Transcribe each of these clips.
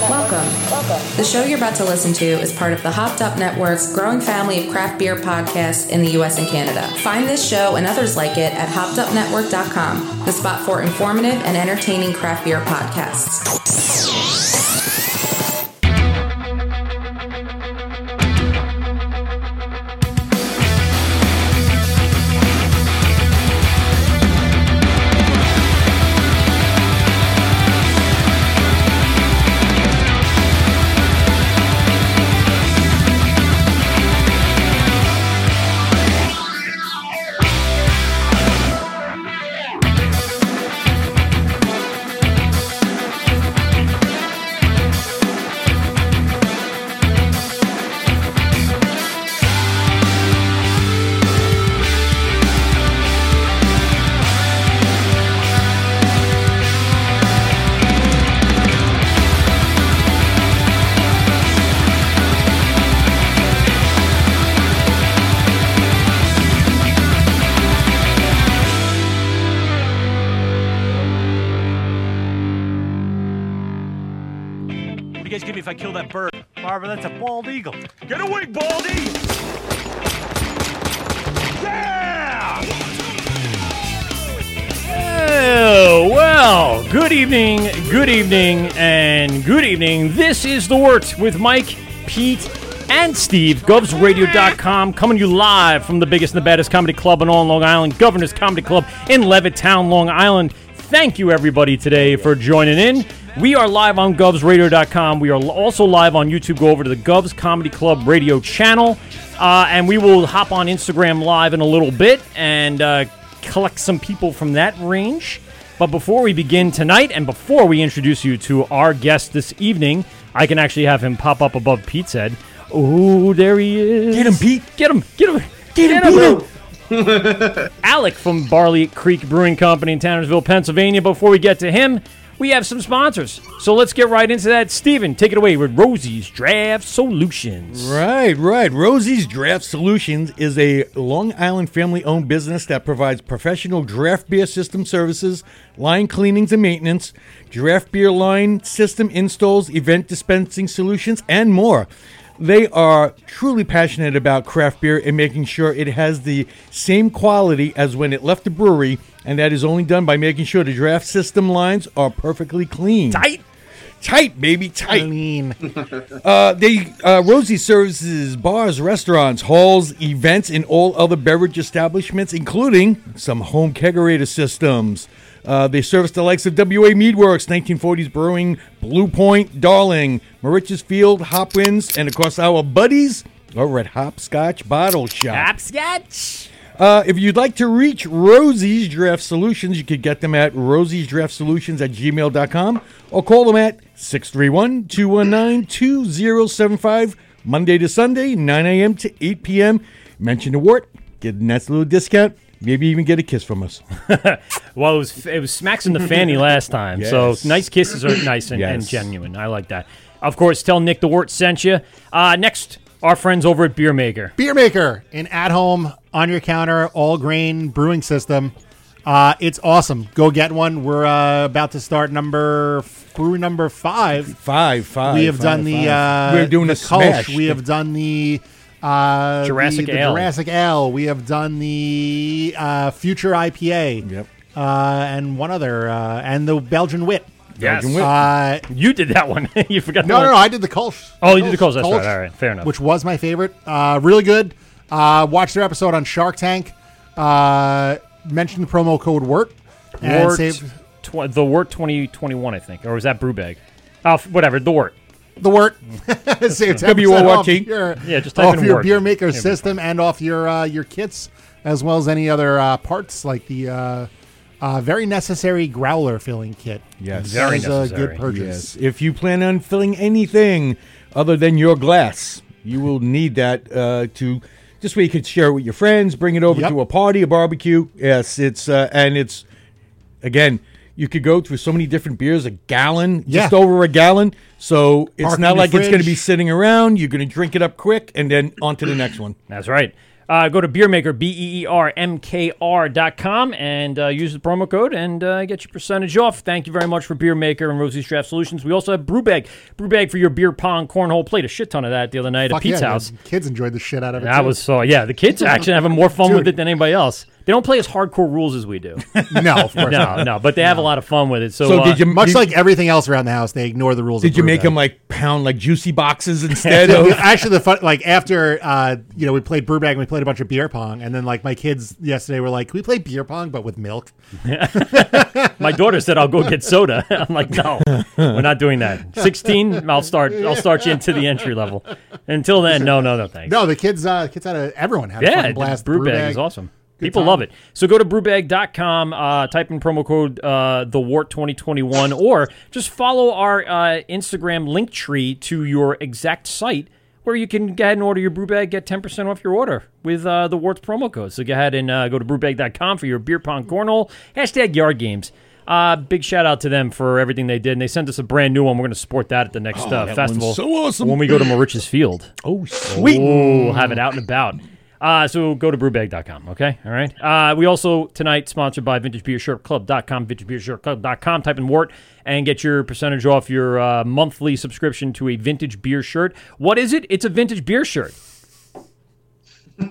Welcome. The show you're about to listen to is part of the Hopped Up Network's growing family of craft beer podcasts in the US and Canada. Find this show and others like it at hoppedupnetwork.com, the spot for informative and entertaining craft beer podcasts. Good evening, good evening, and good evening. This is The Wort with Mike, Pete, and Steve, GovsRadio.com, coming to you live from the biggest and the baddest comedy club in all Long Island, Governor's Comedy Club in Levittown, Long Island. Thank you, everybody, today for joining in. We are live on GovsRadio.com. We are also live on YouTube. Go over to the Govs Comedy Club radio channel, uh, and we will hop on Instagram Live in a little bit and uh, collect some people from that range. But before we begin tonight, and before we introduce you to our guest this evening, I can actually have him pop up above Pete's head. Oh, there he is. Get him, Pete. Get him. Get him. Get, him. Alek from Barley Creek Brewing Company in Tannersville, Pennsylvania. Before we get to him, we have some sponsors. So let's get right into that. Steven, take it away with Rosie's Draft Solutions. Right, right. Rosie's Draft Solutions is a Long Island family owned business that provides professional draft beer system services, line cleanings and maintenance, draft beer line system installs, event dispensing solutions, and more. They are truly passionate about craft beer and making sure it has the same quality as when it left the brewery, and that is only done by making sure the draft system lines are perfectly clean. Tight. Tight, baby, tight. I mean, Uh, they uh, Rosie services bars, restaurants, halls, events, and all other beverage establishments, including some home kegerator systems. Uh, they service the likes of WA Meadworks, 1940s Brewing, Blue Point, Darling, Moriches Field, Hopwins, and of course our buddies over at Hopscotch Bottle Shop. Hopscotch. Uh, if you'd like to reach Rosie's Draft Solutions, you could get them at Rosie's Draft Solutions at gmail.com or call them at 631 219 2075, Monday to Sunday, 9 a.m. to 8 p.m. Mention the Wort, get a nice little discount, maybe even get a kiss from us. Well, it was, it was smacks in the fanny last time. Yes. So nice kisses are nice and, and genuine. I like that. Of course, tell Nick the Wort sent you. Uh, next, our friends over at Beer Maker. Beer Maker, an at-home, on your counter, all grain brewing system. Uh, it's awesome. Go get one. We're uh, about to start number brew number five. Five, five. we have five, done the. five. Uh, We're doing the a smash. Kolsch. We have done the. Uh, Jurassic the, the Ale. Jurassic Ale. We have done the uh, Future IPA. Yep. Uh, and one other, uh, and the Belgian Wit. Yes. Belgian Wit. Uh, You did that one. you forgot no, the no, no, I did the Kolsch. Oh, you did the Kolsch. That's right. All right. Fair enough. Which was my favorite. Uh, really good. Uh, watched their episode on Shark Tank. Uh, mentioned the promo code WORT. and Wort, saved tw- the Wort 2021, I think. Or was that Brewbag? Oh, f- whatever. The Wort. The WORT. Save 10% W-O-R-T. your, Yeah, just type off in your WORT. beer maker It'll system and off your uh, your kits, as well as any other uh, parts like the uh, uh, very necessary growler filling kit. Yes. Very That is a necessary. good purchase. Yes. If you plan on filling anything other than your glass, you will need that uh, to just where you could share it with your friends, bring it over Yep. to a party, a barbecue. Yes, it's uh, and it's again. You could go through so many different beers, a gallon, Yeah. just over a gallon. So it's Park not in your like it's going to be sitting around. You're going to drink it up quick and then on to the next one. That's right. Uh, go to Beermaker, B E E R M K R dot com, and uh, use the promo code and uh, get your percentage off. Thank you very much for Beermaker and Rosie's Draft Solutions. We also have Brewbag. Brewbag for your beer pong cornhole. Played a shit ton of that the other night Fuck at Pete's yeah, house. the Kids enjoyed the shit out of it. That too. was so, yeah, the kids are actually having more fun with it than anybody else. They don't play as hardcore rules as we do. no, of course not. no, no, but they have a lot of fun with it. So, So uh, did you Much did, like everything else around the house, they ignore the rules. did of you make Brewbag. them like pound like juicy boxes instead The- of? actually the fun like after uh you know we played brewbag and we played a bunch of beer pong and then like my kids yesterday were like can we play beer pong but with milk My daughter said I'll go get soda. I'm like, no, we're not doing that. 16, I'll start. I'll start you into the entry level. Until then, no, no, no, thanks. no the kids uh kids had a everyone had a yeah, fucking blast Brewbag is awesome. People time. love it. So go to brewbag.com, uh, type in promo code uh, the Wort 2021, or just follow our uh, Instagram link tree to your exact site where you can go ahead and order your brew bag, get 10% off your order with uh, the Worts promo code. So go ahead and uh, go to brewbag.com for your beer pong cornhole. Hashtag yard games. Uh, big shout out to them for everything they did. And they sent us a brand new one. We're going to support that at the next uh, that festival. so awesome. When we go to Moriches Field. Oh sweet! Ooh, we'll have it out and about. Uh, so go to brewbag.com, okay? All right. Uh, we also, tonight, sponsored by vintagebeershirtclub.com, vintagebeershirtclub.com. Type in Wort and get your percentage off your uh, monthly subscription to a vintage beer shirt. What is it? It's a vintage beer shirt.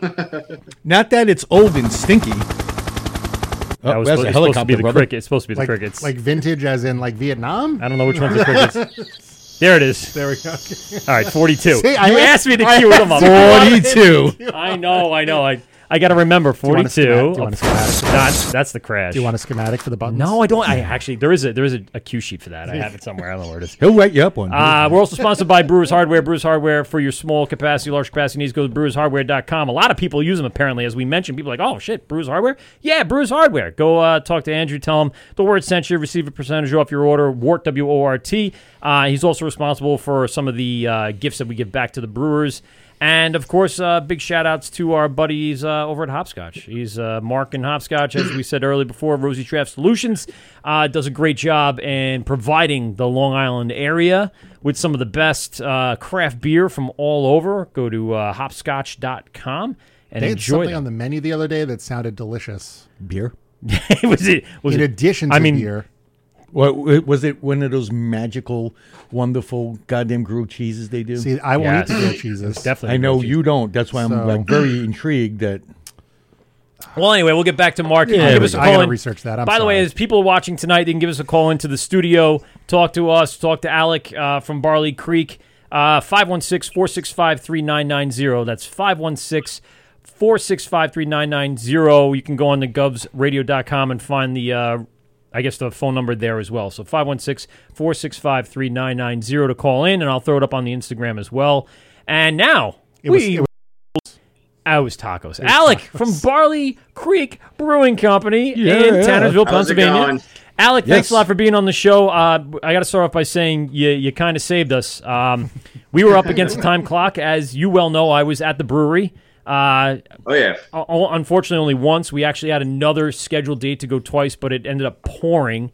Not that it's old and stinky. That Oh, was that's supposed, a it's supposed to be helicopter, the brother. cricket. It's supposed to be the like crickets. like vintage as in like Vietnam I don't know which one's the crickets. there it is. there we go All right, 42. See, I you asked- asked me to I cue them up. Forty-two. I know, I know. I, I got to remember you want a 42. schematic? Do you want a schematic? That's, that's the crash. do you want a schematic for the buttons No, I don't. I actually there is a there is a, a cue sheet for that. I have it somewhere. I don't know where it is. He'll write you up one. Uh, we're also sponsored by Brewers Hardware. Brewers Hardware for your small capacity, large capacity needs. Go to brewershardware.com. A lot of people use them apparently. As we mentioned, people are like, oh shit, Brewers Hardware? Yeah, Brewers Hardware. Go uh, talk to Andrew. Tell him the word sent you. Receive a percentage off your order. Wort W O R T. Uh, he's also responsible for some of the uh, gifts that we give back to the Brewers. And of course, uh, big shout outs to our buddies uh, over at Hopscotch. He's uh, Mark and Hopscotch, as we said earlier before. Rosie Draft Solutions uh, does a great job in providing the Long Island area with some of the best uh, craft beer from all over. Go to uh, hopscotch.com and they had enjoy something them. on the menu the other day that sounded delicious beer. was it? Was in it? addition to I mean, beer What was it? One of those magical, wonderful, goddamn grilled cheeses they do. see I won't Yes. eat grilled cheeses Definitely. I know grilled cheese. you don't. That's why I'm So- like very intrigued that Well, anyway, we'll get back to Mark. You can Yeah, give us a I call gotta in. research that. I'm By the way, sorry. as people are watching tonight, they can give us a call into the studio, talk to us, talk to Alek uh, from Barley Creek, uh, 516 465 3990. That's 516 465 3990. You can go on to govsradio.com and find the, uh, I guess, the phone number there as well. So 516 465 3990 to call in, and I'll throw it up on the Instagram as well. And now, it was, we it was I was tacos. Alek from Barley Creek Brewing Company Yeah. in Tannersville, How's Pennsylvania. going? Alek, thanks a lot for being on the show. Uh, I got to start off by saying you you kind of saved us. Um, we were up against the time clock, as you well know. I was at the brewery. Uh, Oh yeah. unfortunately, only once. We actually had another scheduled date to go twice, but it ended up pouring,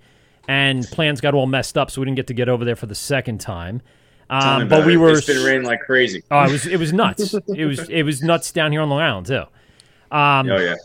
and plans got all messed up, so we didn't get to get over there for the second time. Um, but we it. were It's been raining like crazy. Oh, it was it was nuts. it was it was nuts down here on Long Island too. Um, oh yeah.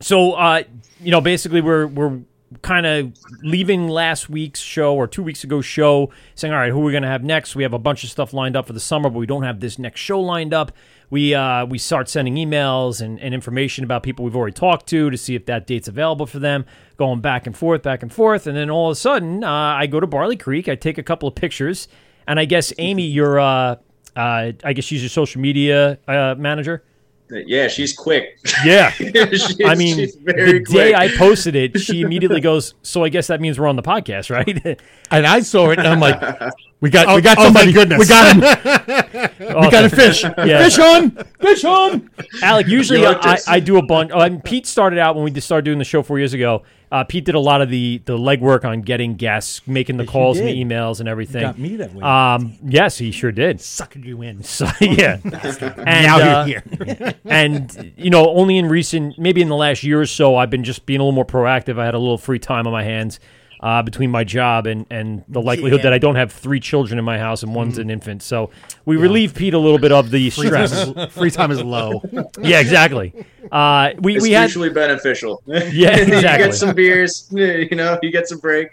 So, uh, you know, basically, we're we're kind of leaving last week's show or two weeks ago show, saying, all right, who are we going to have next? We have a bunch of stuff lined up for the summer, but we don't have this next show lined up. We uh, we start sending emails and, and information about people we've already talked to to see if that date's available for them, going back and forth, back and forth, and then all of a sudden, uh, I go to Barley Creek, I take a couple of pictures, and I guess Amy, your uh, uh, I guess she's your social media uh, manager. Yeah, she's quick. Yeah. She's- I mean, she's very the day. I posted it, she immediately goes, "So I guess that means we're on the podcast, right?" and I saw it and I'm like, we got we got oh my somebody. goodness. We got him. we got a fish. Yeah. Fish on. Fish on. Alek, usually You I. I do a bunch. Oh, and Pete started out when we just started doing the show four years ago. Uh, Pete did a lot of the the legwork on getting guests, making the Yes, calls and the emails and everything. Got me that way. Um, yes, he sure did. suckered you in. So yeah, and Now uh, you're here. and you know, only in recent, maybe in the last year or so, I've been just being a little more proactive. I had a little free time on my hands. Uh, between my job and, and the likelihood that I don't have three children in my house and one's an infant. So we relieve Pete a little bit of the Free time, stress. is, free time is low. yeah, exactly. Uh, we It's we had mutually beneficial. Yeah, you exactly. get some beers, you know, you get some break.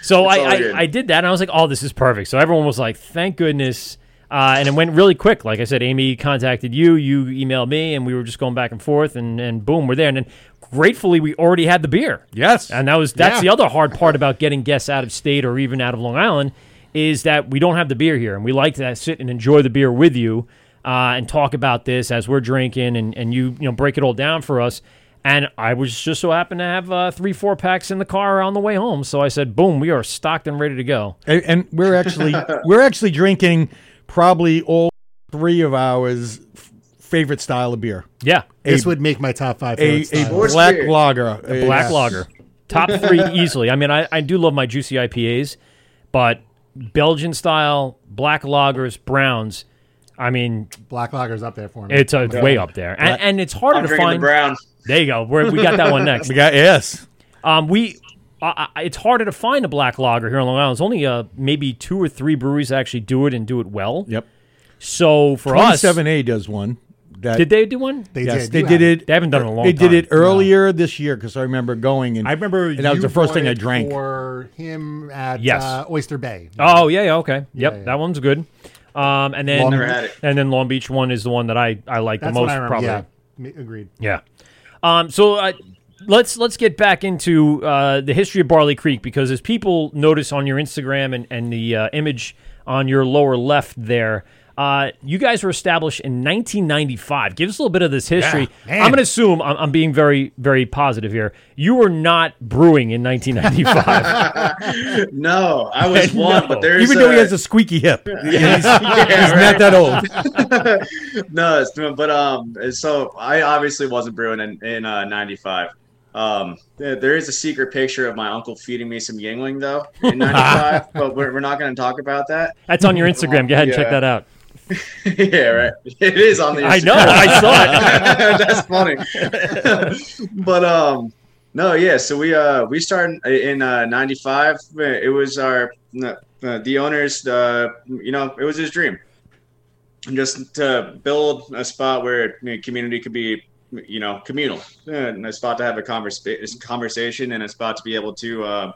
So I, I. I did that, and I was like, "Oh, this is perfect." So everyone was like, "Thank goodness!" Uh, and it went really quick. Like I said, Amy contacted you, you emailed me, and we were just going back and forth, and, and boom, we're there. And then gratefully, we already had the beer. Yes. And that was that's Yeah. the other hard part about getting guests out of state or even out of Long Island is that we don't have the beer here, and we like to sit and enjoy the beer with you uh, and talk about this as we're drinking, and and you you know break it all down for us. And I was just so happened to have uh, three four packs in the car on the way home, so I said, "Boom, we are stocked and ready to go." and, and we're actually we're actually drinking probably all three of ours f- favorite style of beer. Yeah, This would make my top five. A, a black beer. lager. A black lager, top three easily. I mean, I, I do love my juicy IPAs, but Belgian style black lagers, browns. I mean, Black Lager's up there for me. it's, a, it's way up there, and, and it's harder I'm to drinking find. the brown. There you go. We're, we got that one next. We got yes. Um, we uh, uh, it's harder to find a black lager here on Long Island. There's only uh, maybe two or three breweries that actually do it and do it well. Yep. So for us, Twenty-seven A does one. That, did they do one? they yes, did. they You did had it. They haven't done it in a long They did it earlier this year because I remember going and I remember and that was the first thing I drank. for him at Yes. uh, Oyster Bay. Oh yeah, yeah, okay, yep, yeah. that one's good. Um, and then Never had it. and then Long Beach one is the one that I I like That's the what most I probably. Yeah, agreed. Yeah. Um, so uh, let's let's get back into uh, the history of Barley Creek because as people notice on your Instagram and and the uh, image on your lower left there. Uh, you guys were established in 1995. Give us a little bit of this history. man. I'm going to assume I'm, I'm being very, very positive here. You were not brewing in 1995. No, I was No. one, but there's Even though he has a squeaky hip, he's, yeah, he's right. not that old. no, it's, but um, so I obviously wasn't brewing in in uh, '95. Um, there there is a secret picture of my uncle feeding me some Yuengling though in '95, but we're, we're not going to talk about that. That's on your Instagram. Go ahead and check that out. yeah, right. It is on the. I know. I saw it. That's funny. but um, no, yeah. So we uh we started in uh '95. It was our uh, the owner's uh you know it was his dream, just to build a spot where community could be you know communal, and a spot to have a conversa- conversation, and a spot to be able to uh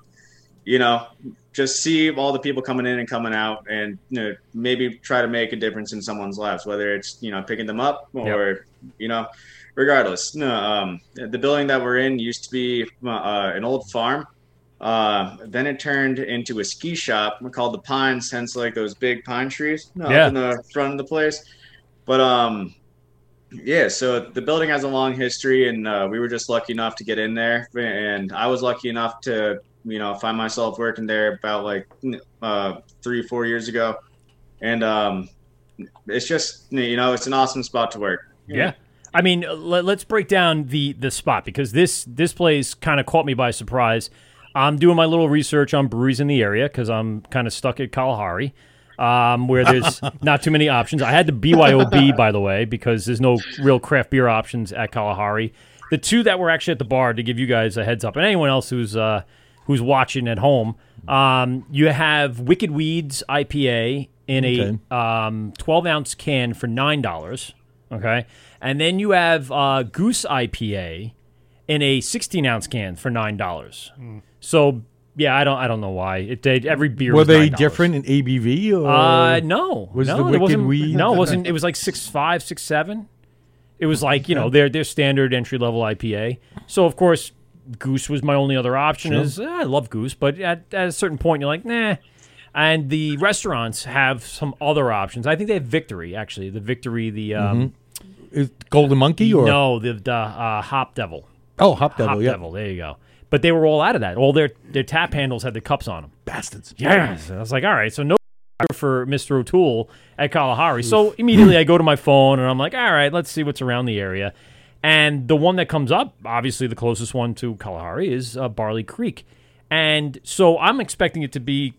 you know just see all the people coming in and coming out and you know, maybe try to make a difference in someone's lives whether it's you know picking them up or you know regardless. No um, the building that we're in used to be uh, an old farm. Uh, then it turned into a ski shop called the pines hence like those big pine trees uh, Yeah. up in the front of the place. But um yeah so the building has a long history and uh, we were just lucky enough to get in there and i was lucky enough to you know I find myself working there about like uh, three four years ago and um, it's just you know it's an awesome spot to work Yeah. I mean, let, us break down the the spot because this this place kind of caught me by surprise. I'm doing my little research on breweries in the area because I'm kind of stuck at Kalahari, um, where there's not too many options. I had the BYOB by the way because there's no real craft beer options at Kalahari. The two that were actually at the bar to give you guys a heads up, and anyone else who's uh, who's watching at home, um, you have Wicked Weeds IPA in Okay. a um, 12 ounce can for nine dollars. Okay, and then you have uh, Goose IPA in a 16 ounce can for nine dollars. So yeah, I don't I don't know why it did. Every beer Were was they $9. different in ABV? Or? Uh, no, Was no, the it Wicked wasn't, Weed- No, it wasn't. It was like six five, six seven. It was like you know their their standard entry level IPA. So of course, Goose was my only other option. Is eh, I love Goose, but at, at a certain point you're like nah. And the restaurants have some other options. I think they have Victory actually. The Victory, the um, Is Golden Monkey or no, the the uh, Hop Devil. oh Hop Devil? Hop yeah, Devil. There you go. But they were all out of that. All their their tap handles had the cups on them. bastards. Yes. I was like, all right, so no for Mr. O'Toole at Kalahari. So immediately I go to my phone and I'm like, all right, let's see what's around the area. And the one that comes up, obviously the closest one to Kalahari, is uh, Barley Creek. And so I'm expecting it to be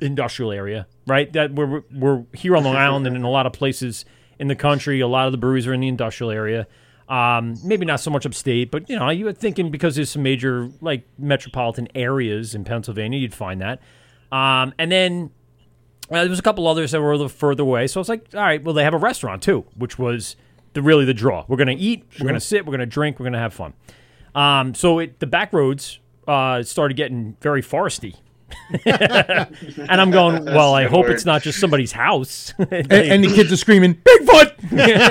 industrial area, right? That we're we're here on Long Island and in a lot of places in the country. A lot of the breweries are in the industrial area. Um, maybe not so much upstate, but you know, you were thinking because there's some major like metropolitan areas in Pennsylvania, you'd find that. Um, and then uh, there was a couple others that were a little further away. So I was like, all right, well, they have a restaurant too, which was the really the draw. We're gonna eat, we're gonna sit, we're gonna drink, we're gonna have fun. Um, so it, the back roads uh, started getting very foresty. and I'm going, well, I hope it's not just somebody's house. And, and the kids are screaming, Bigfoot!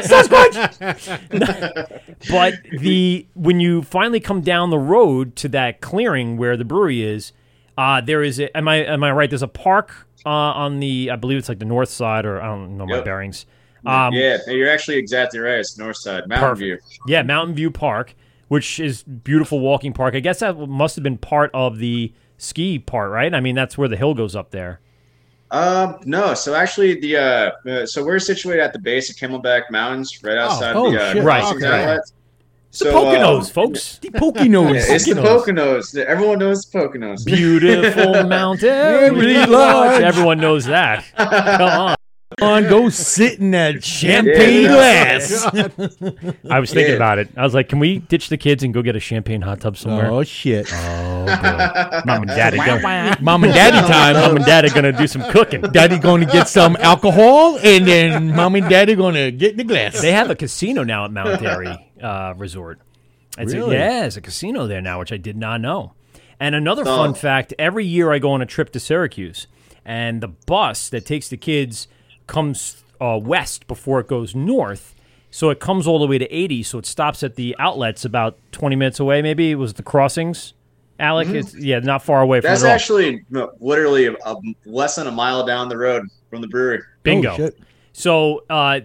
Sasquatch! but the when you finally come down the road to that clearing where the brewery is, uh, there is a, am I am I right? There's a park uh, on the I believe it's like the north side or I don't know my Yep. bearings. Um, yeah, you're actually exactly right. It's north side, Mountain Perfect. View. Yeah, Mountain View Park, which is beautiful walking park. I guess that must have been part of the ski part, right? I mean, that's where the hill goes up there. Um, no. So actually, the uh, uh, so we're situated at the base of Camelback Mountains, right outside oh, the uh, shit. Right, okay. outlet. It's the So, uh, Poconos, folks. The Poconos. Yeah, it's the Poconos. Poconos. Everyone knows the Poconos. Beautiful mountain. Really large. Everyone knows that. Come on. Come on, go sit in that champagne Yeah. glass. I was thinking Yeah. about it. I was like, can we ditch the kids and go get a champagne hot tub somewhere? Oh, shit. Oh, boy. Mom and daddy go. Mom and daddy time. Mom and dad are gonna do some cooking. Daddy going to get some alcohol, and then mom and daddy going to get the glass. They have a casino now at Mount Airy uh, Resort. It's a, Really? yeah, it's a casino there now, which I did not know. And another So- fun fact: every year I go on a trip to Syracuse, and the bus that takes the kids comes uh, west before it goes north. So it comes all the way to 80. So it stops at the outlets about 20 minutes away. Maybe it was the crossings. Alek, it's yeah, not far away from That's it at all. actually no, literally a, a, less than a mile down the road from the brewery. Bingo. Oh, shit. So uh,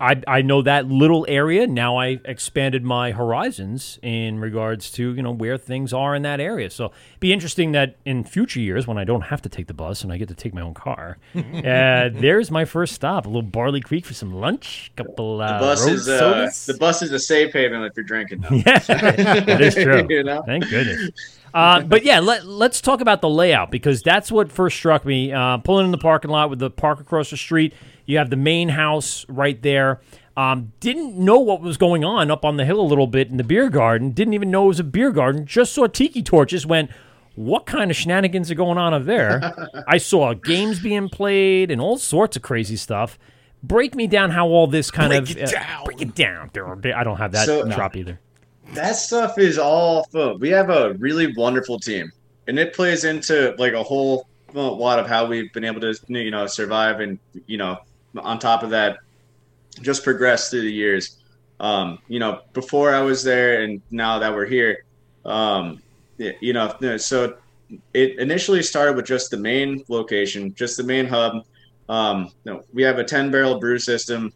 I I know that little area. Now I expanded my horizons in regards to you know where things are in that area. So be interesting that in future years when I don't have to take the bus and I get to take my own car, uh, there's my first stop. A little Barley Creek for some lunch. Couple uh, The bus road is uh, the bus is a safe haven if you're drinking. Now. Yeah, that is true. You know? Thank goodness. Uh, but yeah, let, let's talk about the layout because that's what first struck me. Uh, pulling in the parking lot with the park across the street, you have the main house right there. Um, didn't know what was going on up on the hill a little bit in the beer garden. Didn't even know it was a beer garden. Just saw tiki torches. Went, what kind of shenanigans are going on up there? I saw games being played and all sorts of crazy stuff. Break me down how all this kind Break of it down. break it down. I don't have that So- drop either. That stuff is all fun. We have a really wonderful team, and it plays into like a whole lot of how we've been able to you know survive, and you know on top of that, just progress through the years. Um, you know, before I was there, and now that we're here, um, you know, so it initially started with just the main location, just the main hub. Um, no, we have a ten barrel brew system.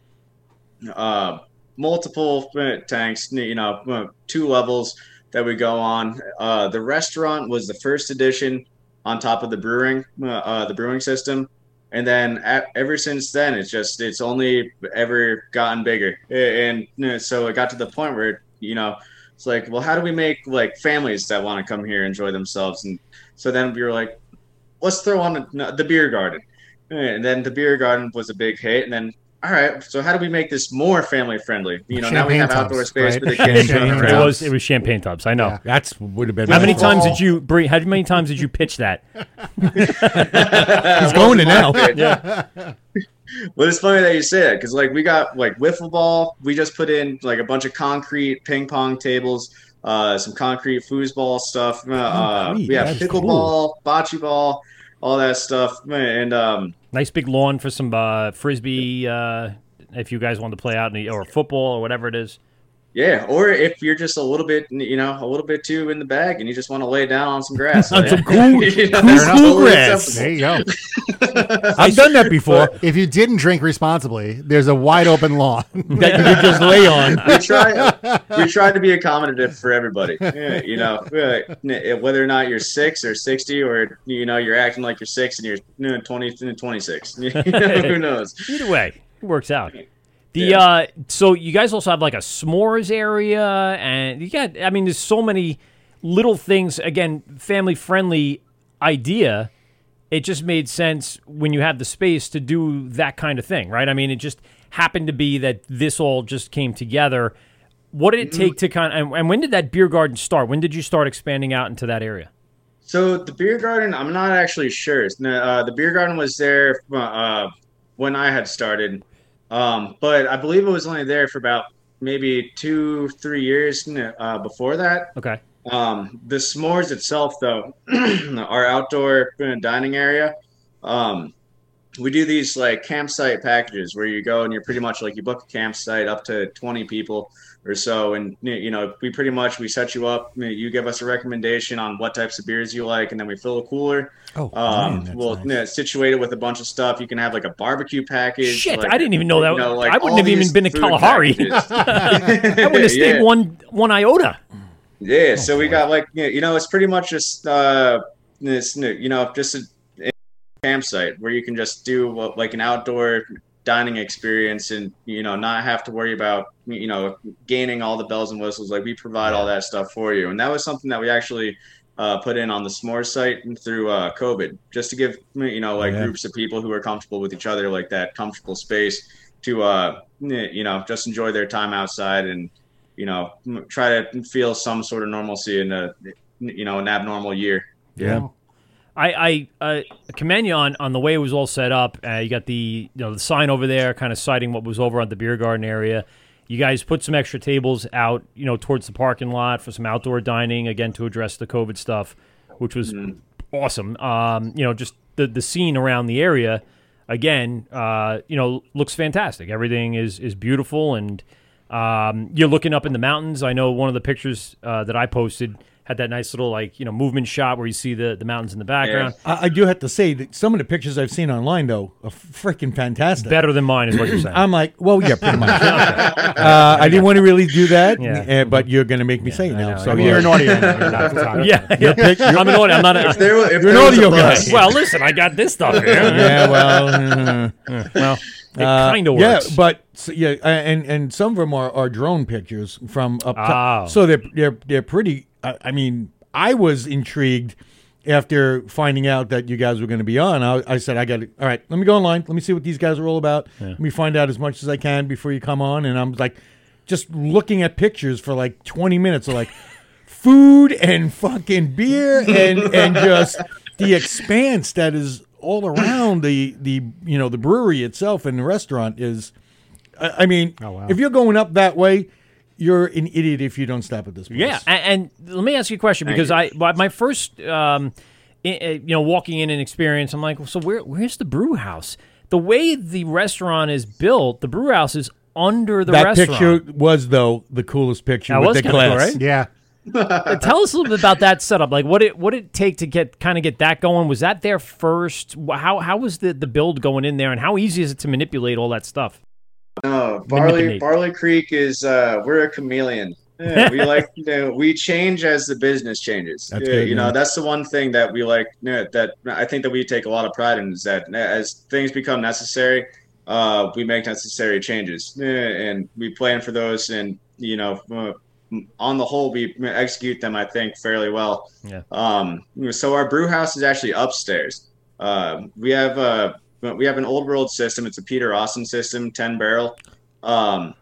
Uh, multiple uh, tanks, you know, uh, two levels that we go on. Uh, the restaurant was the first addition on top of the brewing, uh, uh, the brewing system, and then a ever since then, it's just it's only ever gotten bigger, and you know, so it got to the point where you know it's like, well, how do we make like families that want to come here enjoy themselves? And so then we were like, let's throw on the beer garden, and then the beer garden was a big hit, and then all right, so how do we make this more family friendly? You know, now we Champagne have tubs, outdoor space right? for the kids to Champagne run It was it was champagne tubs. I know. Yeah. That's would have been. How many Well, times did you bring? How many times did you pitch that? He's going to now. Yeah, Well, it's funny that you say that because, like, we got like wiffle ball. We just put in like a bunch of concrete ping pong tables, uh, some concrete foosball stuff. Uh, uh, we have that's pickleball, bocce ball, all that stuff, and um, nice big lawn for some uh, frisbee. Uh, if you guys want to play out the, or football or whatever it is. Yeah. Or if you're just a little bit, you know, a little bit too in the bag, and you just want to lay down on some grass, On some cool- You know, cool that's grass. There you go. I've done that before. If you didn't drink responsibly, there's a wide open lawn. that you could just lay on. we try we try to be accommodative for everybody Yeah, you know uh, whether or not you're six or 60 or you know you're acting like you're six and you're you know, 20 and 26 You know, who knows Either way, it works out. The Yeah. uh, so you guys also have like a s'mores area, and you got. I mean, there's so many little things. Again, family friendly idea. It just made sense when you have the space to do that kind of thing, right? I mean, it just happened to be that this all just came together what did it take to kind of, and, and when did that beer garden start? When did you start expanding out into that area? So the beer garden, I'm not actually sure. Uh, the beer garden was there uh, when I had started, um, but I believe it was only there for about maybe two, three years uh, before that. Okay. Um, the s'mores itself, though, our outdoor dining area, um, we do these like campsite packages where you go and you're pretty much like you book a campsite up to 20 people or so and you know we pretty much we set you up you give us a recommendation on what types of beers you like and then we fill a cooler Oh, um, man, we'll that's you know, situate it with a bunch of stuff you can have like a barbecue package Shit, like, I didn't even know that. you know, like I wouldn't have even been to Kalahari. I wouldn't have stayed Yeah. one one iota. Yeah, so we got like you know, it's pretty much just uh, this you know just a, campsite where you can just do like an outdoor dining experience and you know not have to worry about you know gaining all the bells and whistles. Like we provide all that stuff for you, and that was something that we actually. Uh, put in on the s'more site through uh, COVID, just to give you know like Yeah. groups of people who are comfortable with each other, like that comfortable space to uh, you know just enjoy their time outside and you know try to feel some sort of normalcy in a you know an abnormal year. Yeah. I, I uh, commend you on, on the way it was all set up. Uh, you got the you know the sign over there, kind of citing what was over on the beer garden area. You guys put some extra tables out, you know, towards the parking lot for some outdoor dining, again to address the COVID stuff, which was awesome. Um, you know, just the the scene around the area, again, uh, you know, looks fantastic. Everything is is beautiful, and um, you're looking up in the mountains. I know one of the pictures uh, that I posted had that nice little like you know movement shot where you see the the mountains in the background. I, I do have to say that some of the pictures I've seen online, though, are freaking fantastic. Better than mine is what you're saying. I'm like, well, yeah, pretty much. uh, I didn't want to really do that, Yeah. uh, but you're going to make me say it now. know. So You're yeah. an audio. You're not talking. yeah, yeah. I'm an audio. I'm not. A, There, if You're an audio guy. bus- well, listen, I got this stuff here. yeah, well, uh, well, it uh, kind of yeah, works. but so, yeah, and and some of them are, are drone pictures from up top. Oh. So they're they're they're pretty. I I mean, I was intrigued after finding out that you guys were going to be on. I, I said, I got it. All right, let me go online. Let me see what these guys are all about. Let me find out as much as I can before you come on. And I'm like, just looking at pictures for like 20 minutes of like food and fucking beer and and just the expanse that is all around the the you know the brewery itself and the restaurant is I, I mean Oh, wow. if you're going up that way you're an idiot if you don't stop at this place. Yeah, and, and let me ask you a question because I well, my first um, i- i- you know walking in and experience, I'm like, so where where's the brew house? The way the restaurant is built, the brew house is under the that restaurant. picture was though the coolest picture That with was the kinda cool, glass. right? Yeah. Tell us a little bit about that setup. Like, what it what did it take to get kind of get that going? Was that there first? How how was the the build going in there, and how easy is it to manipulate all that stuff? No, Barley Barley Creek is uh, we're a chameleon. Yeah, we like you know, we change as the business changes. That's Yeah, good, you know that's the one thing that we like. you know, that I think that we take a lot of pride in is that as things become necessary, uh, we make necessary changes, Yeah, and we plan for those. And you know, uh, on the whole, we execute them. I think fairly well. Yeah. Um, so our brew house is actually upstairs. Uh, we have a we have an old world system. It's a Peter Austin system, ten barrel. Um,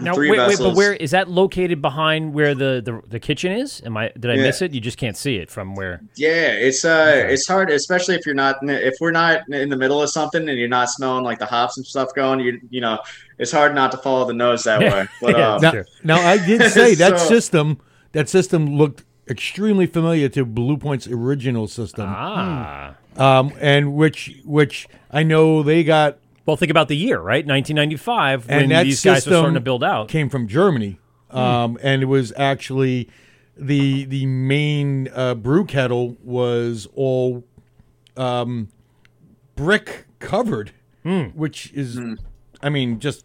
Now, three wait, wait, but where is that located behind where the, the, the kitchen is? Am I did I Yeah. miss it? You just can't see it from where. Yeah, it's uh, it's hard, especially if you're not if we're not in the middle of something and you're not smelling like the hops and stuff going. You you know, it's hard not to follow the nose that way. But Yeah. um, Now, now I did say that So- system that system looked extremely familiar to Blue Point's original system. Ah, Um, and which which I know they got well, think about the year, right? 1995, when that these guys were system starting to build out. came from Germany, um, and it was actually the the main uh, brew kettle was all um, brick covered, which is, I mean, just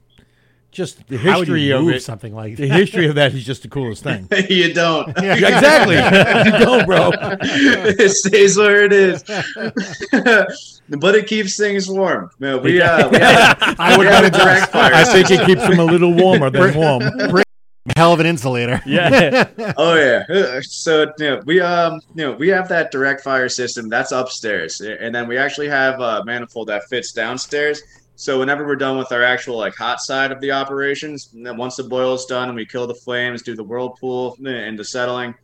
just the How would history you of move it. something like The history of that is just the coolest thing. you don't. Yeah, exactly, you don't, bro. it stays where it is, but it keeps things warm. No, we uh, we have, I would we have a direct fire. I think it keeps them a little warmer than warm. hell of an insulator. yeah, Oh yeah. So you know, we um you know we have that direct fire system that's upstairs, and then we actually have a manifold that fits downstairs. So whenever we're done with our actual like hot side of the operations, then once the boil's done and we kill the flames, do the whirlpool and the settling,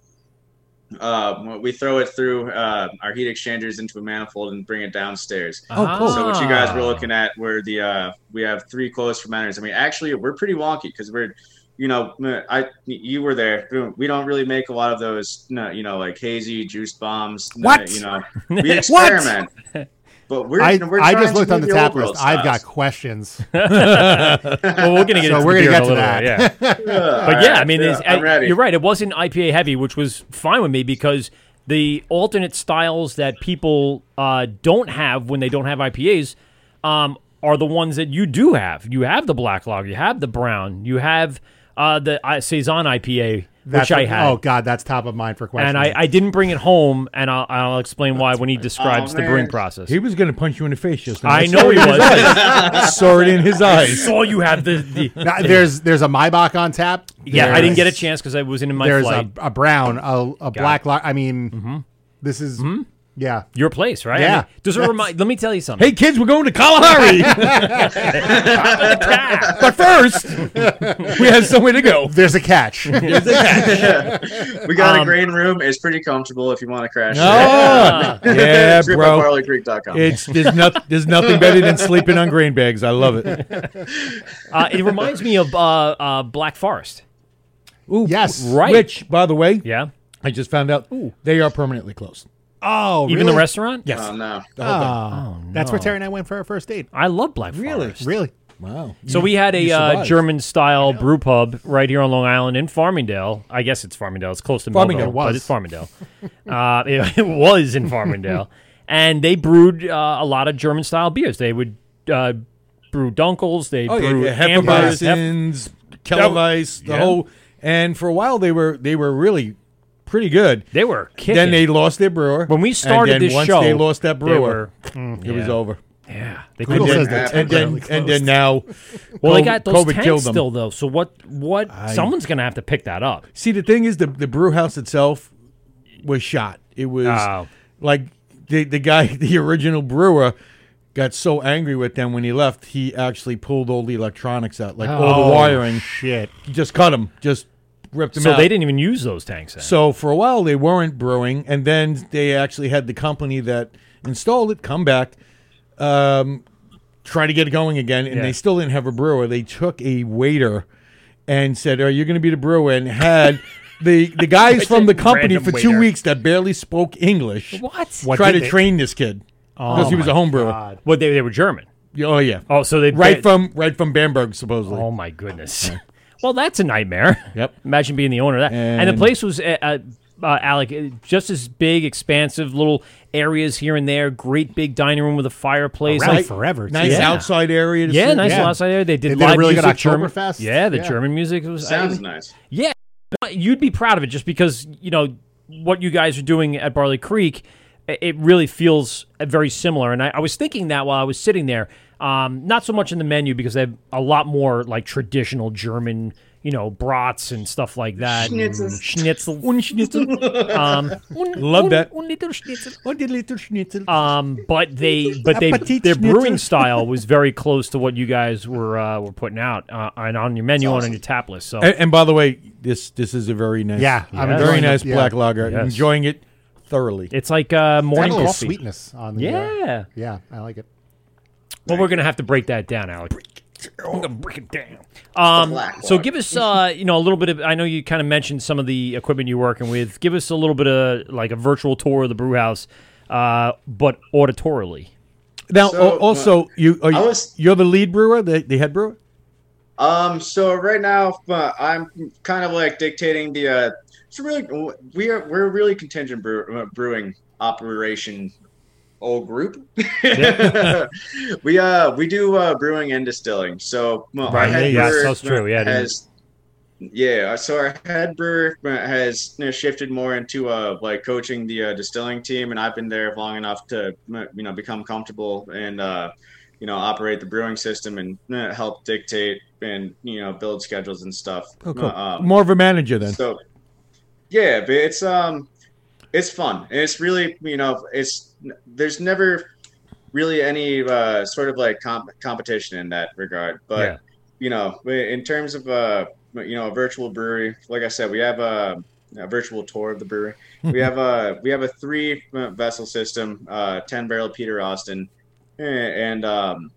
uh, we throw it through uh, our heat exchangers into a manifold and bring it downstairs. Oh, cool. So what you guys were looking at were the uh, we have three closed fermenters. I mean, actually, we're pretty wonky because we're, you know, I you were there. We don't really make a lot of those, you know, like hazy juice bombs. What? You know, we experiment. But we're, I, we're I just looked on the old tap world list. I've got questions. well, we're gonna get So into we're gonna get to that. bit, Yeah. All But yeah, right, I mean, it's, I'm you're right. It wasn't IPA heavy, which was fine with me because the alternate styles that people uh, don't have when they don't have IPAs um, are the ones that you do have. You have the black log, you have the brown, you have uh, the uh, saison IPA, That's which I had. Oh God, that's top of mind for questions. and I, I didn't bring it home, and I'll, I'll explain why when he describes Oh, the brewing process. He was going to punch you in the face just now. I saw know he was. eyes. saw it in his eyes. I saw you have the, the Now, there's there's a Maibock on tap. yeah. I didn't get a chance because I was in my There's flight. a, a brown, a, a black. Lo- I mean, Mm-hmm. this is yeah. Your place, right? I Yeah. mean, does it remind? Let me tell you something. Hey kids, we're going to Kalahari. but first, we have somewhere to go. There's a catch. we got Um, a green room. It's pretty comfortable if you want to crash. Oh, yeah, It's bro. barleycreek.com. It's there's not there's nothing better than sleeping on grain bags. I love it. Uh, it reminds me of uh, uh, Black Forest. Ooh, Yes. Right. Which, by the way, Yeah. I just found out they are permanently closed. Oh, Even really? the restaurant. Yes. Oh no. The whole thing. Oh, that's where Terry and I went for our first date. I love Black Really? Forest. Really? Wow. So we had a You uh, survived. German style brew pub right here on Long Island in Farmingdale. I guess it's Farmingdale. It's close to Farmingdale. Melville, It was. but it's Farmingdale. uh, it, it was in Farmingdale, and they brewed uh, a lot of German style beers. They would uh, brew Dunkels. They Oh yeah, brew yeah Ambers, Hefeweizens, Kellerweiss, the Yeah. whole. And for a while they were they were really pretty good. They were kicking. Then they lost their brewer. when we started and then this once show, they lost that brewer, were- mm, it was over. Yeah, they Google couldn't. says they're And then temporarily and then now, Well, they got those COVID tanks killed them. still though. So what? What? someone's gonna have to pick that up. See, the thing is, the the brew house itself was shot. It was Oh. like the the guy, the original brewer, got so angry with them when he left. He actually pulled all the electronics out, like all Oh, the wiring. Shit. He just cut them, just ripped them So out. they didn't even use those tanks. Then. So for a while they weren't brewing, and then they actually had the company that installed it come back, um, try to get it going again, and Yeah. they still didn't have a brewer. They took a waiter and said, "Are you going to be the brewer?" And had the the guys from the company for two waiter. weeks that barely spoke English what? What try to they- train this kid because he was a home brewer. Well, they, they were German. Oh yeah, Oh, so they right they- from right from Bamberg supposedly. Oh my goodness. Well, that's a nightmare. Yep. Imagine being the owner of that. And, the place was, uh, uh, uh, Alek, uh, just as big, expansive, little areas here and there. Great big dining room with a fireplace. Around Like- forever. too. nice Yeah. outside area. To yeah, sit. nice Yeah. outside there. They did, They did a really good music, German, Oktoberfest. Yeah, the Yeah. German music was. Sounds I- nice. Yeah, you'd be proud of it just because you know what you guys are doing at Barley Creek. I- It really feels uh, very similar, and I, I was thinking that while I was sitting there. Um, not so much in the menu because they have a lot more like traditional German, you know, brats and stuff like that. and Schnitzels. Schnitzel. Un Schnitzel. Um, Love that. un little Schnitzel. Little Schnitzel. Um, but they, but they, their Schnitzel. brewing style was very close to what you guys were uh, were putting out uh, and on your menu and on your tap list. So And, and by the way, this this is a very nice, Yeah, I'm very nice it, yeah. black lager. Yes. Enjoying it thoroughly. it's like uh, Got a morning little coffee. sweetness on the. uh, Yeah. yeah, I like it. Well, we're gonna have to break that down, Alex. I'm gonna break it down. Um, so give us, uh, you know, a little bit of. I know you kind of mentioned some of the equipment you're working with. Give us a little bit of like a virtual tour of the brew house, uh, but auditorily. Now, So, al- also, you are you, was- you're the lead brewer, the, the head brewer. Um. So right now, uh, I'm kind of like dictating the. Uh, it's really we are we're a really contingent brew, uh, brewing operation. Old group. we uh we do uh, brewing and distilling. So well, our Right, head yeah, brewer that's true, yeah, has yeah. So our head brewer uh, has you know, shifted more into uh like coaching the uh, distilling team, and I've been there long enough to you know become comfortable and uh you know operate the brewing system and uh, help dictate and you know build schedules and stuff. Oh, cool. Uh, um, More of a manager then. so yeah, but it's um it's fun. And it's really, you know, it's there's never really any uh, sort of like comp- competition in that regard. But Yeah. you know, in terms of uh, you know, a virtual brewery, like I said, we have a, a virtual tour of the brewery. we have a we have a three vessel system, uh, ten barrel Peter Austin, and um,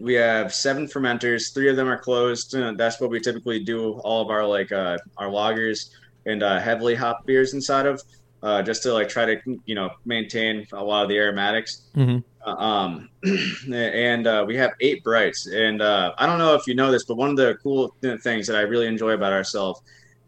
we have seven fermenters. Three of them are closed. Uh, that's what we typically do all of our like uh, our lagers and uh, heavily hop beers inside of, uh, just to like try to you know maintain a lot of the aromatics. Mhm. Uh, um, and uh, we have eight brights. And uh, I don't know if you know this, but one of the cool things that I really enjoy about ourselves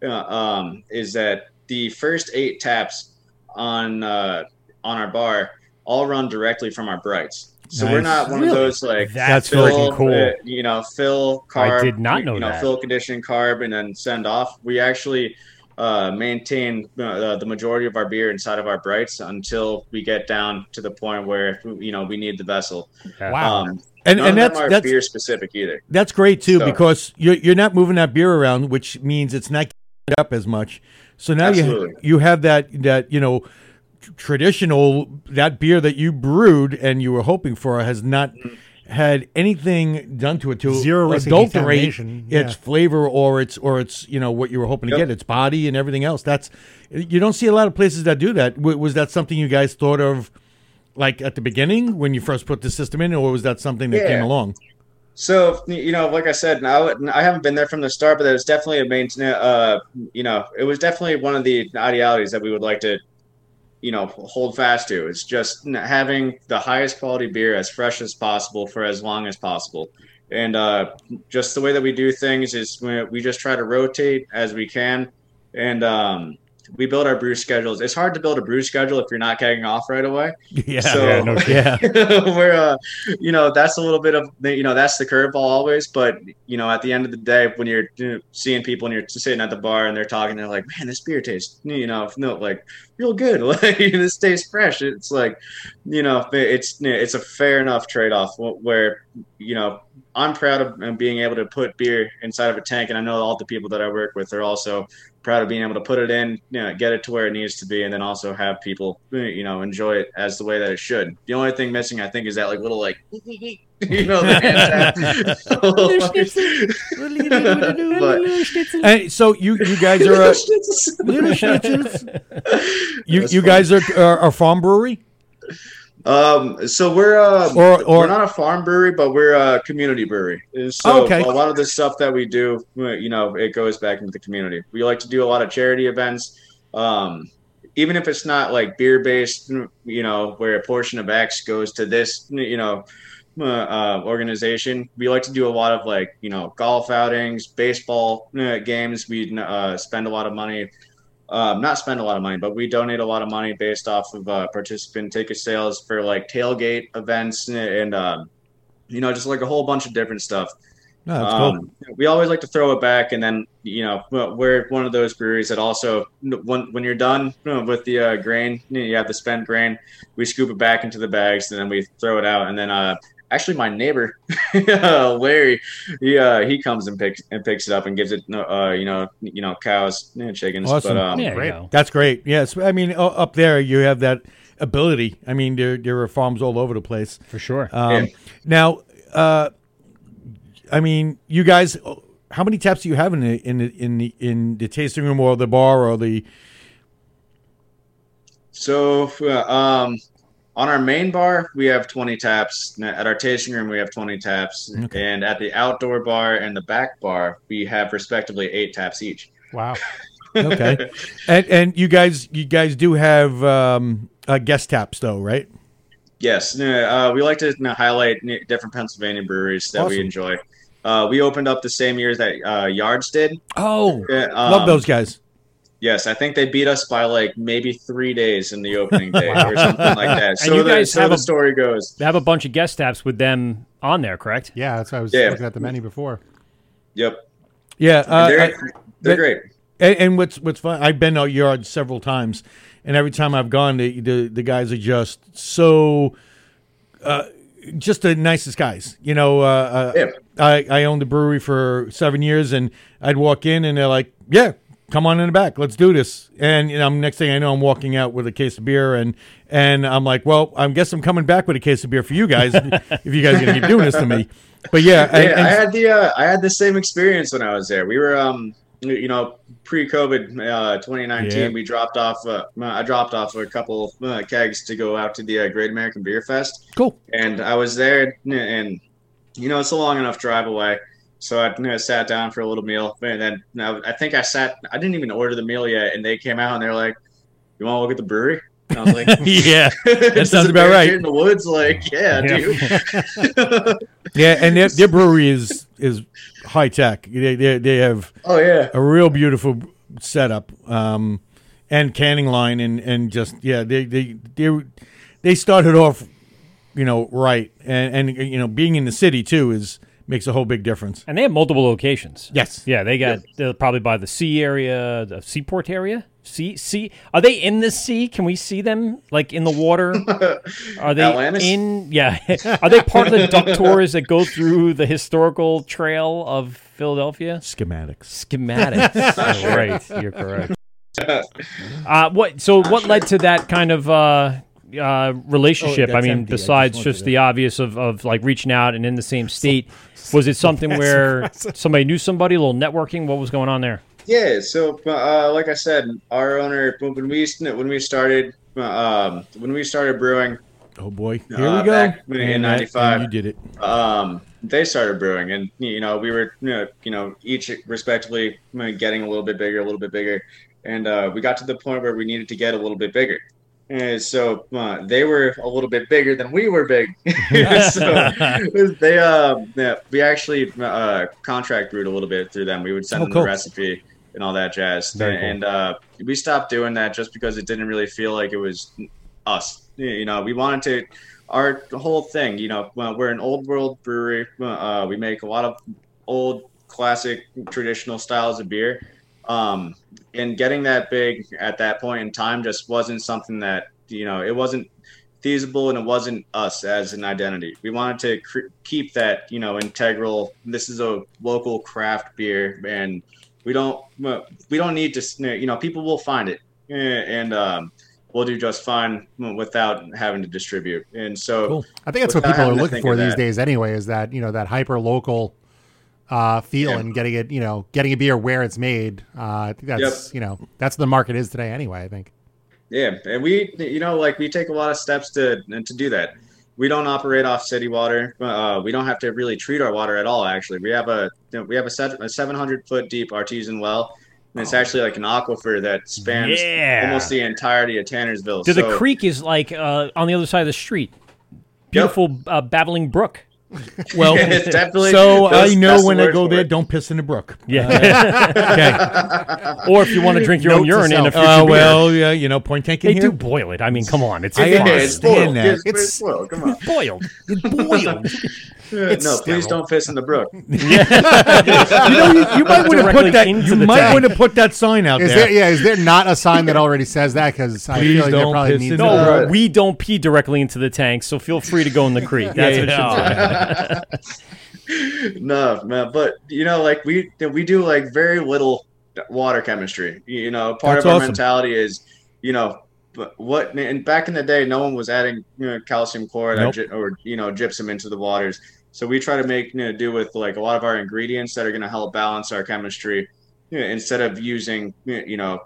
uh, um, is that the first eight taps on uh, on our bar all run directly from our brights. So we're not one of those like That's fill, cool. uh, you know, fill carb. I did not you- know you know, that. fill condition carb and then send off. We actually uh, maintain uh, the majority of our beer inside of our brights until we get down to the point where you know we need the vessel. Yeah. Wow. Um, And none and of that's them are that's beer specific either. That's great too So- because you're you're not moving that beer around, which means it's not getting up as much. So now you Absolutely. you have that that you know traditional that beer that you brewed and you were hoping for has not had anything done to it to Zero risk adulterate contamination, its flavor or its or its you know what you were hoping to Yep. get its body and everything else. That's you don't see a lot of places that do that. W- was that something you guys thought of? Like at the beginning when you first put the system in, or was that something that Yeah. came along? So you know, like I said, now I haven't been there from the start, but it was definitely a main. Uh, you know, it was definitely one of the idealities that we would like to, you know, hold fast to. It's just having the highest quality beer as fresh as possible for as long as possible, and uh, just the way that we do things is we just try to rotate as we can, and um, we build our brew schedules. It's hard to build a brew schedule if you're not kicking off right away. Yeah, So- Yeah, no yeah. where uh, you know that's a little bit of the, you know that's the curveball always but you know at the end of the day when you're you know, seeing people and you're sitting at the bar and they're talking they're like man this beer tastes you know no like real good like this tastes fresh it's like you know it's it's a fair enough trade-off where you know i'm proud of being able to put beer inside of a tank and i know all the people that i work with are also proud of being able to put it in, you know, get it to where it needs to be, and then also have people, you know, enjoy it as the way that it should. The only thing missing, I think, is that like little like, you know, the but And so you you guys are a, you That's you funny. guys are, are a farm brewery. Um, so we're uh, Or- or- we're not a farm brewery, but we're a community brewery. So Okay. a lot of the stuff that we do, you know, it goes back into the community. We like to do a lot of charity events. Um, even if it's not like beer based, you know, where a portion of X goes to this, you know, uh, uh, organization, we like to do a lot of like, you know, golf outings, baseball uh, games. We uh, spend a lot of money, um, not spend a lot of money, but we donate a lot of money based off of uh, participant ticket sales for like tailgate events and, um, you know, just like a whole bunch of different stuff. No, that's cool. Um, we always like to throw it back, and then you know we're one of those breweries that also when when you're done you know, with the uh, grain, you, know, you have the spent grain, we scoop it back into the bags, and then we throw it out, and then uh, actually my neighbor uh, Larry, he uh, he comes and picks and picks it up and gives it uh, you know you know cows and chickens, Awesome. but um, There you Great. That's great. Yes, I mean up there you have that ability. I mean there there are farms all over the place. For sure. Um, Yeah. Now, uh, I mean, you guys, how many taps do you have in the in the in the in the tasting room or the bar or the? So, uh, um, on our main bar, we have 20 taps. At our tasting room, we have 20 taps. Okay. And at the outdoor bar and the back bar, we have respectively eight taps each. Wow. Okay, and and you guys you guys do have um, uh, guest taps though, right? Yes, uh, we like to you know, highlight different Pennsylvania breweries that Awesome. we enjoy. Uh, we opened up the same year that uh, Yards did. Oh, Uh, love um, those guys. Yes, I think they beat us by like maybe three days in the opening day or something like that. So, you the, guys so have the a- story goes. they have a bunch of guest taps with them on there, correct? Yeah, that's why I was Yeah. looking at the menu before. Yep, Yeah, uh, they're, I- they're that- great. And, and what's what's fun? I've been out yard several times, and every time I've gone, the the, the guys are just so, uh, just the nicest guys. You know, uh, uh, Yeah. I I owned the brewery for seven years, and I'd walk in, and they're like, "Yeah, come on in the back. Let's do this. And you know, next thing I know, I'm walking out with a case of beer, and and I'm like, well, I guess I'm coming back with a case of beer for you guys if you guys are gonna keep doing this to me. But yeah, and- Yeah, and- I had the uh, I had the same experience when I was there. We were um you know pre-COVID uh, 2019. Yeah. We dropped off. Uh, I dropped off a couple uh, kegs to go out to the uh, Great American Beer Fest, cool. and I was there, and you know it's a long enough drive away. So I you know, sat down for a little meal, and then now I think I sat. I didn't even order the meal yet, and they came out and they're like, "You want to look at the brewery?" And I was like, yeah, that sounds about right. In the woods, like, yeah, dude. yeah, and their, their brewery is is high tech. They, they they have oh yeah. a real beautiful setup um, and canning line and and just yeah they they they they started off you know right and and you know being in the city too is makes a whole big difference. And they have multiple locations. Yes. Yeah, they got they're probably by the sea area, the seaport area. Sea, sea. Are they in the sea? Can we see them like in the water? Are they Atlantis? in? Yeah. Are they part of the duck tours that go through the historical trail of Philadelphia? Schematics. Schematics. Oh, right, you're correct. Uh, what? So, what led to that kind of uh, uh, relationship? Oh, I mean, empty. I just besides just the obvious of, of like reaching out and in the same state, was it something where somebody knew somebody, a little networking? What was going on there? Yeah, so uh, like I said, our owner when we when we started um, when we started brewing, Oh boy, here Uh, we go. back in 95. you did it. um, they started brewing, and you know we were you know, you know each respectively getting a little bit bigger, a little bit bigger, and uh, we got to the point where we needed to get a little bit bigger. And so uh, they were a little bit bigger than we were big. so they uh, yeah, we actually uh, contract brewed a little bit through them. We would send Oh, them cool. the recipe and all that jazz. Very cool. and uh, we stopped doing that just because it didn't really feel like it was us. You know, we wanted to our whole thing. You know, we're an old world brewery. Uh, we make a lot of old, classic, traditional styles of beer. Um, and getting that big at that point in time just wasn't something that you know it wasn't feasible and it wasn't us as an identity. We wanted to cr- keep that you know integral. This is a local craft beer, and we don't we don't need to you know people will find it eh, and um, we'll do just fine without having to distribute. And so Cool. I think that's what people are looking for these that. days, anyway. Is that you know that hyper local uh, feel Yeah. and getting it, you know, getting a beer where it's made. Uh, I think that's you know that's the market is today, anyway. I think. Yeah, and we, you know, like we take a lot of steps to to do that. We don't operate off city water. Uh, we don't have to really treat our water at all. Actually, we have a you know, we have a, set, a 700 foot deep artesian well, and it's actually like an aquifer that spans Yeah. almost the entirety of Tannersville. So the creek is like uh, on the other side of the street. Beautiful uh, babbling brook. Well, definitely- so that's- I know when I go there, it. don't piss in the brook. Yeah. Okay. or if you want to drink your own Note to urine in a self. future Uh, beer, well, yeah, you know, point taken they here. They do boil it. I mean, come on, it's I understand it's spoiled. that. It's, It's- it's spoiled. Come on. boiled. It's boiled. no, please don't piss in the brook. you know, you, you might want to Directly put that. into You the might tank. want to put that sign out Is there. there yeah? Is there not a sign that already says that? Because I Please feel like there don't probably piss needs in the be. brook. We don't pee directly into the tank, so feel free to go in the creek. That's what it Yeah. should say. no, man, but you know, like we we do like very little water chemistry. You know, part That's of our awesome. mentality is, you know, but what and back in the day, no one was adding you know, calcium chloride or Nope. gy- or you know gypsum into the waters. So we try to make you know, do with like a lot of our ingredients that are going to help balance our chemistry, you know, instead of using you know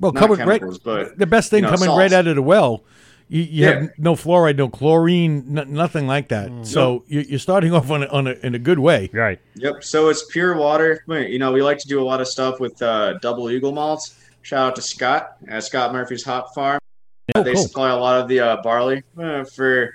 well, coming right. but The best thing you know, coming right out of the well. You, you Yeah. have no fluoride, no chlorine, n- nothing like that. Mm. So you, you're starting off on a, on a, in a good way. Right. Yep. So it's pure water. You know, we like to do a lot of stuff with uh, double eagle malts. Shout out to Scott at Scott Murphy's Hop Farm. Oh, they cool. supply a lot of the uh, barley uh, for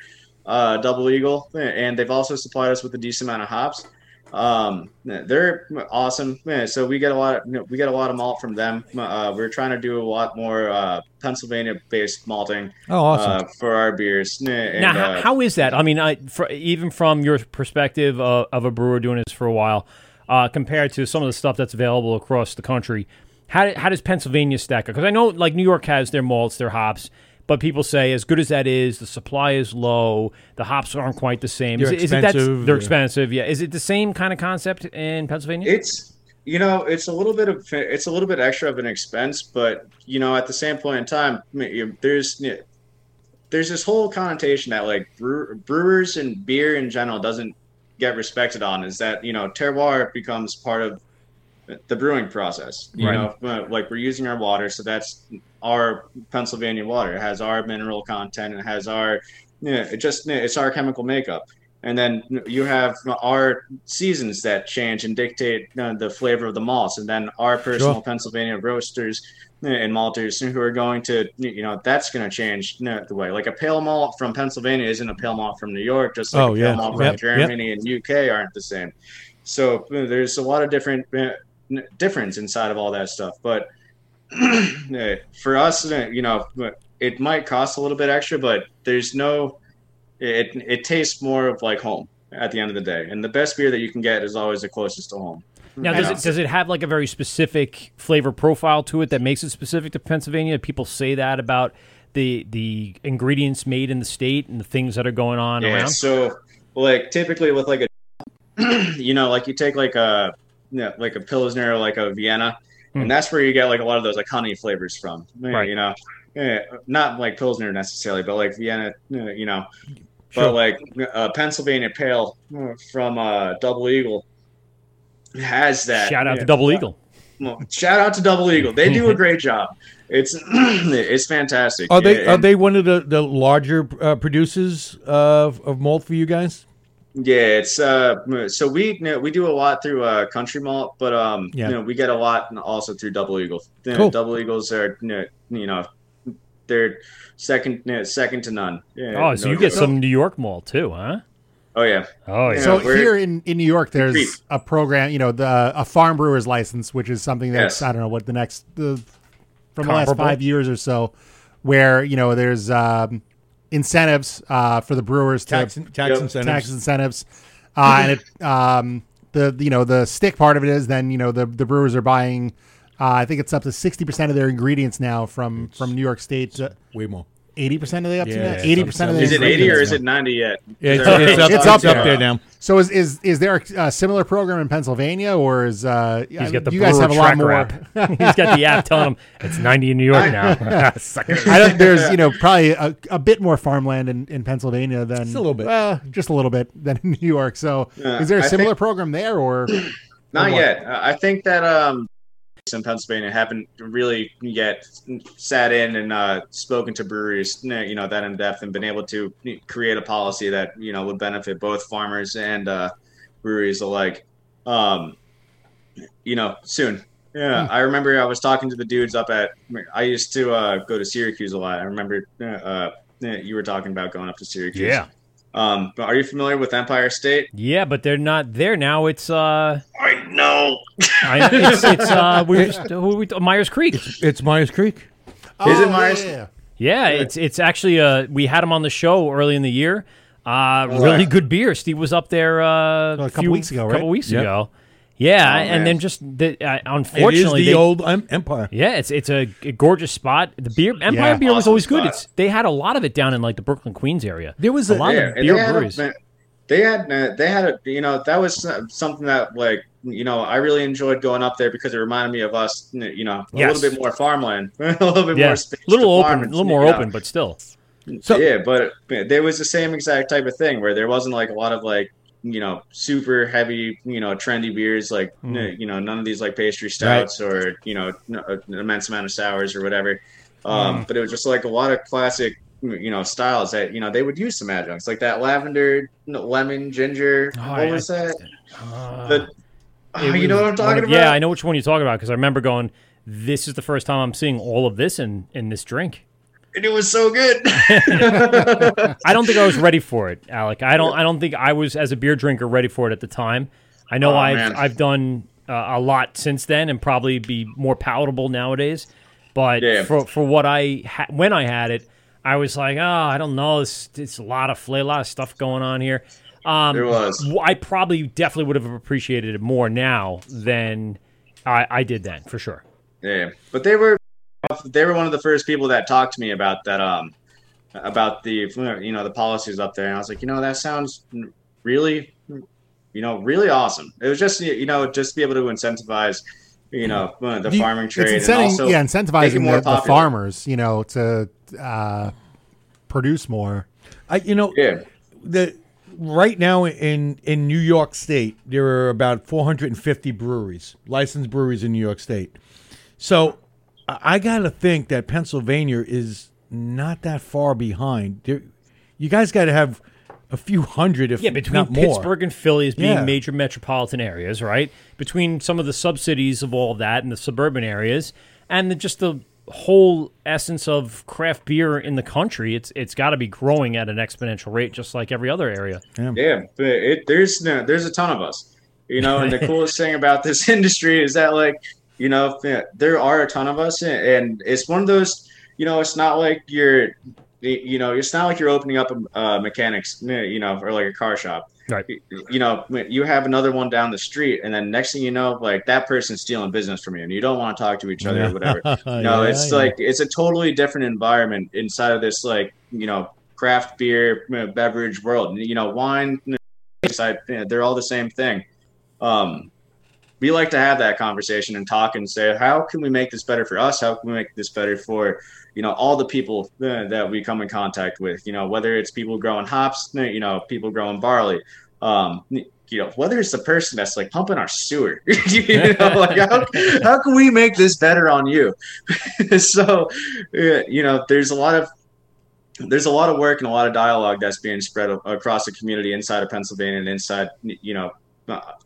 uh, double eagle, and they've also supplied us with a decent amount of hops. Um, they're awesome. So we get a lot. Of, you know, we get a lot of malt from them. Uh, we're trying to do a lot more uh, Pennsylvania-based malting Oh, awesome. uh, for our beers. And, now, how, uh, how is that? I mean, I, fr even from your perspective uh, of a brewer doing this for a while, uh, compared to some of the stuff that's available across the country, how, how does Pennsylvania stack up? Because I know, like New York has their malts, their hops, but people say as good as that is, the supply is low, the hops aren't quite the same. They're is, it- is it that's expensive, they're expensive? Yeah. Is it the same kind of concept in Pennsylvania? It's you know, it's a little bit of it's a little bit extra of an expense, but you know, at the same point in time, there's there's this whole connotation that like brewers and beer in general doesn't get respected on is that you know terroir becomes part of the brewing process. You right. know, like we're using our water, so that's our Pennsylvania water. It has our mineral content. It has our, you know, it just it's our chemical makeup. And then you have our seasons that change and dictate uh, the flavor of the malts, and then our personal sure. Pennsylvania roasters and malters who are going to, you know, that's going to change you know, the way. Like a pale malt from Pennsylvania isn't a pale malt from New York, just like oh, a pale yeah. malt from yep. Germany yep. and UK aren't the same. So there's a lot of different uh, difference inside of all that stuff. But eh, for us, eh, you know, it might cost a little bit extra, but there's no, it it tastes more of like home at the end of the day. And the best beer that you can get is always the closest to home. Now, does it, does it have like a very specific flavor profile to it that makes it specific to Pennsylvania? People say that about the the ingredients made in the state and the things that are going on yeah, around. So, like typically with like a, you know, like you take like a, you know, like a pilsner, or like a Vienna, hmm. and that's where you get like a lot of those like honey flavors from. Right. You know, yeah, not like pilsner necessarily, but like Vienna, you know. Sure. But like uh, Pennsylvania Pale from uh, Double Eagle, has that. Shout out to Double Eagle. Well, shout out to Double Eagle. They do a great job. It's it's fantastic. Are they are they one of the the larger uh, producers of of malt for you guys? Yeah, it's uh so we you know, we do a lot through uh country malt, but um yeah. you know we get a lot also through Double Eagle. You know, cool. Double Eagles are you know they're second second to none. Yeah, oh, so no you get some New York malt too, huh? Oh yeah. Oh yeah. So here in, in New York, there's a program, you know, the a farm brewer's license, which is something that's yes. I don't know what the next the, from Comparable. the last five years or so, where you know there's um, incentives uh, for the brewers to tax, tax yep. incentives, tax incentives, uh, and it um, the you know the stick part of it is then you know the the brewers are buying. Uh, I think it's up to sixty percent of their ingredients now from from New York State. To, way more eighty percent of the up to now. Eighty percent of the is it eighty or is it ninety yet? Yeah, it's, it's, up, it's, up, there. there now. So is is is there a similar program in Pennsylvania or is uh, He's got the you guys have a lot more? He's got the app telling him it's ninety in New York now. I don't, there's you know probably a, a bit more farmland in, in Pennsylvania than just a little bit. Uh, just a little bit than in New York. So is there a similar think, program there or? Not or yet. I think that um, in Pennsylvania haven't really yet sat in and uh, spoken to breweries, you know, that in depth and been able to create a policy that you know would benefit both farmers and uh, breweries alike. Um, you know, soon. Yeah, hmm. I remember I was talking to the dudes up at. I used to uh, go to Syracuse a lot. I remember uh, you were talking about going up to Syracuse. Yeah. Um, are you familiar with Empire State? Yeah, but they're not there now. It's uh, I know. I, it's, it's uh, we just who we Meier's Creek. It's, it's Meier's Creek. Oh, Is it Meier's? Yeah, yeah it's it's actually uh, we had him on the show early in the year. Uh, really good beer. Steve was up there uh, a couple few, weeks ago, right? Couple weeks yep. ago. Yeah, oh, and then just the, uh, unfortunately, it is the they, old Empire. Yeah, it's it's a, a gorgeous spot. The beer Empire yeah, beer awesome was always spot. good. It's they had a lot of it down in like the Brooklyn Queens area. There was a, a lot yeah, of beer breweries. A, they had uh, they had a you know that was something that like you know I really enjoyed going up there because it reminded me of us you know a yes. little bit more farmland, a little bit yeah. more space, a little open, a little more open, know. but still. So, yeah, but there was the same exact type of thing where there wasn't like a lot of like you know super heavy you know trendy beers like mm. you know none of these like pastry stouts right. or you know an immense amount of sours or whatever um, mm. but it was just like a lot of classic you know styles that you know they would use some adjuncts like that lavender lemon ginger oh, what was that uh, the, oh, you know what i'm talking of, about yeah i know which one you're talking about because i remember going this is the first time i'm seeing all of this in in this drink and it was so good. I don't think I was ready for it, Alek. I don't. I don't think I was as a beer drinker ready for it at the time. I know oh, I've man. I've done uh, a lot since then and probably be more palatable nowadays. But yeah. for for what I ha- when I had it, I was like, oh, I don't know. It's, it's a lot of flavor, a lot of stuff going on here. Um, there was. I probably definitely would have appreciated it more now than I, I did then, for sure. Yeah, but they were they were one of the first people that talked to me about that um about the you know the policies up there and i was like you know that sounds really you know, really awesome. It was just you know just be able to incentivize you know the, the farming trade it's and also yeah incentivizing the, the, farmers you know to uh, produce more. I you know yeah. the right now in in New York State there are about 450 breweries, licensed breweries in New York State. So I got to think that Pennsylvania is not that far behind. There, you guys got to have a few hundred, if yeah, between Pittsburgh and Philly as being yeah. major metropolitan areas, right? Between some of the sub cities of all of that and the suburban areas, and the, just the whole essence of craft beer in the country, it's it's got to be growing at an exponential rate, just like every other area. Yeah, yeah it, there's there's a ton of us, you know. And the coolest thing about this industry is that like you know there are a ton of us, and it's one of those. You know, it's not like you're you know, it's not like you're opening up a uh, mechanics, you know, or like a car shop. Right. You know, you have another one down the street, and then next thing you know, like that person's stealing business from you, and you don't want to talk to each other or whatever. no, yeah, it's yeah. like it's a totally different environment inside of this, like you know, craft beer beverage world. You know, wine, they're all the same thing. Um, we like to have that conversation and talk and say, how can we make this better for us? How can we make this better for you know all the people uh, that we come in contact with you know whether it's people growing hops you know people growing barley um, you know whether it's the person that's like pumping our sewer you know like how, how can we make this better on you? So you know there's a lot of there's a lot of work and a lot of dialogue that's being spread across the community inside of Pennsylvania and inside you know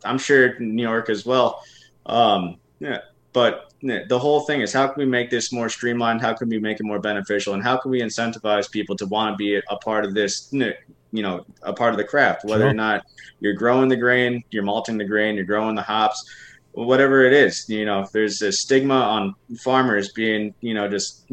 I'm sure New York as well. Um, yeah but the whole thing is how can we make this more streamlined? How can we make it more beneficial? And how can we incentivize people to want to be a part of this, you know, a part of the craft, whether sure. or not you're growing the grain, you're malting the grain, you're growing the hops, whatever it is. You know, if there's a stigma on farmers being, you know, just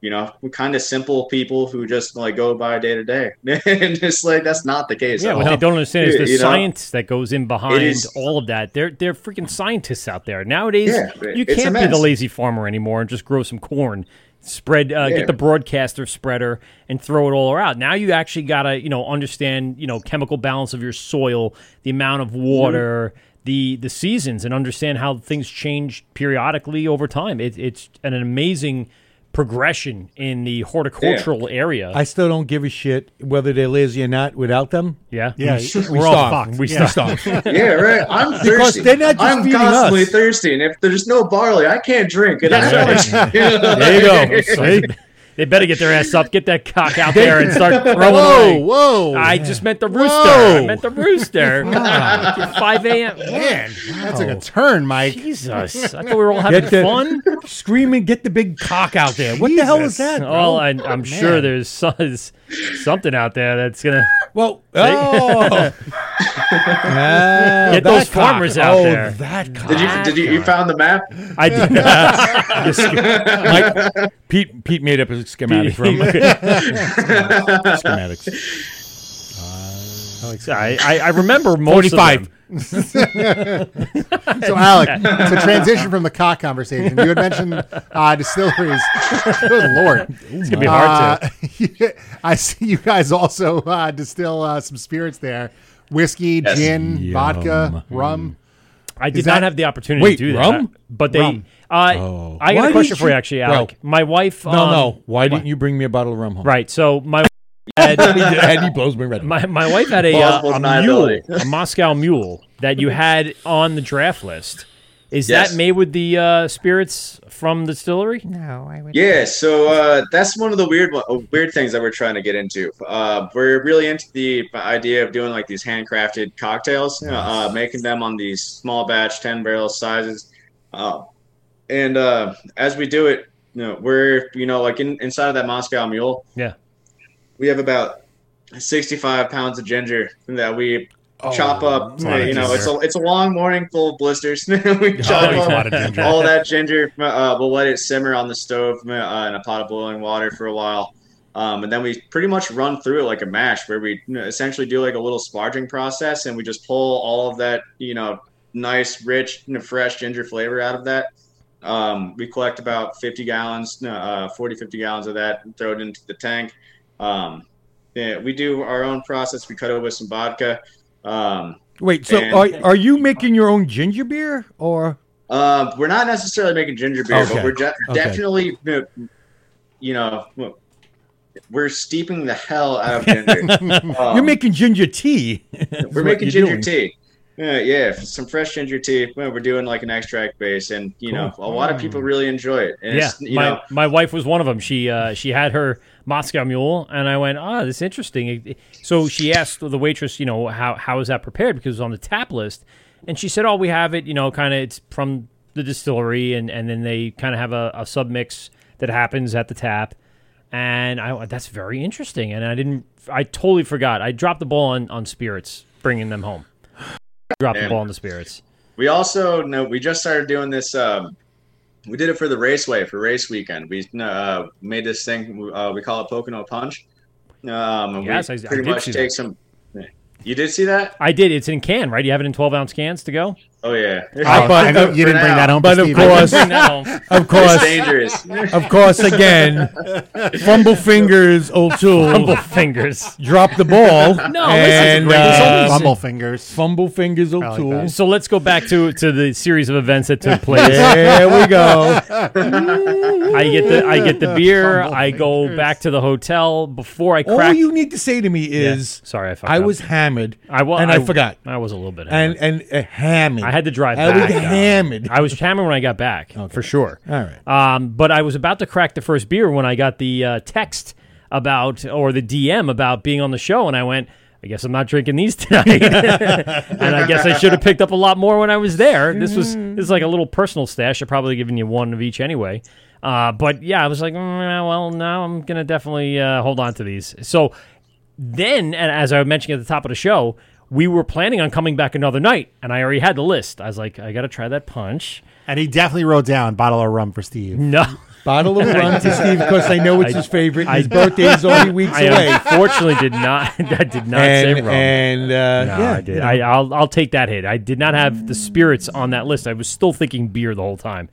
you know, kind of simple people who just like go by day to day. and it's like that's not the case. Yeah, what they don't understand is the you science know? that goes in behind is, all of that. They're they're freaking scientists out there nowadays. Yeah, you can't be the lazy farmer anymore and just grow some corn. Spread, uh, yeah. get the broadcaster spreader and throw it all around. Now you actually gotta, you know, understand, you know, chemical balance of your soil, the amount of water, mm-hmm the the seasons and understand how things change periodically over time. It, it's an amazing progression in the horticultural yeah. area. I still don't give a shit whether they're lazy or not without them. Yeah, yeah, we, we we're all fucked. We yeah. stop. yeah, right. I'm thirsty. Because they're not just I'm constantly us. thirsty, and if there's no barley, I can't drink. And That's right. there you go. They better get their ass up, get that cock out there, and start throwing whoa, away. Whoa, I just meant the rooster. Whoa. I meant the rooster. Five a.m. Man, that's like a turn, Mike. Jesus, I thought we were all having the, fun. Screaming, get the big cock out there. What Jesus. the hell is that? Bro? Oh, I, am sure there's something out there that's gonna. Well, oh, get those farmers cock. out oh, there. That cock. Did you did you, you found the map? I did. Mike, Pete Pete made up a schematic from schematics. Uh, I, I, I remember most 45. Of them. so Alek, to transition from the cock conversation, you had mentioned uh, distilleries. Good lord, it's gonna be hard uh, to. I see you guys also uh, distill uh, some spirits there: whiskey, yes. gin, Yum. vodka, rum. I did not have the opportunity wait, to do rum? that, but they. Rum. Uh, oh. I got Why a question for you, actually, Alek. Bro. My wife. No, um, no. Why didn't you bring me a bottle of rum home? Right. So my and he blows me red. My, my wife had a, uh, a mule, a Moscow mule that you had on the draft list. Is yes. that made with the uh, spirits from the distillery? No, I would. Yeah, so uh, that's one of the weird uh, weird things that we're trying to get into. Uh, we're really into the idea of doing like these handcrafted cocktails, uh, making them on these small batch, ten barrel sizes, uh, and as we do it, you know, we're you know like in, inside of that Moscow Mule. Yeah we have about 65 pounds of ginger that we oh, chop up. You know, it's a it's a long morning full of blisters. we oh, chop oh, up all that ginger. Uh, we'll let it simmer on the stove uh, in a pot of boiling water for a while. Um, and then we pretty much run through it like a mash, where we essentially do like a little sparging process, and we just pull all of that, you know, nice, rich, fresh ginger flavor out of that. Um, we collect about 50 gallons, uh, 40, 50 gallons of that, and throw it into the tank. Um, yeah, we do our own process. We cut it with some vodka. Um, Wait, so And- are are you making your own ginger beer or? Uh, we're not necessarily making ginger beer, Okay. but we're de- Okay. definitely, you know, we're steeping the hell out of ginger. Um, You're making ginger tea. we're making ginger doing. tea. Yeah, yeah, some fresh ginger tea. Well, we're doing like an extract base, and you know, a lot of people really enjoy it. And Yeah, it's, you my know, my wife was one of them. She uh, she had her Moscow Mule, and I went, "Oh, this is interesting." So she asked the waitress, you know, how how is that prepared because it was on the tap list, and she said, "Oh, we have it, you know, kind of it's from the distillery, and and then they kind of have a, a sub mix that happens at the tap." And I that's very interesting, and I didn't, I totally forgot. I dropped the ball on on spirits, bringing them home. Dropped the ball in the spirits. we also know we just started doing this. Um, we did it for the raceway for race weekend. We uh, made this thing. Uh, we call it Pocono Punch. Um, and Yes, we I- I pretty did much take that. some. You did see that? I did. It's in can, right? You have it in twelve ounce cans to go. Oh yeah. Oh, but- I know you for didn't bring that home, But of Steve. course- Bring that home. Of It's course, dangerous. of course. Again, fumble fingers, O'Toole. fumble fingers. drop the ball. No, and listen, There's uh, only fumble fingers. fumble fingers, like O'Toole. that. So let's go back to to the series of events that took place. there we go. I get the I get the beer. Fumble I go fingers. back to the hotel before I Crack. All you need to say to me Yeah. is, Sorry, I I up. was hammered, I was and I, forgot, I was a little bit. and hammered. and uh, hammered. I had to drive I back. was hammered. I was hammered when I got back for sure. All right. Um, but I was about to crack the first beer when I got the uh, text about or the DM about being on the show, and I went. I guess I'm not drinking these tonight, and I guess I should have picked up a lot more when I was there. This was this is like a little personal stash. I've probably given you one of each anyway. Uh, but yeah, I was like, mm, well, now I'm gonna definitely uh, hold on to these. So then, and as I mentioned at the top of the show, we were planning on coming back another night, and I already had the list. I was like, I got to try that punch. And he definitely wrote down bottle of rum for Steve. No, Bottle of rum to Steve because I know it's I- his favorite. I- His birthday is only weeks I away. unfortunately did not. I did not and say rum. and uh, no, yeah, I did. you know. I, I'll I'll take that hit. I did not have the spirits on that list. I was still thinking beer the whole time.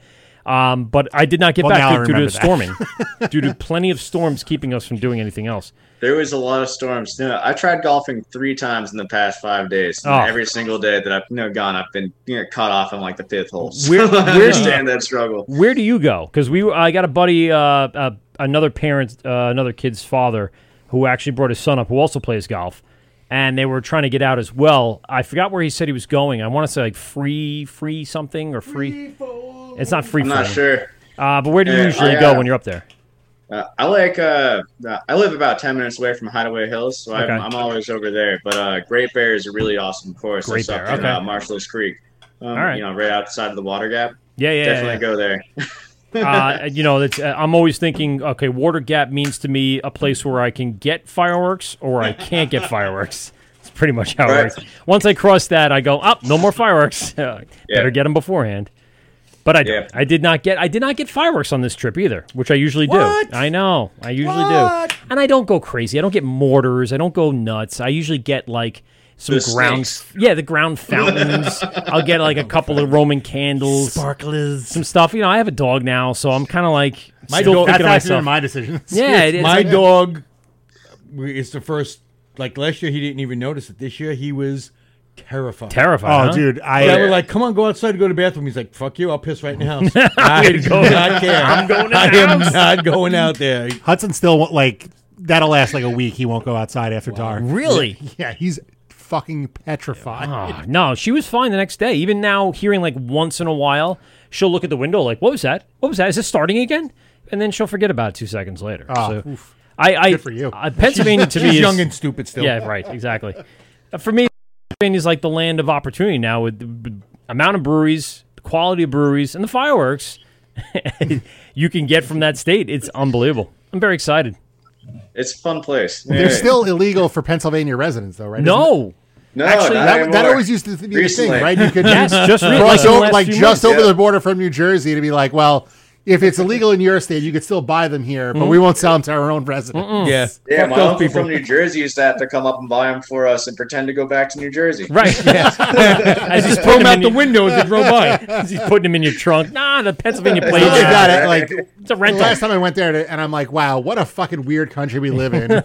Um, but I did not get Well, back due, due to remember storming, due to plenty of storms keeping us from doing anything else. There was a lot of storms. You know, I tried golfing three times in the past five days. and Oh. Every single day that I've you know, gone, I've been you know, cut off on like the fifth hole. So Where- I where do you- understand that struggle. Where do you go? Because we, I got a buddy, uh, uh, another parent, uh, another kid's father, who actually brought his son up, who also plays golf, and they were trying to get out as well. I forgot where he said he was going. I want to say like free, free something or free. It's not free. I'm not sure. Uh, but where do you usually I, go uh, when you're up there? Uh, I like. Uh, I live about ten minutes away from Hideaway Hills, so Okay. I'm, I'm always over there. But uh, Great Bear is a really awesome course. Great It's up Bear, in okay. uh, Marshall's Creek. Um, All right. You know, right outside of the water gap. Yeah, yeah, Definitely yeah. go there. uh, you know, uh, I'm always thinking, okay, Water Gap means to me a place where I can get fireworks or I can't get fireworks. It's pretty much how it works. Once I cross that, I go, up, no more fireworks. Better Yeah. get them beforehand. But I, Yeah. I did not get I did not get fireworks on this trip either, which I usually What? do. I know, I usually What? do, and I don't go crazy. I don't get mortars. I don't go nuts. I usually get like some The ground, snakes. yeah, the ground fountains. I'll get like a couple of Roman candles sparklers. some stuff. You know, I have a dog now, so I'm kind of like My still dog- That's actually myself. my decisions. yeah, it is. My Like, dog is the first. Like last year, he didn't even notice it. This year, he was terrified. terrified. Oh, huh? dude, But I I was like, "Come on, go outside to go to the bathroom." He's like, "Fuck you! I'll piss right in the house." I do not care. I'm going in I am not going out there. Hudson still won't- like that'll last like a week. He won't go outside after dark. Really? Yeah, he's fucking petrified. Oh, no, she was fine the next day. Even now, hearing like once in a while, she'll look at the window like, "What was that? What was that? Is this starting again?" And then she'll forget about it two seconds later. Oh, so, I, I, Good for you. Uh, Pennsylvania to me is young and stupid still. yeah, right, exactly. Uh, For me, Pennsylvania is like the land of opportunity now with the amount of breweries, the quality of breweries, and the fireworks you can get from that state. It's unbelievable. I'm very excited. It's a fun place. They're Yeah. still illegal for Pennsylvania residents, though, right? No, no, actually, that, that always used to be the thing, right? You could yes, just cross like, over, like just months. over yeah. the border from New Jersey to be like, well, if it's illegal in your state, you could still buy them here, but we won't sell them to our own residents. yeah. Yeah, Fuck my uncle people. from New Jersey used to have to come up and buy them for us and pretend to go back to New Jersey. Right. As he's Throw putting them them out the your, window as they drove by. as he's putting them in your trunk. Nah, the Pennsylvania It's plate. not like Yeah. it- Like It's a the rental. last time I went there, to, and I'm like, wow, what a fucking weird country we live in.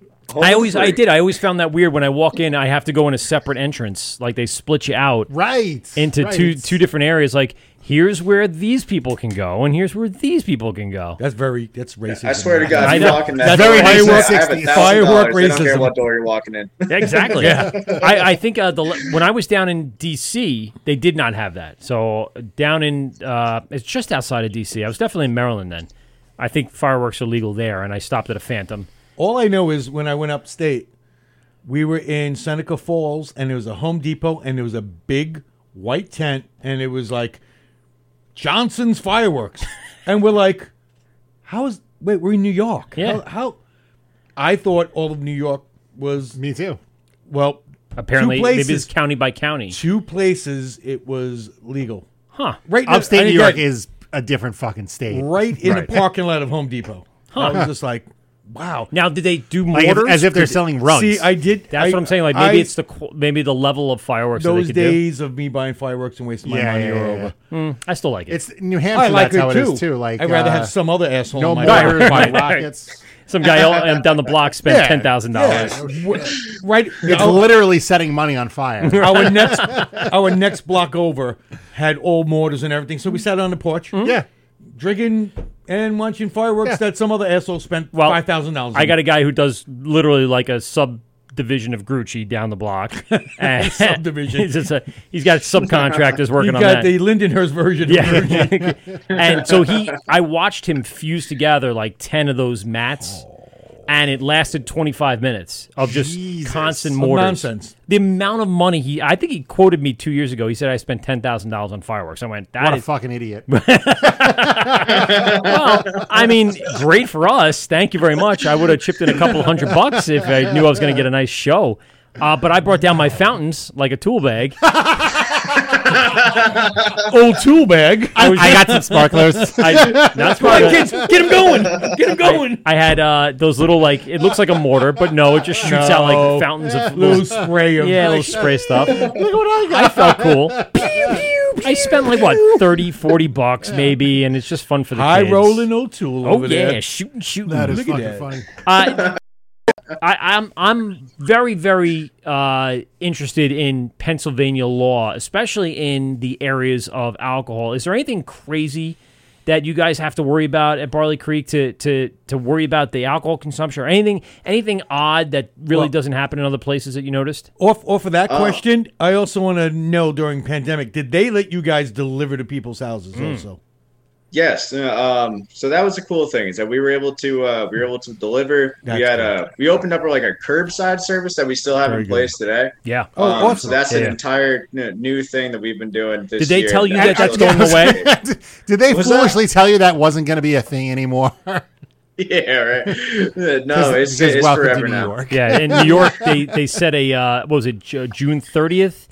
I always, I did. I always found that weird when I walk in. I have to go in a separate entrance, like they split you out right into right. two two different areas. Like here's where these people can go, and here's where these people can go. That's very that's racist. I swear to God, I if you know. in that That's door, very I have firework- a firework dollars. I don't care racism. what door you're walking in. Exactly. yeah. I, I think uh, the when I was down in D.C., they did not have that. So down in uh, it's just outside of D.C. I was definitely in Maryland then. I think fireworks are legal there, and I stopped at a Phantom. All I know is when I went upstate, we were in Seneca Falls, and there was a Home Depot, and there was a big white tent, and it was like Johnson's fireworks, and we're like, "How is? Wait, we're in New York. Yeah. How? how I thought all of New York was me too well. Apparently, two maybe it's county by county. two places it was legal. Huh. Right, in the- upstate and new york again, is a different fucking state right in Right. the parking lot of Home Depot. I was just like, wow. Now, did they do like mortars? as if they're selling rugs See, I did. That's I- what I'm saying. Like maybe I- it's the maybe the level of fireworks that they those could days of me buying fireworks and wasting my Yeah, money yeah, are yeah, over. do. Hmm, I still like it. it's new hampshire I like that's how it it too. is too like I'd rather uh, have some other asshole. no on my mortars lawn. rockets Some guy um, down the block spent Yeah, ten thousand dollars. right. it's our, literally setting money on fire our next, our next block over had old mortars and everything. So we sat on the porch, hmm? yeah drinking and watching fireworks Yeah. that some other asshole spent Well, five thousand dollars. I got a guy who does literally like a subdivision of Grucci down the block. Subdivision. he's, just a, he's got subcontractors You working on got that. the Lindenhurst version. yeah, and so he, I watched him fuse together like ten of those mats, and it lasted twenty five minutes of just Jesus. constant mortars. nonsense. The amount of money he, I think he quoted me two years ago. He said I spent ten thousand dollars on fireworks. I went, what that a fucking idiot well. I mean, great for us. Thank you very much. I would have chipped in a couple hundred bucks if I knew I was going to get a nice show. Uh, but I brought down my fountains like a tool bag. Old tool bag. I, was, i got some sparklers I, not Come on, sparklers. kids, get him going. Get him going. I had uh, those little like it looks like a mortar, but no, it just shoots out like fountains of Little spray of yeah, little spray stuff. Look what I got. I felt cool. I spent like what 30, 40 bucks maybe, and it's just fun for the kids. high kids. rolling O'Toole. Oh over yeah, there. shooting, shooting. that is Look at fucking that. funny Uh, I, I'm I'm very very uh, interested in Pennsylvania law, especially in the areas of alcohol. Is there anything crazy that you guys have to worry about at Barley Creek to to to worry about the alcohol consumption or anything anything odd that really Well- doesn't happen in other places that you noticed? Off off of that question, I also want to know during pandemic, did they let you guys deliver to people's houses Hmm. also? Yes. uh, Um, so that was the cool thing is that we were able to uh, we were able to deliver. That's we had a we opened up like a curbside service that we still have Very in place today. Yeah. Oh, Um, awesome. So that's Yeah. an entire new thing that we've been doing. This Did they year tell you that that that's going away? did they What's that? foolishly tell you that wasn't going to be a thing anymore yeah, right. Uh, No, it's, Because it's welcome to forever New now. York. Yeah, in New York they they set a uh, what was it June 30th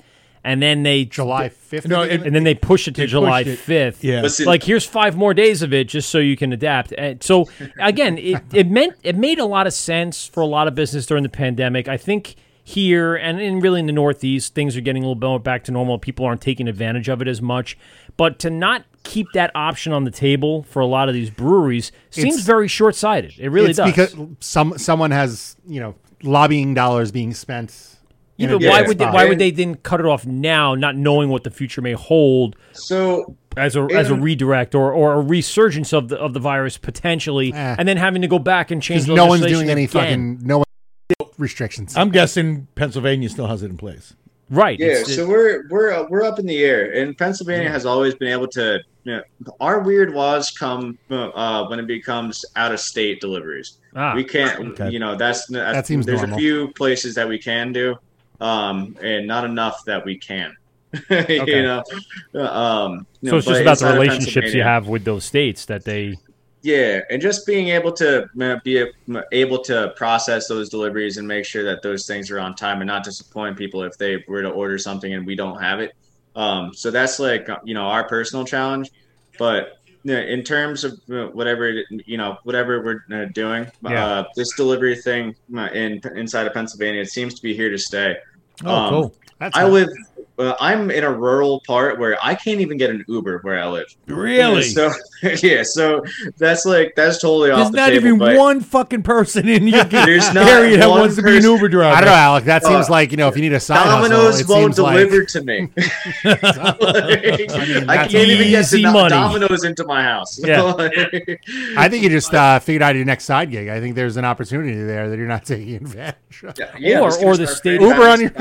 and then they July 5th No, it- and then they push it to July 5th. Yeah. Listen- like here's five more days of it just so you can adapt. And so again, it, it meant it made a lot of sense for a lot of business during the pandemic. I think here and in really in the Northeast, things are getting a little bit more back to normal. People aren't taking advantage of it as much. But to not keep that option on the table for a lot of these breweries seems It's- very short sighted. It really it's does. because some someone has you know lobbying dollars being spent yeah, in a but why would they, why would they then cut it off now, not knowing what the future may hold? So as a as a redirect or, or a resurgence of the of the virus potentially, Eh. and then having to go back and change. because no one's doing any again. fucking no one restrictions I'm guessing Pennsylvania still has it in place. right. yeah, it's- so we're we're uh, we're up in the air, and Pennsylvania has always been able to. You know, our weird laws come uh, when it becomes out of state deliveries. ah, we can't Okay. you know that's That seems there's normal. a few places that we can do um and not enough that we can Okay. you know um you so know, it's just about the relationships you have with those states that they. yeah and just being able to be able to process those deliveries and make sure that those things are on time and not disappoint people if they were to order something and we don't have it um so that's like you know our personal challenge but in terms of whatever you know, whatever we're uh, doing, Yeah. uh, this delivery thing uh, in inside of Pennsylvania, it seems to be here to stay. Oh, Um, cool. That's I not- live uh, I'm in a rural part where I can't even get an Uber where I live. Really? So yeah, so that's like that's totally There's off the not table. even but one fucking person in your There's not area that one wants to be an person- Uber driver. I don't know, Alek. That seems Uh, like you know if you need a side Domino's hustle, it won't seems like deliver to me. I that's can't even get easy the money. Domino's into my house. Yeah. I think you just uh, figured out your next side gig. I think there's an opportunity there that you're not taking advantage of. Yeah, Or- I'm just gonna or the state- Uber on your-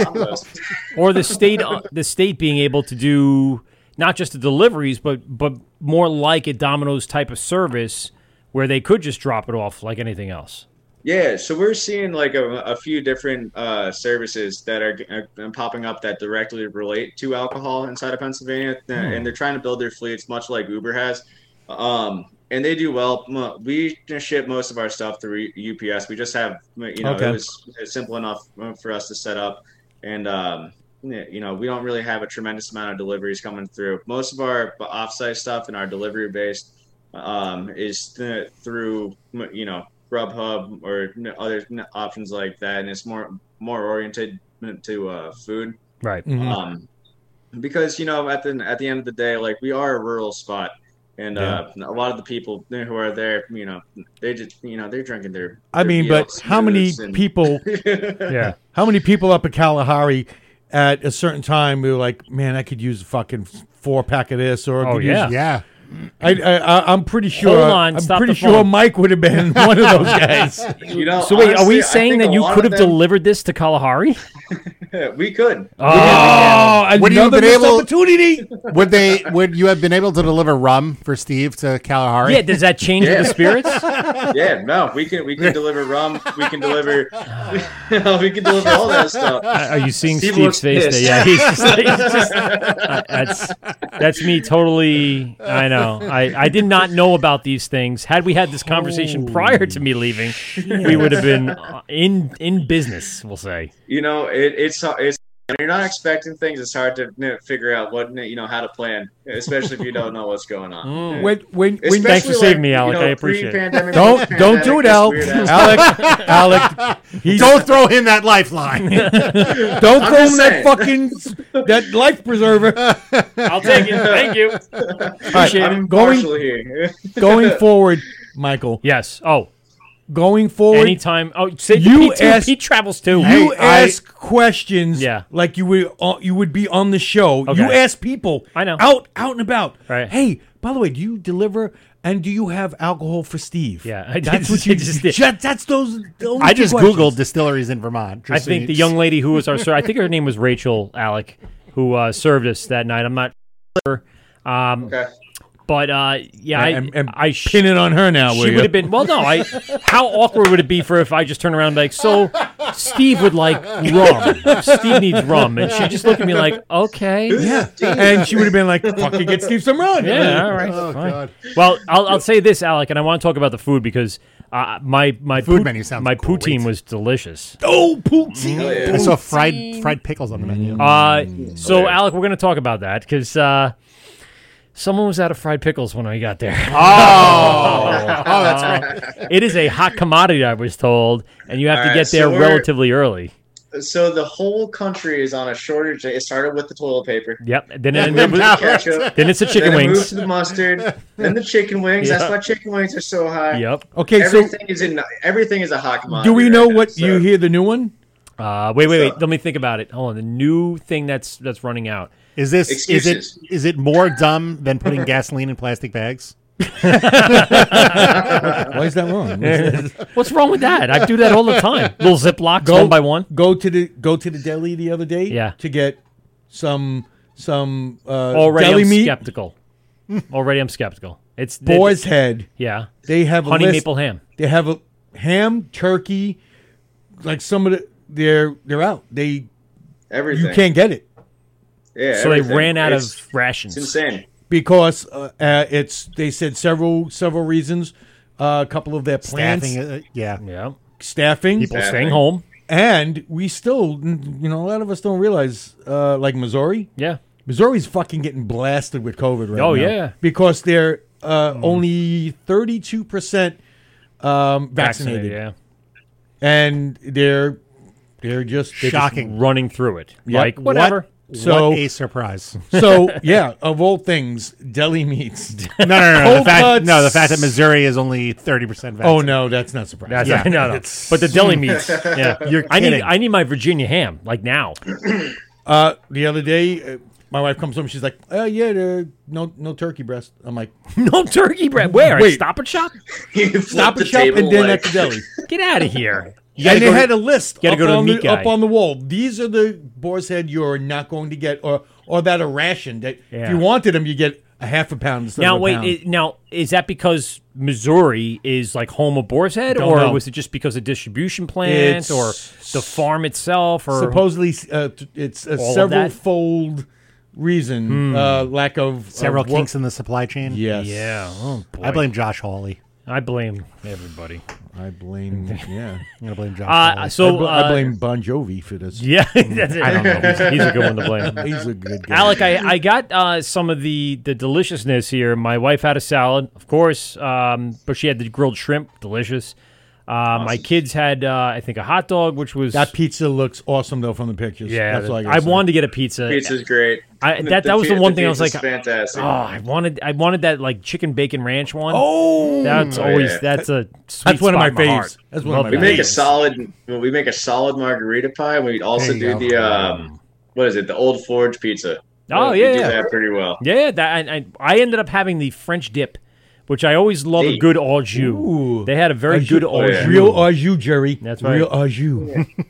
or the state uh, the state being able to do not just the deliveries but but more like a Domino's type of service where they could just drop it off like anything else. Yeah, so we're seeing like a, a few different uh, services that are, are popping up that directly relate to alcohol inside of Pennsylvania, uh, and they're trying to build their fleets much like Uber has. Um, and they do well. We ship most of our stuff through UPS. We just have, you know, Okay. it was simple enough uh, for us to set up, and um, you know, we don't really have a tremendous amount of deliveries coming through. Most of our offsite stuff and our delivery based um, is th- through, you know, Grubhub or other options like that, and it's more more oriented to uh, food. Right. Mhm. Um, because you know, at the at the end of the day, like we are a rural spot, and uh, a lot of the people who are there, you know, they just you know they're drinking their. I their mean, but how many and- people? Yeah. How many people up in Kalahari at a certain time we were like, "Man, I could use a fucking four pack of this," or I Oh, could yeah. use Yeah. I, I, I, I'm pretty sure. Hold on, I'm stop pretty the sure phone. Mike would have been one of those guys. You know, So wait, are we I saying think that a you lot could of have them- delivered this to Kalahari? We could. Oh, Oh, Would you have another been missed able- opportunity. Would they? Would you have been able to deliver rum for Steve to Kalahari? yeah. Does that change Yeah. the spirits? Yeah, no, we can we can deliver rum. We can deliver. we can deliver all that stuff. Are you seeing Steve Steve's looks face? pissed. There? Yeah, he's just, he's just uh, that's that's me totally. I know. I I did not know about these things. Had we had this conversation prior to me leaving, we would have been in in business. We'll say. You know, it, it's it's when you're not expecting things. It's hard to you know, figure out what you know how to plan, especially if you don't know what's going on. Yeah. Mm. When, when, when, Thanks for saving me, you Alek. know, I appreciate it. don't don't do it, Al. post-pandemic, that's weird ass- Alek, Alek, he's, Don't throw him that lifeline. don't I'm throw just him that fucking that life preserver. I'll take it. Thank you. Appreciate I'm it. Going- here. Going forward, Michael. Yes. Oh, Going forward, anytime. Oh, say You you Pete, too. Pete travels too. You Hey, I- ask questions, Yeah. like you would uh, you would be on the show. You ask people, I know. out out and about. Right. Hey, by the way, do you deliver and do you have alcohol for Steve? Yeah, I that's did- what you I just did. That, that's those. the only I just questions. googled distilleries in Vermont. I think the young lady who was our ser- I think her name was Rachel Alek, who uh, served us that night. I'm not sure. Um, Okay. But uh, yeah, I, and, and I sh- pin it on her now. she would have been well. No, I. How awkward would it be for if I just turn around and be like, so Steve would like rum. Steve needs rum, and she just looked at me like, okay, Yeah, and she would have been like, "Fucking get Steve some rum. yeah, all right, Oh fine. God. Well, I'll, I'll say this, Alek, and I want to talk about the food because uh, my my Food pout- menu sounds my great. poutine was delicious. Oh, poutine! Hell yeah. I saw fried fried pickles on the menu. Uh, so yeah. Alek, we're going to talk about that because uh, someone was out of fried pickles when I got there. oh, oh, that's right. it is a hot commodity, I was told, and you have All to right, get there so relatively early. So the whole country is on a shortage. It started with the toilet paper. Yep. Then it, then then, now- Ketchup. then it's the chicken then it moved wings. to the mustard, then the chicken wings. Yeah. That's why chicken wings are so high. Yep. Okay, so Everything is in. Everything is a hot commodity. do we right know now, what so- you hear the new one? Uh, wait, wait, wait. So- Let me think about it. Hold on. The new thing that's that's running out. Is this is it Excuses. is it more dumb than putting gasoline in plastic bags? Why is that wrong? What's wrong with that? I do that all the time. Little Ziplocs, Go- one by one. Go to the go to the deli the other day. Yeah. to get some some uh, Already, deli I'm meat. skeptical. Already, I'm skeptical. It's Boar's head. yeah, They have a honey list. maple ham. They have a ham, turkey. Like some of the, they're they're out. They Everything. you can't get it Yeah, So they ran out It's- of rations. It's insane. because uh, uh, it's. They said several several reasons. Uh, a couple of their plants, Staffing, uh, yeah. Yeah, staffing, people Staffing. staying home. and we still, you know, a lot of us don't realize, uh, like Missouri. Yeah, Missouri's fucking getting blasted with COVID right now. Oh, now. yeah. because they're uh, only thirty-two percent um, vaccinated, Yeah, and they're they're just they're just Shocking. running through it. Yep. Like whatever. So what a surprise! so yeah, of all things, deli meats. no, no, no, no. Cold The fact, cuts. no, the fact that Missouri is only thirty percent. Oh no, that's not surprising. That's Yeah. no, no. But the deli meats, yeah. You're I need. I need my Virginia ham like now. Uh, the other day, uh, my wife comes home. She's like, "Uh, yeah, there, no, no turkey breast." I'm like, no turkey breast? Where? Wait. Stop and Shop? "Stop the and shop, and then like- at the deli." Get out of here. You and they to- had a list gotta up, go to on meat the, up on the wall. These are the boar's head you're not going to get, or or that are rationed. That Yeah. if you wanted them, you get a half a pound instead Now of a wait, pound. i- now is that because Missouri is like home of Boar's Head, or know. was it just because of distribution plant, It's- or the farm itself, or Supposedly, uh, it's a several fold reason. Uh, lack of several of kinks in the supply chain. Yes. yeah? Oh boy. I blame Josh Hawley. I blame everybody. I blame. Yeah. I'm gonna blame Josh. Uh, Hawley. so I, bl- I uh, blame Bon Jovi for this. Yeah, that's it. I don't know. He's, he's a good one to blame. He's a good guy. Alek, I, I got uh, some of the, the deliciousness here. My wife had a salad, of course, um, but she had the grilled shrimp, delicious. Uh, My kids had, uh, I think, a hot dog, which was That pizza looks awesome though from the pictures. yeah. That's all I, I, wanted to get a pizza. Pizza's great. I- The- that- the that was the pi- one thing I was like, fantastic. Oh, I wanted I wanted that like chicken bacon ranch one. Oh, that's Oh, always yeah. that's a sweet That's one of spot my in faves. heart. That's one of Love my we that. make a solid. We make a solid margarita pie. and We also do go. the um, what is it? The Old Forge pizza. Oh, we yeah, do yeah. that pretty well. Yeah, that I, I, I ended up having the French dip, which I always love a good au jus. Ooh. They had a very Au good au jus. Real au jus, Jerry. That's Real right. au jus.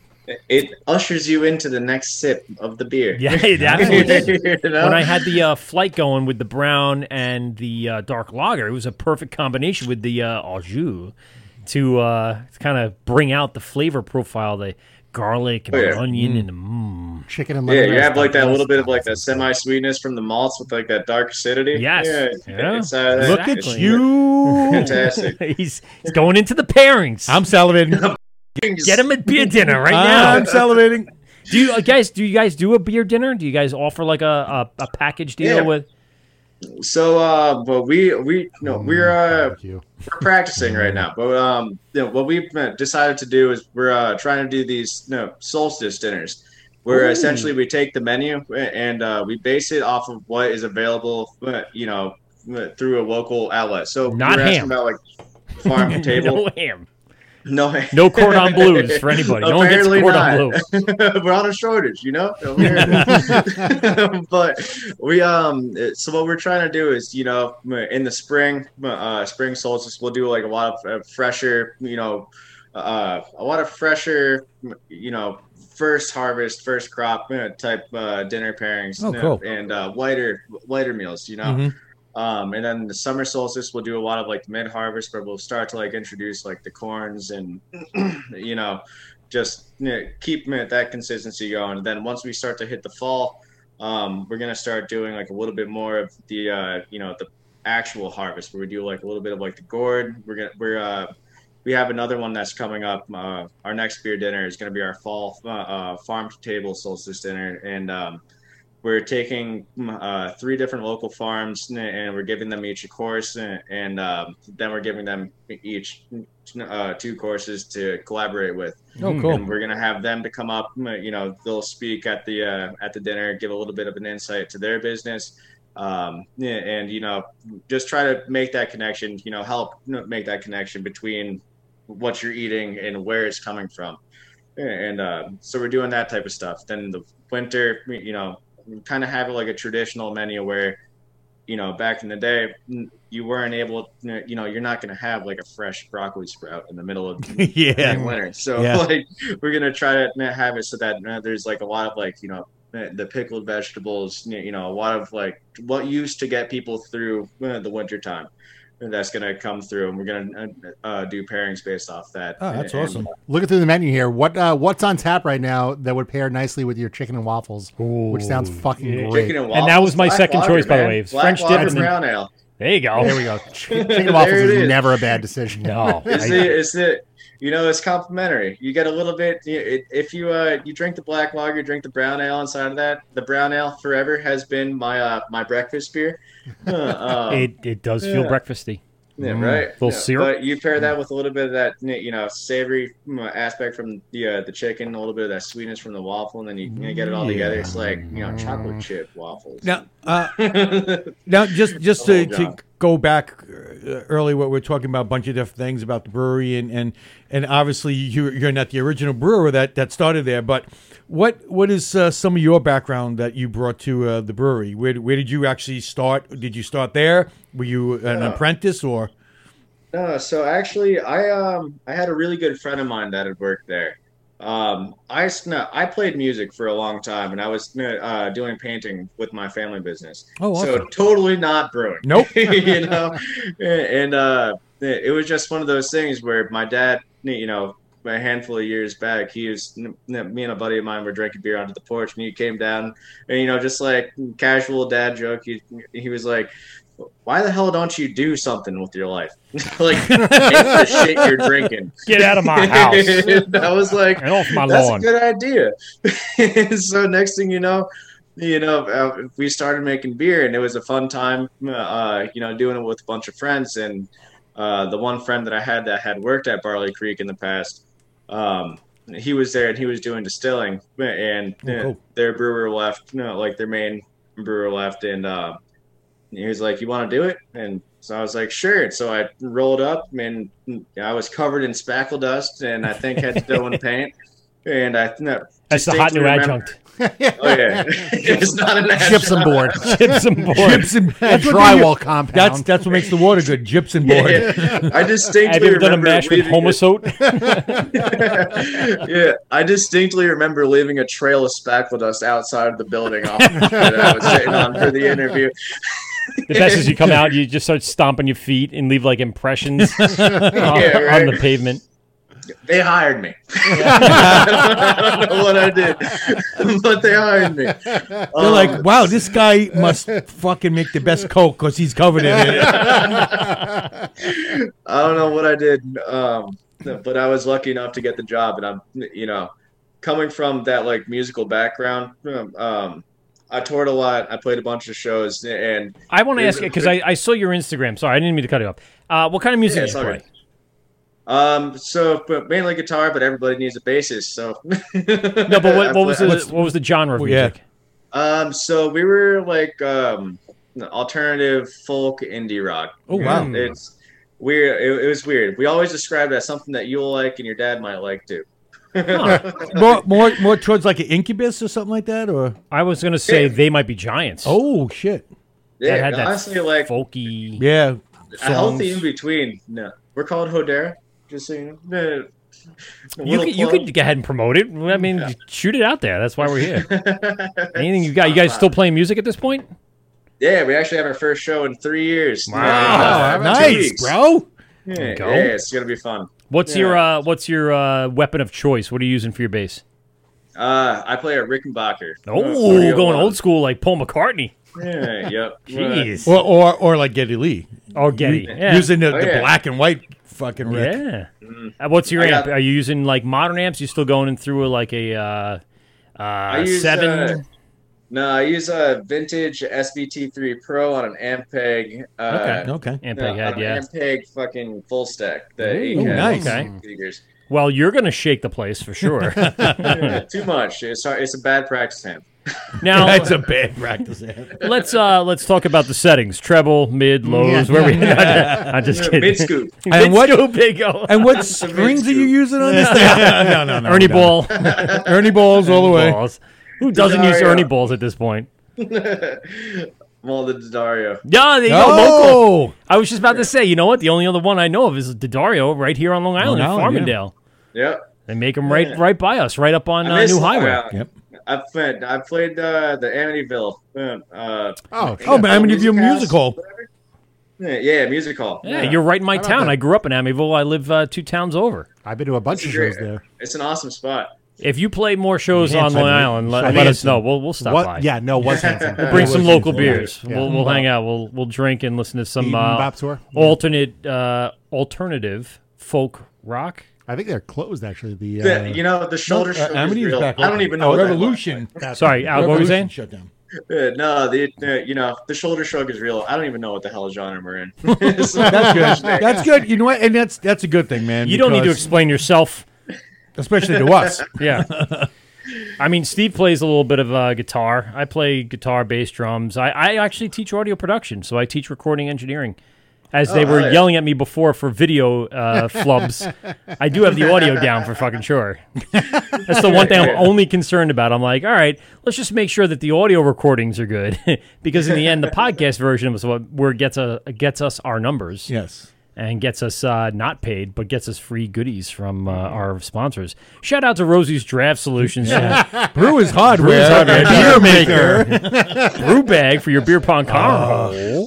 It ushers you into the next sip of the beer. Yeah, it absolutely. You know? when I had the uh, flight going with the brown and the uh, dark lager, it was a perfect combination with the uh, au jus to uh, kind of bring out the flavor profile, the garlic and Oh, yeah. onion and the mmm. chicken and yeah, you have like that little bit of like that semi sweetness from the malts with like that dark acidity. Yes. yeah, Yeah. It's, uh, Look Exactly. at you. fantastic. he's, he's going into the pairings. I'm salivating. Get him a beer dinner right now. I'm now. salivating. Do you uh, guys? Do you guys do a beer dinner? Do you guys offer like a a, a package deal Yeah. with? So, uh, but we we no we're uh you. we're practicing right now. But um, you know, what we've uh, decided to do is we're uh, trying to do these you know, solstice dinners, where essentially we take the menu and uh, we base it off of what is available, uh, you know, uh, through a local outlet. So Not we're asking ham. about like farm to table. no ham. No, No cordon bleus for anybody. No one gets Apparently cordon not. bleu. We're on a shortage, you know. but we um, so what we're trying to do is, you know, in the spring, uh, spring solstice, we'll do like a lot of uh, fresher, you know, uh, a lot of fresher, you know, first harvest, first crop uh, type uh, dinner pairings, Oh, cool. and uh, lighter, lighter meals, you know. Mhm. Um, and then the summer solstice, we'll do a lot of like mid harvest, where we'll start to like introduce like the corns and you know, just you know, keep that consistency going. And then once we start to hit the fall, um, we're gonna start doing like a little bit more of the uh, you know the actual harvest, where we do like a little bit of like the gourd. We're gonna we're uh, we have another one that's coming up. Uh, our next beer dinner is gonna be our fall uh, uh, farm to table solstice dinner, and um, we're taking uh, three different local farms and we're giving them each a course and, and um, then we're giving them each uh, two courses to collaborate with. Oh, cool. and we're gonna have them to come up you know they'll speak at the uh, at the dinner give a little bit of an insight to their business um, and you know just try to make that connection you know help make that connection between what you're eating and where it's coming from. And uh, so we're doing that type of stuff. Then the winter you know kind of have it like a traditional menu where you know back in the day you weren't able you know you're not going to have like a fresh broccoli sprout in the middle of yeah. winter so Yeah. like we're going to try to have it so that uh, there's like a lot of like you know the pickled vegetables you know a lot of like what used to get people through uh, the winter time that's going to come through and we're going to uh, do pairings based off that Oh, that's And- awesome. Looking through the menu here, what uh, what's on tap right now that would pair nicely with your chicken and waffles, Ooh, which sounds fucking yeah. great. Chicken and, And that was my black second lager, choice, by the way. Black French dip and then- brown ale. There you go. There we go. Chicken and waffles There it is is. never a bad decision. No, It's I- the, it's the, you know, it's complimentary. You get a little bit. you- it- If you uh, you drink the black lager, drink the brown ale inside of that. The brown ale forever has been my uh, my breakfast beer. Uh, um, it it does feel Yeah. breakfasty. Yeah, mm, right. Little yeah. syrup. But you pair that with a little bit of that, you know, savory mm, aspect from the uh, the chicken, a little bit of that sweetness from the waffle, and then you, you get it all together. It's like you know, chocolate chip waffles. Now, uh, now just just to, to go back uh, early, what we're talking about a bunch of different things about the brewery, and and and obviously you're, you're not the original brewer that that started there, but what what is uh, some of your background that you brought to uh, the brewery? Where where did you actually start? Did you start there? Were you an apprentice or? No, so actually, I um I had a really good friend of mine that had worked there. Um, I no, I played music for a long time, and I was uh, doing painting with my family business. Oh, awesome. so totally not brewing. Nope. you know, and uh, it was just one of those things where my dad, you know, a handful of years back, he was me and a buddy of mine were drinking beer onto the porch, and he came down, and you know, just like casual dad joke, he he was like, "Why the hell don't you do something with your life? like the shit you're drinking. Get out of my house." I was like, Get off my "That's lawn." a good idea." so next thing you know. You know, uh, we started making beer, and it was a fun time. Uh, you know, doing it with a bunch of friends, and uh, the one friend that I had that had worked at Barley Creek in the past, um, he was there and he was doing distilling, and oh, cool. their brewer left, you know, like their main brewer left, and uh, he was like, "You want to do it?" And so I was like, "Sure." So I rolled up, and I was covered in spackle dust, and I think had still in paint, and I. You That's the hot new remember, adjunct oh yeah, it's not a gypsum board. gypsum board. Gypsum that's drywall compound. That's that's what makes the water good. Gypsum board. Yeah, yeah. I distinctly Have you ever done a mash with Homasote? yeah, I distinctly remember leaving a trail of spackle dust outside of the building that I was sitting on for the interview. The best is you come out, you just start stomping your feet and leave like impressions yeah, right. on the pavement they hired me. I don't know what I did, but they hired me. They're um, like, wow, this guy must fucking make the best coke because he's covered in it. I don't know what I did, um, but I was lucky enough to get the job, and I'm, you know, coming from that like musical background. Um, I toured a lot. I played a bunch of shows, and I want to ask you because I, I, saw your Instagram. Sorry, I didn't mean to cut you off. Uh, what kind of music yeah, do you play? Um, so but mainly guitar, but everybody needs a bassist. So no, but what, what was the what was the genre of music? Yeah. Um, so we were like um, alternative folk indie rock. Oh wow, it's weird. It, it, was weird. We always described it as something that you'll like and your dad might like too. Huh. more, more, more towards like an Incubus or something like that, or I was gonna say yeah. they might be giants. Oh shit! Yeah, that had that honestly, like folky. Yeah, songs. a healthy in between. No, we're called Hodera. Just so you know. You could, you could go ahead and promote it. I mean, yeah. shoot it out there. That's why we're here. Anything you got? You guys still playing music at this point? Yeah, we actually have our first show in three years. Wow, uh, nice, bro. Yeah, go. yeah, it's gonna be fun. What's yeah. your uh, What's your uh, weapon of choice? What are you using for your bass? Uh, I play a Rickenbacker. Oh, going old school like Paul McCartney. Yeah, yep. Jeez. Or, or, or like Geddy Lee. Or Geddy. Yeah. Using the, oh, the black and white fucking Rick. Yeah. Mm. Uh, what's your I amp? Got, Are you using like modern amps? You still going in through a, like a uh, uh, use, seven? No, I use a vintage SVT3 Pro on an Ampeg. Uh, okay. Okay. Ampeg no, head, yeah. Ampeg fucking full stack. The Ooh, nice. Okay. Speakers. Well, you're going to shake the place for sure. yeah, too much. It's it's a bad practice amp. Now that's a bad practice. let's uh let's talk about the settings: treble, mid, lows. Yeah. Where we? I'm just kidding. Mid scoop. And what? Big and what strings are you using on this? no, no, no. Ernie no. Ball. Ernie balls all the way. Balls. Who doesn't use Ernie balls at this point? well, the D'Addario. Yeah, there you oh! Local. I was just about to say, you know what? The only other one I know of is D'Addario right here on Long Island, Long Island in Farmingdale. Yeah. Yep. They make them right, yeah. right by us, right up on uh, New Highway. Yep. I've played. I played uh, the Amityville. Uh, oh, oh, Amityville Music Hall. Yeah, yeah, music hall. Yeah, yeah, you're right in my town. I grew up in Amityville. I live uh, two towns over. I've been to a bunch it's of shows there. It's an awesome spot. If you play more shows on Long Island, let, let us know. We'll we'll stop what? by. Yeah, no, was Hanson. we'll bring some local beers. Yeah. We'll we'll hang out. We'll we'll drink and listen to some uh, alternate uh, alternative folk rock. I think they're closed actually. The, uh, you know the shoulder no, uh, Amity's back. I don't even know. Oh, Revolution. Sorry, Al, what were you saying? Shut down. no, the uh, you know the shoulder shrug is real. I don't even know what the hell genre we're in. so, that's good. That's good. You know what? And that's that's a good thing, man. You don't need to explain yourself, especially to us. yeah. I mean, Steve plays a little bit of uh, guitar. I play guitar, bass, drums. I, I actually teach audio production, so I teach recording engineering. As they oh, were yelling at me before for video uh, flubs, I do have the audio down for fucking sure. That's the one thing I'm only concerned about. I'm like, all right, let's just make sure that the audio recordings are good, because in the end, the podcast version was what where gets a gets us our numbers. Yes and gets us uh, not paid, but gets us free goodies from uh, our sponsors. Shout out to Rosie's Draft Solutions. Brewers hardware. hardware. beer maker. Brew bag for your beer pong oh.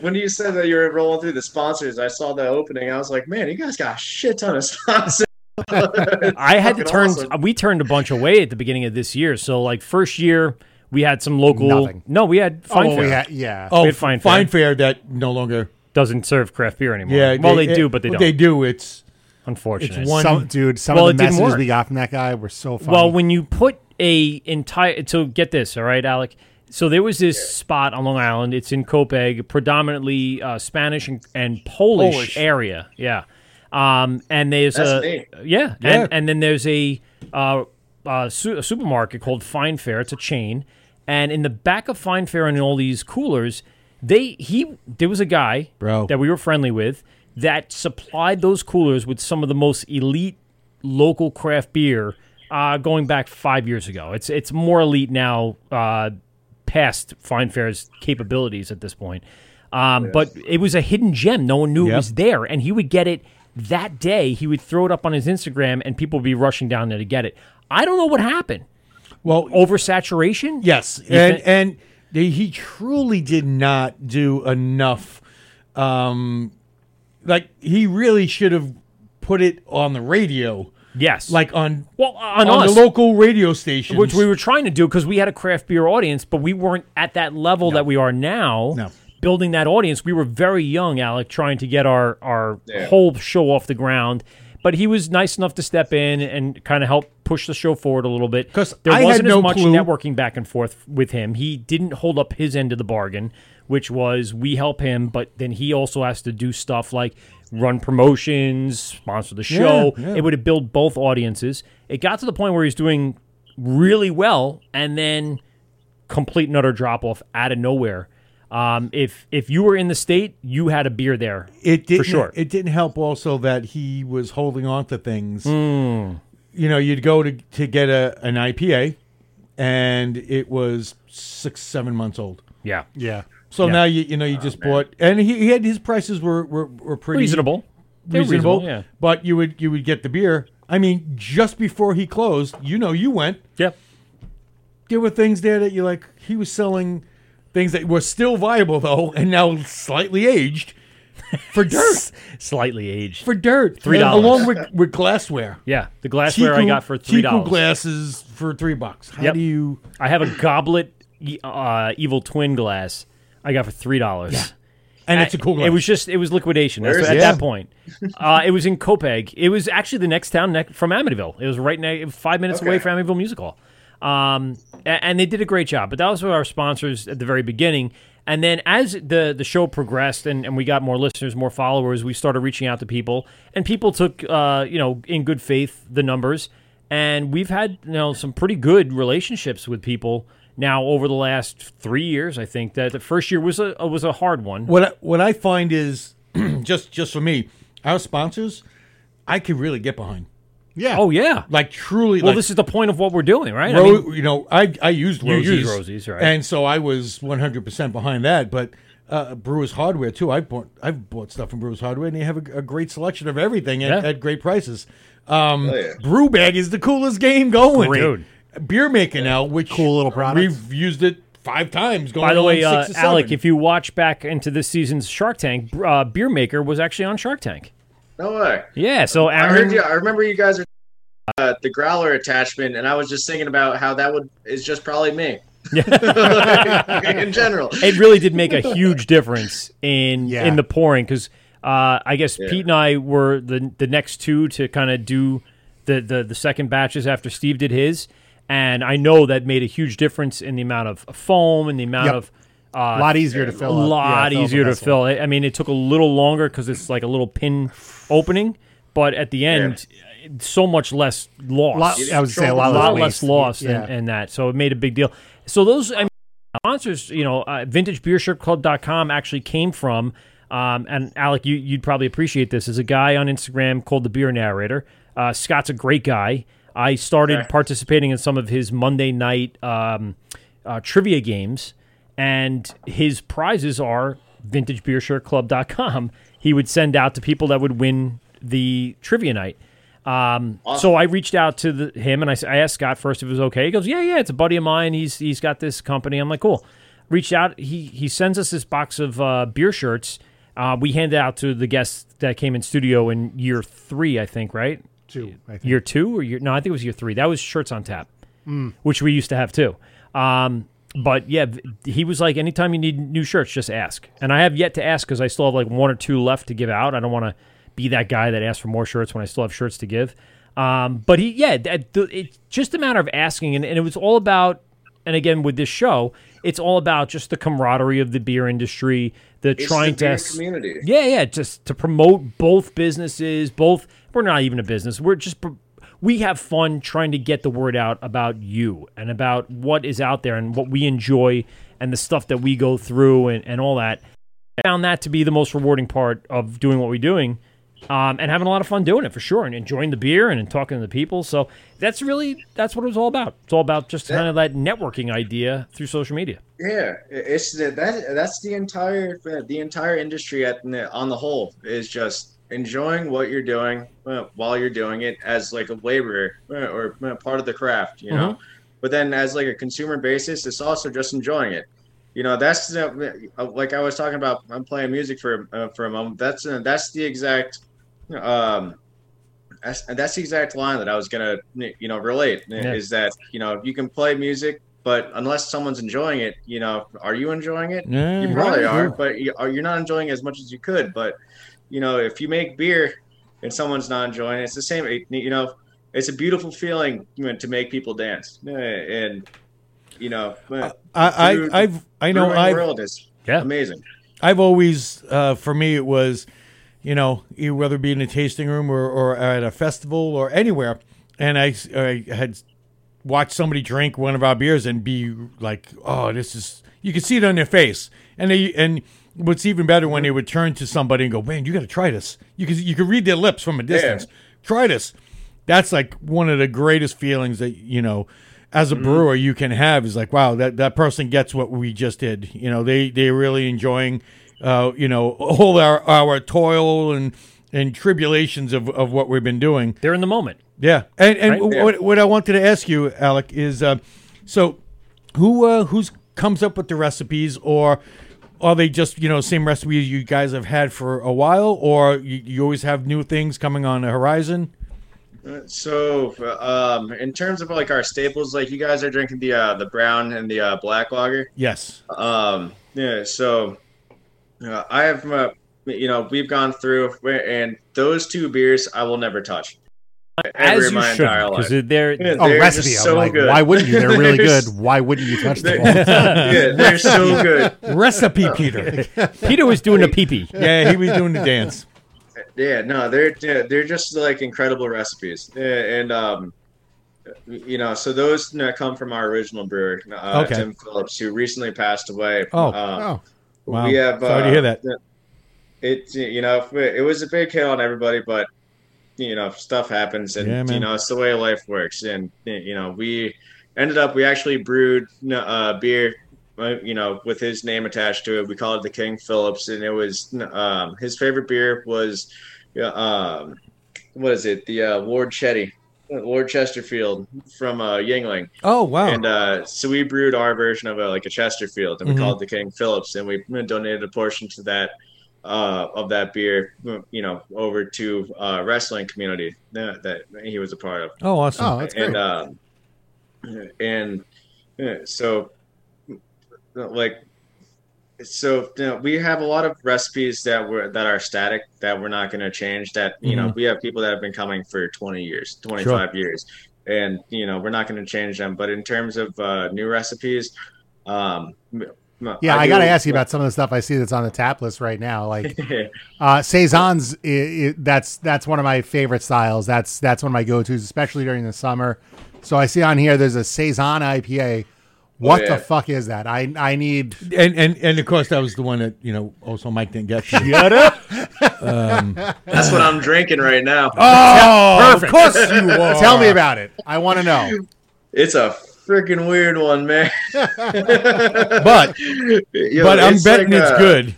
When you said that you were rolling through the sponsors, I saw the opening. I was like, man, you guys got a shit ton of sponsors. I had to turn. Awesome. We turned a bunch away at the beginning of this year. So, like first year, we had some local. Nothing. No, we had Fine oh, Fair. We had, yeah. Oh, had Fine, Fine Fare. Fair that no longer doesn't serve craft beer anymore. Yeah, well, they, they do, but they don't. They do. It's unfortunate. It's one some, dude. Some well, of the messages we got from that guy were so funny. Well, when you put a entire so get this, all right, Alek. So there was this spot on Long Island. It's in Copiague, predominantly uh, Spanish and, and Polish, Polish, area. Yeah, um, and there's That's a me. yeah, yeah. And, and, then there's a, uh, uh, su- a supermarket called Fine Fare. It's a chain, and in the back of Fine Fare and all these coolers they he there was a guy Bro. that we were friendly with that supplied those coolers with some of the most elite local craft beer uh, going back five years ago. It's it's more elite now, uh, past Fine Fare's capabilities at this point. Um, yes. But it was a hidden gem. No one knew yep. it was there, and he would get it that day. He would throw it up on his Instagram, and people would be rushing down there to get it. I don't know what happened. Well, oversaturation. Yes, and and he truly did not do enough. Um, like he really should have put it on the radio. Yes, like on well on, on the local radio station, which we were trying to do because we had a craft beer audience, but we weren't at that level no. that we are now. No. Building that audience, we were very young, Alek, trying to get our our yeah. whole show off the ground. But he was nice enough to step in and kind of help push the show forward a little bit. Because there I wasn't as no much clue. networking back and forth with him. He didn't hold up his end of the bargain, which was we help him, but then he also has to do stuff like run promotions, sponsor the show. Yeah, yeah. It would have built both audiences. It got to the point where he's doing really well, and then complete and utter drop off out of nowhere. Um, if if you were in the state, you had a beer there. It didn't, for sure. It didn't help also that he was holding on to things. Mm. You know, you'd go to to get a an IPA, and it was six seven months old. Yeah, yeah. So yeah. now you you know you oh, just man. bought, and he, he, had his prices were were, were pretty reasonable. Reasonable, reasonable, yeah. But you would you would get the beer. I mean, just before he closed, you know, you went. Yep. There were things there that you like. He was selling things that were still viable though, and now slightly aged for dirt. slightly aged for dirt. Three dollars along with, with glassware. Yeah, the glassware Teku, I got for three dollars. glasses for three bucks. How yep. do you? I have a goblet, uh, evil twin glass. I got for three dollars. Yeah. And it's a cool glass. It was just it was liquidation at it? that point. Uh, it was in Copiague. It was actually the next town ne- from Amityville. It was right next, five minutes okay. away from Amityville Music Hall. Um, and they did a great job. But that was our sponsors at the very beginning. And then as the the show progressed and, and we got more listeners, more followers, we started reaching out to people, and people took uh, you know in good faith the numbers, and we've had you know some pretty good relationships with people now over the last three years. I think that the first year was a was a hard one. What I, what I find is just just for me, our sponsors, I could really get behind. Yeah. Oh yeah. Like truly. Well, like, this is the point of what we're doing, right? Ro- I mean, you know, I I used Rosie's, you used Rosie's, right? And so I was 100 percent behind that. But uh, Brewers Hardware too. I bought I've bought stuff from Brewers Hardware, and they have a, a great selection of everything at, yeah. at great prices. Um, oh, yeah. Brew Bag is the coolest game going, great. dude. Beer maker now, which cool little product. We've used it five times. By the way, uh, Alek, if you watch back into this season's Shark Tank, uh, Beer Maker was actually on Shark Tank. No way. Yeah, so Aaron, I heard you. I remember you guys are uh, the growler attachment, and I was just thinking about how that would is just probably me. in general, it really did make a huge difference in yeah. in the pouring because uh, I guess yeah. Pete and I were the the next two to kind of do the, the the second batches after Steve did his, and I know that made a huge difference in the amount of foam and the amount Yep. of uh, a lot easier to fill. a lot Yeah, fill easier to fill. I I mean, it took a little longer because it's like a little pin opening, but at the end, it's so much less loss. Lot- I would say a lot, a lot less less loss Yeah. in, in that. So it made a big deal. So those I mean, sponsors, you know, uh, vintagebeershirtclub.com actually came from, um, and Alek, you, you'd probably appreciate this, is a guy on Instagram called the Beer Narrator. Uh, Scott's a great guy. I started Okay. participating in some of his Monday night um, uh, trivia games, and his prizes are vintagebeershirtclub.com. He would send out to people that would win the trivia night. Um, So I reached out to the, him and I, I, asked Scott first if it was okay. He goes, "Yeah, yeah, it's a buddy of mine. He's he's got this company." I'm like, "Cool." Reached out. He he sends us this box of uh, beer shirts. Uh, we hand it out to the guests that came in studio in year three, I think, right? Two, I think. Year two or year? No, I think it was year three. That was shirts on tap, which we used to have too. Um, but yeah, he was like, anytime you need new shirts, just ask. And I have yet to ask because I still have like one or two left to give out. I don't want to be that guy that asks for more shirts when I still have shirts to give. Um, but he, yeah, it's just a matter of asking, and, and it was all about. And again, with this show, it's all about just the camaraderie of the beer industry, the It's trying the to community. yeah, yeah, just to promote both businesses. Both we're not even a business. We're just we have fun trying to get the word out about you and about what is out there and what we enjoy and the stuff that we go through and, and all that. I found that to be the most rewarding part of doing what we're doing. Um, and having a lot of fun doing it for sure, and enjoying the beer and, and talking to the people. So that's really that's what it was all about. It's all about just kind of that networking idea through social media. Yeah, it's the, that. That's the entire the entire industry at on the whole is just enjoying what you're doing uh, while you're doing it as like a laborer uh, or uh, part of the craft, you know. But then as like a consumer basis, it's also just enjoying it. You know, that's the, like I was talking about. I'm playing music for uh, for a moment. That's uh, that's the exact. Um, that's, that's the exact line that I was gonna, you know, relate. Yeah. Is that you know you can play music, but unless someone's enjoying it, you know, are you enjoying it? Yeah, you probably right. are, but you, are you're not enjoying it as much as you could. But you know, if you make beer and someone's not enjoying it, it's the same. You know, it's a beautiful feeling you know, to make people dance, and you know, I, brewed- I I've I know I've world is Yeah. amazing. I've always, uh, for me, it was, you know, whether it be in a tasting room or, or at a festival or anywhere, and I, I had watched somebody drink one of our beers and be like, "Oh, this is." You could see it on their face, and they and what's even better when they would turn to somebody and go, "Man, you got to try this." You could you could read their lips from a distance. Try this. That's like one of the greatest feelings that you know. As a brewer, you can have is like, wow, that, that person gets what we just did. You know, they they really enjoying, uh, you know, all our our toil and and tribulations of, of what we've been doing. They're in the moment. Yeah, and and Right? what, what I wanted to ask you, Alek, is uh, so who uh, who's comes up with the recipes, or are they just you know same recipes you guys have had for a while, or you, you always have new things coming on the horizon? So, um, in terms of like our staples, like you guys are drinking the uh, the brown and the uh, black lager. Yes. Um, yeah, so uh, I have, uh, you know, we've gone through, and those two beers I will never touch. Ever As you should, because they're Yeah, Oh, they're recipe. just I'm so like, good. why wouldn't you? They're really good. Why wouldn't you touch them? yeah, they're so good. Recipe Peter. Peter was doing a pee pee. yeah, he was doing the dance. Yeah, no, they're they're just like incredible recipes, and um, you know, so those you know, come from our original brewer, uh, Okay. Tim Phillips, who recently passed away. Oh. Uh, Oh, Wow. We have. Sorry to uh, hear that. It you know it was a big hit on everybody, but you know stuff happens, and Yeah, you know it's the way life works. And you know we ended up we actually brewed uh, beer, uh, you know, with his name attached to it. We called it the King Phillips, and it was um, his favorite beer was um, what is it? The uh, Lord Chetty. Lord Chesterfield from uh, Yuengling. Oh wow. And uh, so we brewed our version of a, like a Chesterfield, and we Mhm. called it the King Phillips, and we donated a portion to that uh, of that beer, you know, over to uh, wrestling community that, that he was a part of, oh awesome. oh, that's great. and uh, and so like so you know, we have a lot of recipes that were that are static that we're not going to change that you know we have people that have been coming for 20 years 25 years and you know we're not going to change them. But in terms of uh, new recipes, um, yeah, I, I got to ask you about some of the stuff I see that's on the tap list right now. Like uh, saisons, it, it, that's that's one of my favorite styles. That's that's one of my go tos, especially during the summer. So I see on here there's a saison IPA. What oh, yeah. the fuck is that? I I need and and and of course that was the one that you know also Mike didn't get. Shut up. Um, That's what I'm drinking right now. Oh, perfect. Of course you are. Tell me about it. I want to know. It's a freaking weird one, man. but Yo, but I'm betting like it's a, good.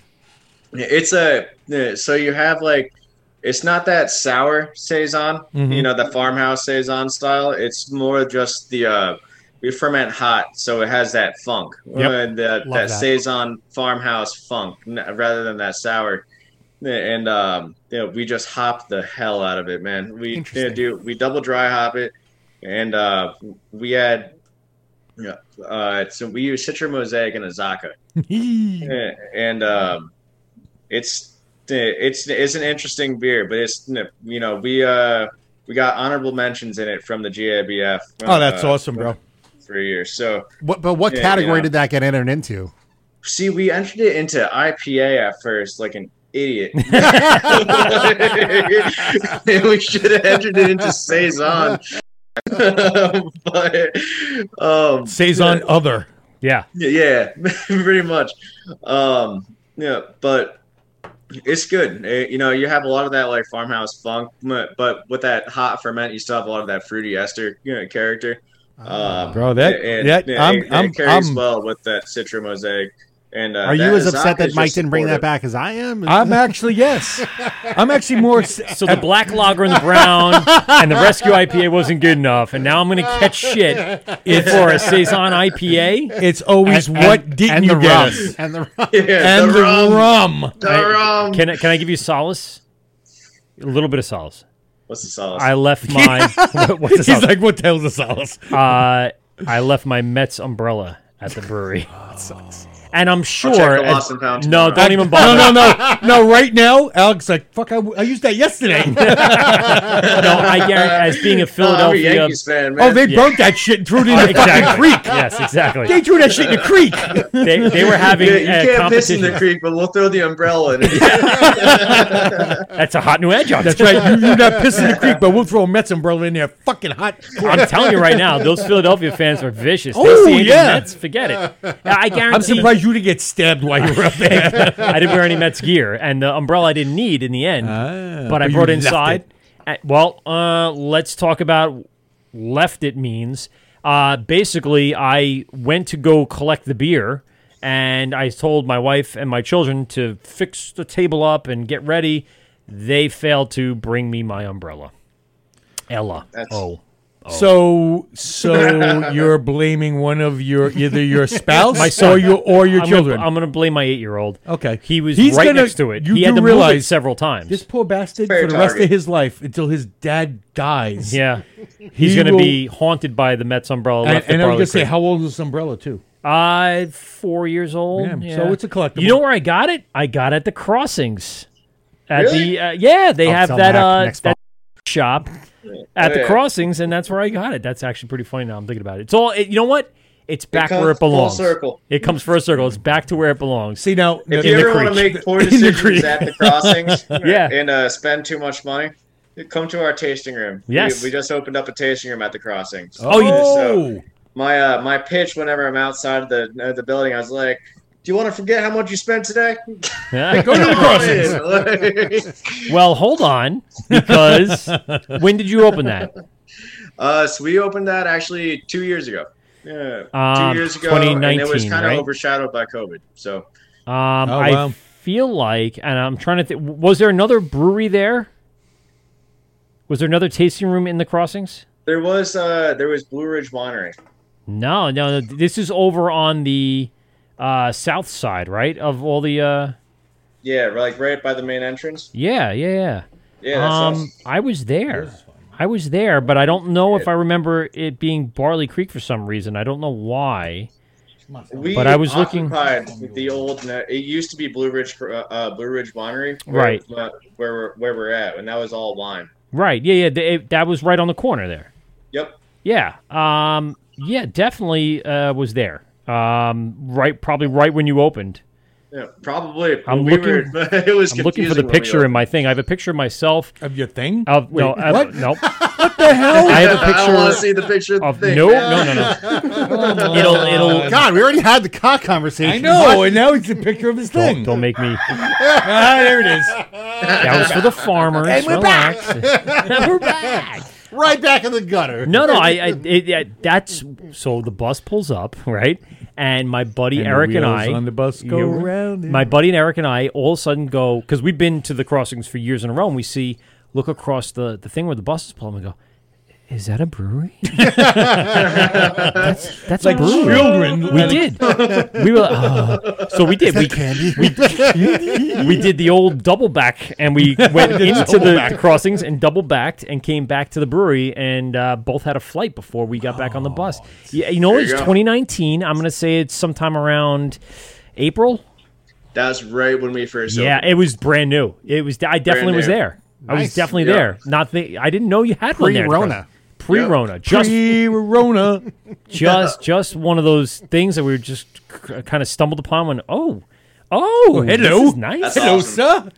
It's a so you have like it's not that sour saison, mm-hmm. you know, the farmhouse saison style. It's more just the uh we ferment hot, so it has that funk, yep. uh, that, that, that saison farmhouse funk, rather than that sour. And um, you know, we just hop the hell out of it, man. We you know, do we double dry hop it, and uh, we add yeah. Uh, so we use Citra Mosaic and Azacca, and um, it's it's it's an interesting beer, but it's you know we uh we got honorable mentions in it from the GABF. Oh, that's uh, awesome, bro! Three years. so what? But what yeah, category you know, did that get entered into? See, we entered it into IPA at first, like an idiot. we should have entered it into saison but um, saison yeah. other. Yeah. Yeah, pretty much. Um, yeah, but it's good. It, you know, you have a lot of that like farmhouse funk, but with that hot ferment, you still have a lot of that fruity ester you know, character. Ah. Um, Bro, that and, yeah, and, I'm, it, I'm, it carries I'm, well with that Citra mosaic. And uh, are you as upset that Mike didn't bring that back as I am? I'm actually yes. I'm actually more. So the black lager and the brown and the rescue IPA wasn't good enough, and now I'm going to catch shit for a saison IPA. It's always and, what and, didn't and you get us? And the rum. Yeah, and the, the rum. rum. The I, rum. Can can I give you solace? A little bit of solace. What's the solace? I left my. what's the solace? He's like, what tells the solace? Uh, I left my Mets umbrella at the brewery. Oh, sucks. And I'm sure. As, no, don't even bother. No, no, no, no. Right now, Alex like fuck. I, I used that yesterday. no, I guarantee. As being a Philadelphia, oh, fan, oh they yeah. burnt that shit and threw it in the exactly. creek. Yes, exactly. They threw that shit in the creek. they, they were having yeah, you uh, can't piss in the creek, but we'll throw the umbrella in it. That's a hot new edge on. That's right. You, you're not pissing the creek, but we'll throw a Mets umbrella in there. Fucking hot. I'm telling you right now, those Philadelphia fans are vicious. They oh see yeah, Mets, forget it. I guarantee. I'm surprised you didn't get stabbed while you were up there. I didn't wear any Mets gear, and the umbrella I didn't need in the end. Ah, but I brought it inside. It. Well, uh, let's talk about left. It means uh, basically I went to go collect the beer, and I told my wife and my children to fix the table up and get ready. They failed to bring me my umbrella. Ella. That's, oh. Oh. So, so you're blaming one of your either your spouse my son. or your or your I'm children. Gonna, I'm going to blame my eight year old. Okay, he was He's right gonna, next to it. he had to realize move it several times. This poor bastard Fair for the target. rest of his life until his dad dies. Yeah, he's going to be haunted by the Mets umbrella. And, and I was going to say, how old is this umbrella too? Uh, four years old. Yeah, yeah. So it's a collectible. You know where I got it? I got it at the crossings. At really? the uh, yeah, they I'll have that uh, that shop at the crossings, and that's where I got it. That's actually pretty funny now. I'm thinking about it. It's all it, you know what? It's back it where it belongs. Full circle. It comes for a circle. It's back to where it belongs. See now, if you ever want to make poor decisions at the crossings, yeah. and uh, spend too much money, come to our tasting room. Yes, we, we, just opened up a tasting room at the crossings. Oh, you so my uh, my pitch whenever I'm outside the uh, the building, I was like, do you want to forget how much you spent today? Yeah. Go to the crossings. well, hold on, because when did you open that? Uh, so we opened that actually two years ago. Yeah, um, two years ago, and it was kind of right? overshadowed by COVID. So, um, oh, wow. I feel like, and I'm trying to think, was there another brewery there? Was there another tasting room in the crossings? There was. Uh, there was Blue Ridge Winery. No, no, this is over on the uh, south side, right? Of all the. Uh... Yeah, like right by the main entrance. Yeah, yeah, yeah. Yeah, um, awesome. I was there. I was there, but I don't know if I remember it being Barley Creek for some reason. I don't know why. We but I was looking the old. It used to be Blue Ridge, uh, uh Blue Ridge Winery, where, right? Uh, where we're, where we're at, and that was all wine. Right. Yeah. Yeah. It, that was right on the corner there. Yep. Yeah. Um, yeah, definitely uh, was there. Um, right, probably right when you opened. Yeah, probably. I'm We looking. were- it was I'm looking for the confusing we picture in my thing. I have a picture of myself. Of your thing? Of no, Wait, of- what? no. what the hell? I have a don't want to picture see the picture of, of the thing. no, no, no, no. it'll, it'll. God, we already had the cock conversation. I know, What? and now it's a picture of his Don't, thing. don't make me. Ah, there it is. That was for the farmers. And we're Relax. we're back. Right back in the gutter. No, no, I, I it, it, that's so the bus pulls up, right? And my buddy And the Eric and wheels I on the bus go you- round and- My buddy and Eric and I all of a sudden go because we've been to the crossings for years in a row. and We see look across the the thing where the buses pull, and we go, "Is that a brewery?" that's that's Like a brewery. children. We did. We were uh, so we did. We Candy. we did the old double back and we went into the, the crossings and double backed and came back to the brewery and uh, both had a flight before we got back on the bus. Yeah, you know, There it's you go. 2019. I'm going to say it's sometime around April. That's right when we first. Yeah, opened. it was brand new. It was. I definitely was new. there. I was Nice. definitely Yeah. there. Not the, I didn't know you had one there. Pre-Rona. Pre-Rona. Just Pre-Rona. just just one of those things that we were just kind of stumbled upon when oh, oh oh hello. this is nice That's Hello, awesome. sir.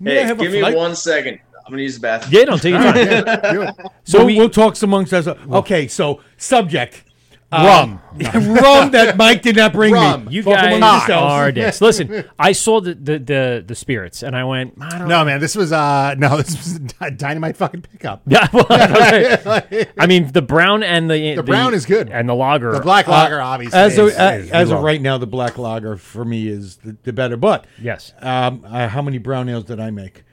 May Hey, give me one second. I'm gonna use the bathroom. yeah don't take your time So So we, we- will talk amongst us. Okay, so subject. Rum rum that Mike did not bring Rum. me. You Talk amongst guys yourselves. are dicks. Listen, I saw the, the the the spirits, and I went, I don't No, man, this was uh no, this was a dynamite fucking pickup. Yeah, well, okay. I mean, the brown and the the, brown is good. and the lager. The black lager, obviously. As, is, of, uh, is as of right now, the black lager for me is the, the better. But yes, um, uh, how many brown ales did I make?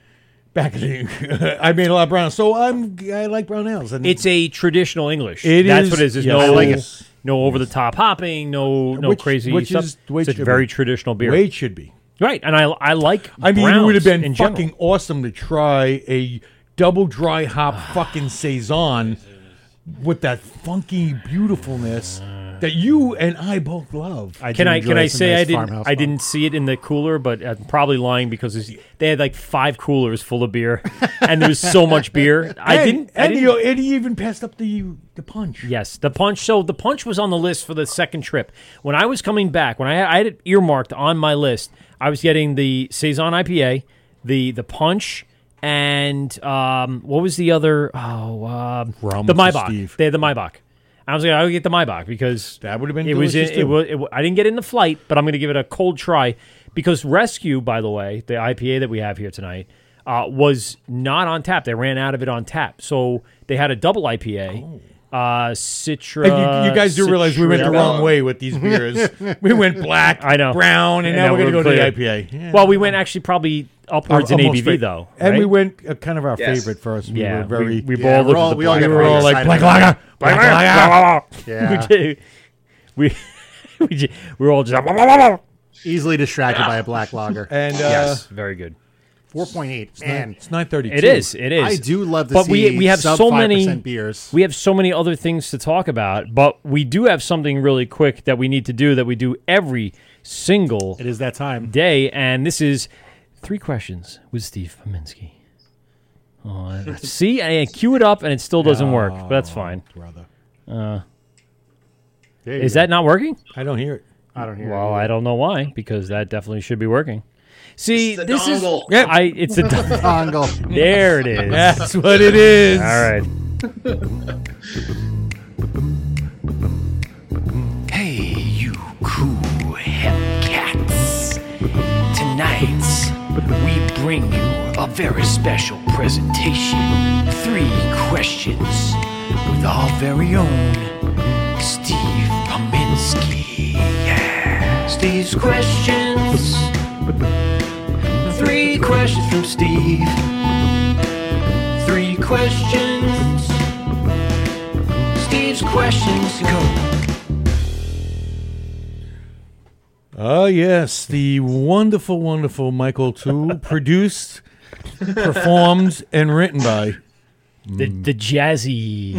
Back in the, I made a lot of brown. So I'm I like brown ales. And it's a traditional English. It That's is- what it is. There's yes, no I like it. no over the top hopping, no no Which- crazy which stuff. is- which it's a very be. traditional beer, way it should be. right? And I I like. I mean, it would have browns been in general. fucking awesome to try a double dry hop fucking saison with that funky beautifulness that you and I both love. I Can I can I say nice I didn't farmhouse I didn't see it in the cooler, but I'm probably lying because it's- they had like five coolers full of beer, and there was so much beer. I and, didn't. I And, didn't he, and he even passed up the the punch. Yes, the punch. So the punch was on the list for the second trip. When I was coming back, when I, I had it earmarked on my list, I was getting the saison IPA, the the punch, and um, what was the other? Oh, um, Rum the for Maibock. Steve. They had the Maibock. I was like, I would get the Maibock because That would have been it was delicious, it, was it, wa- I didn't get in the flight, but I'm going to give it a cold try because Rescue, by the way, the IPA that we have here tonight. Uh, was not on tap. They ran out of it on tap, so they had a double IPA. Uh, Citra. You, you guys do realize we went the wrong way with these beers. we went black, I know. brown, and, And now now we're going to we're go to the. IPA. Yeah. Well, we went actually probably upwards in ABV straight. though, and we went uh, kind of our Yes. favorite first. We yeah, were very. we, we Yeah, all we're looked all- we all black get we were all like excited black lager, black lager. Yeah. we did. We we, ju- we were all just Easily distracted by a black lager. And uh, yes, very good. Four point eight. Man, it's nine thirty. It is. It is. I do love to but see we we have so many beers. We have so many other things to talk about, but we do have something really quick that we need to do that we do every single It is that time. day, and this is three questions with Steve Pominski. Oh, see, I cue it up and it still doesn't work, but that's fine. brother. Uh, there you Is go. that not working? I don't hear it. I don't hear. Well, I don't know why, because that definitely should be working. See, It's the this dongle. is I. It's a dongle. Dongle. there it is. That's what it is. All right. Hey, you cool hep cats. Tonight, we bring you a very special presentation. Three questions with our very own Steve Pominski. Yeah. Steve's questions. Three questions from Steve. Three questions. Steve's questions to go. Oh yes, the wonderful, wonderful Michael Two, produced, performed, and written by. The the jazzy,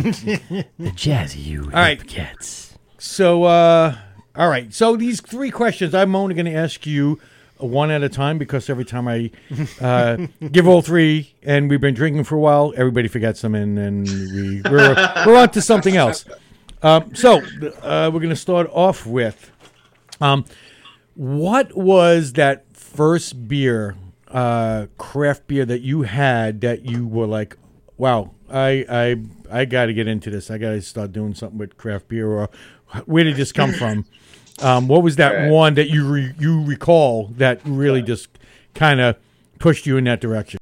the jazzy you. All right. cats. So, uh, all right. So these three questions, I'm only going to ask you one at a time because every time I uh, give all three, and we've been drinking for a while, everybody forgets them, and then we we're, we're on to something else. Um, so uh, we're going to start off with um, what was that first beer, uh, craft beer that you had that you were like, wow, I I I got to get into this. I got to start doing something with craft beer. Or where did this come from? Um, what was that Right. one that you re- you recall that really just kind of pushed you in that direction?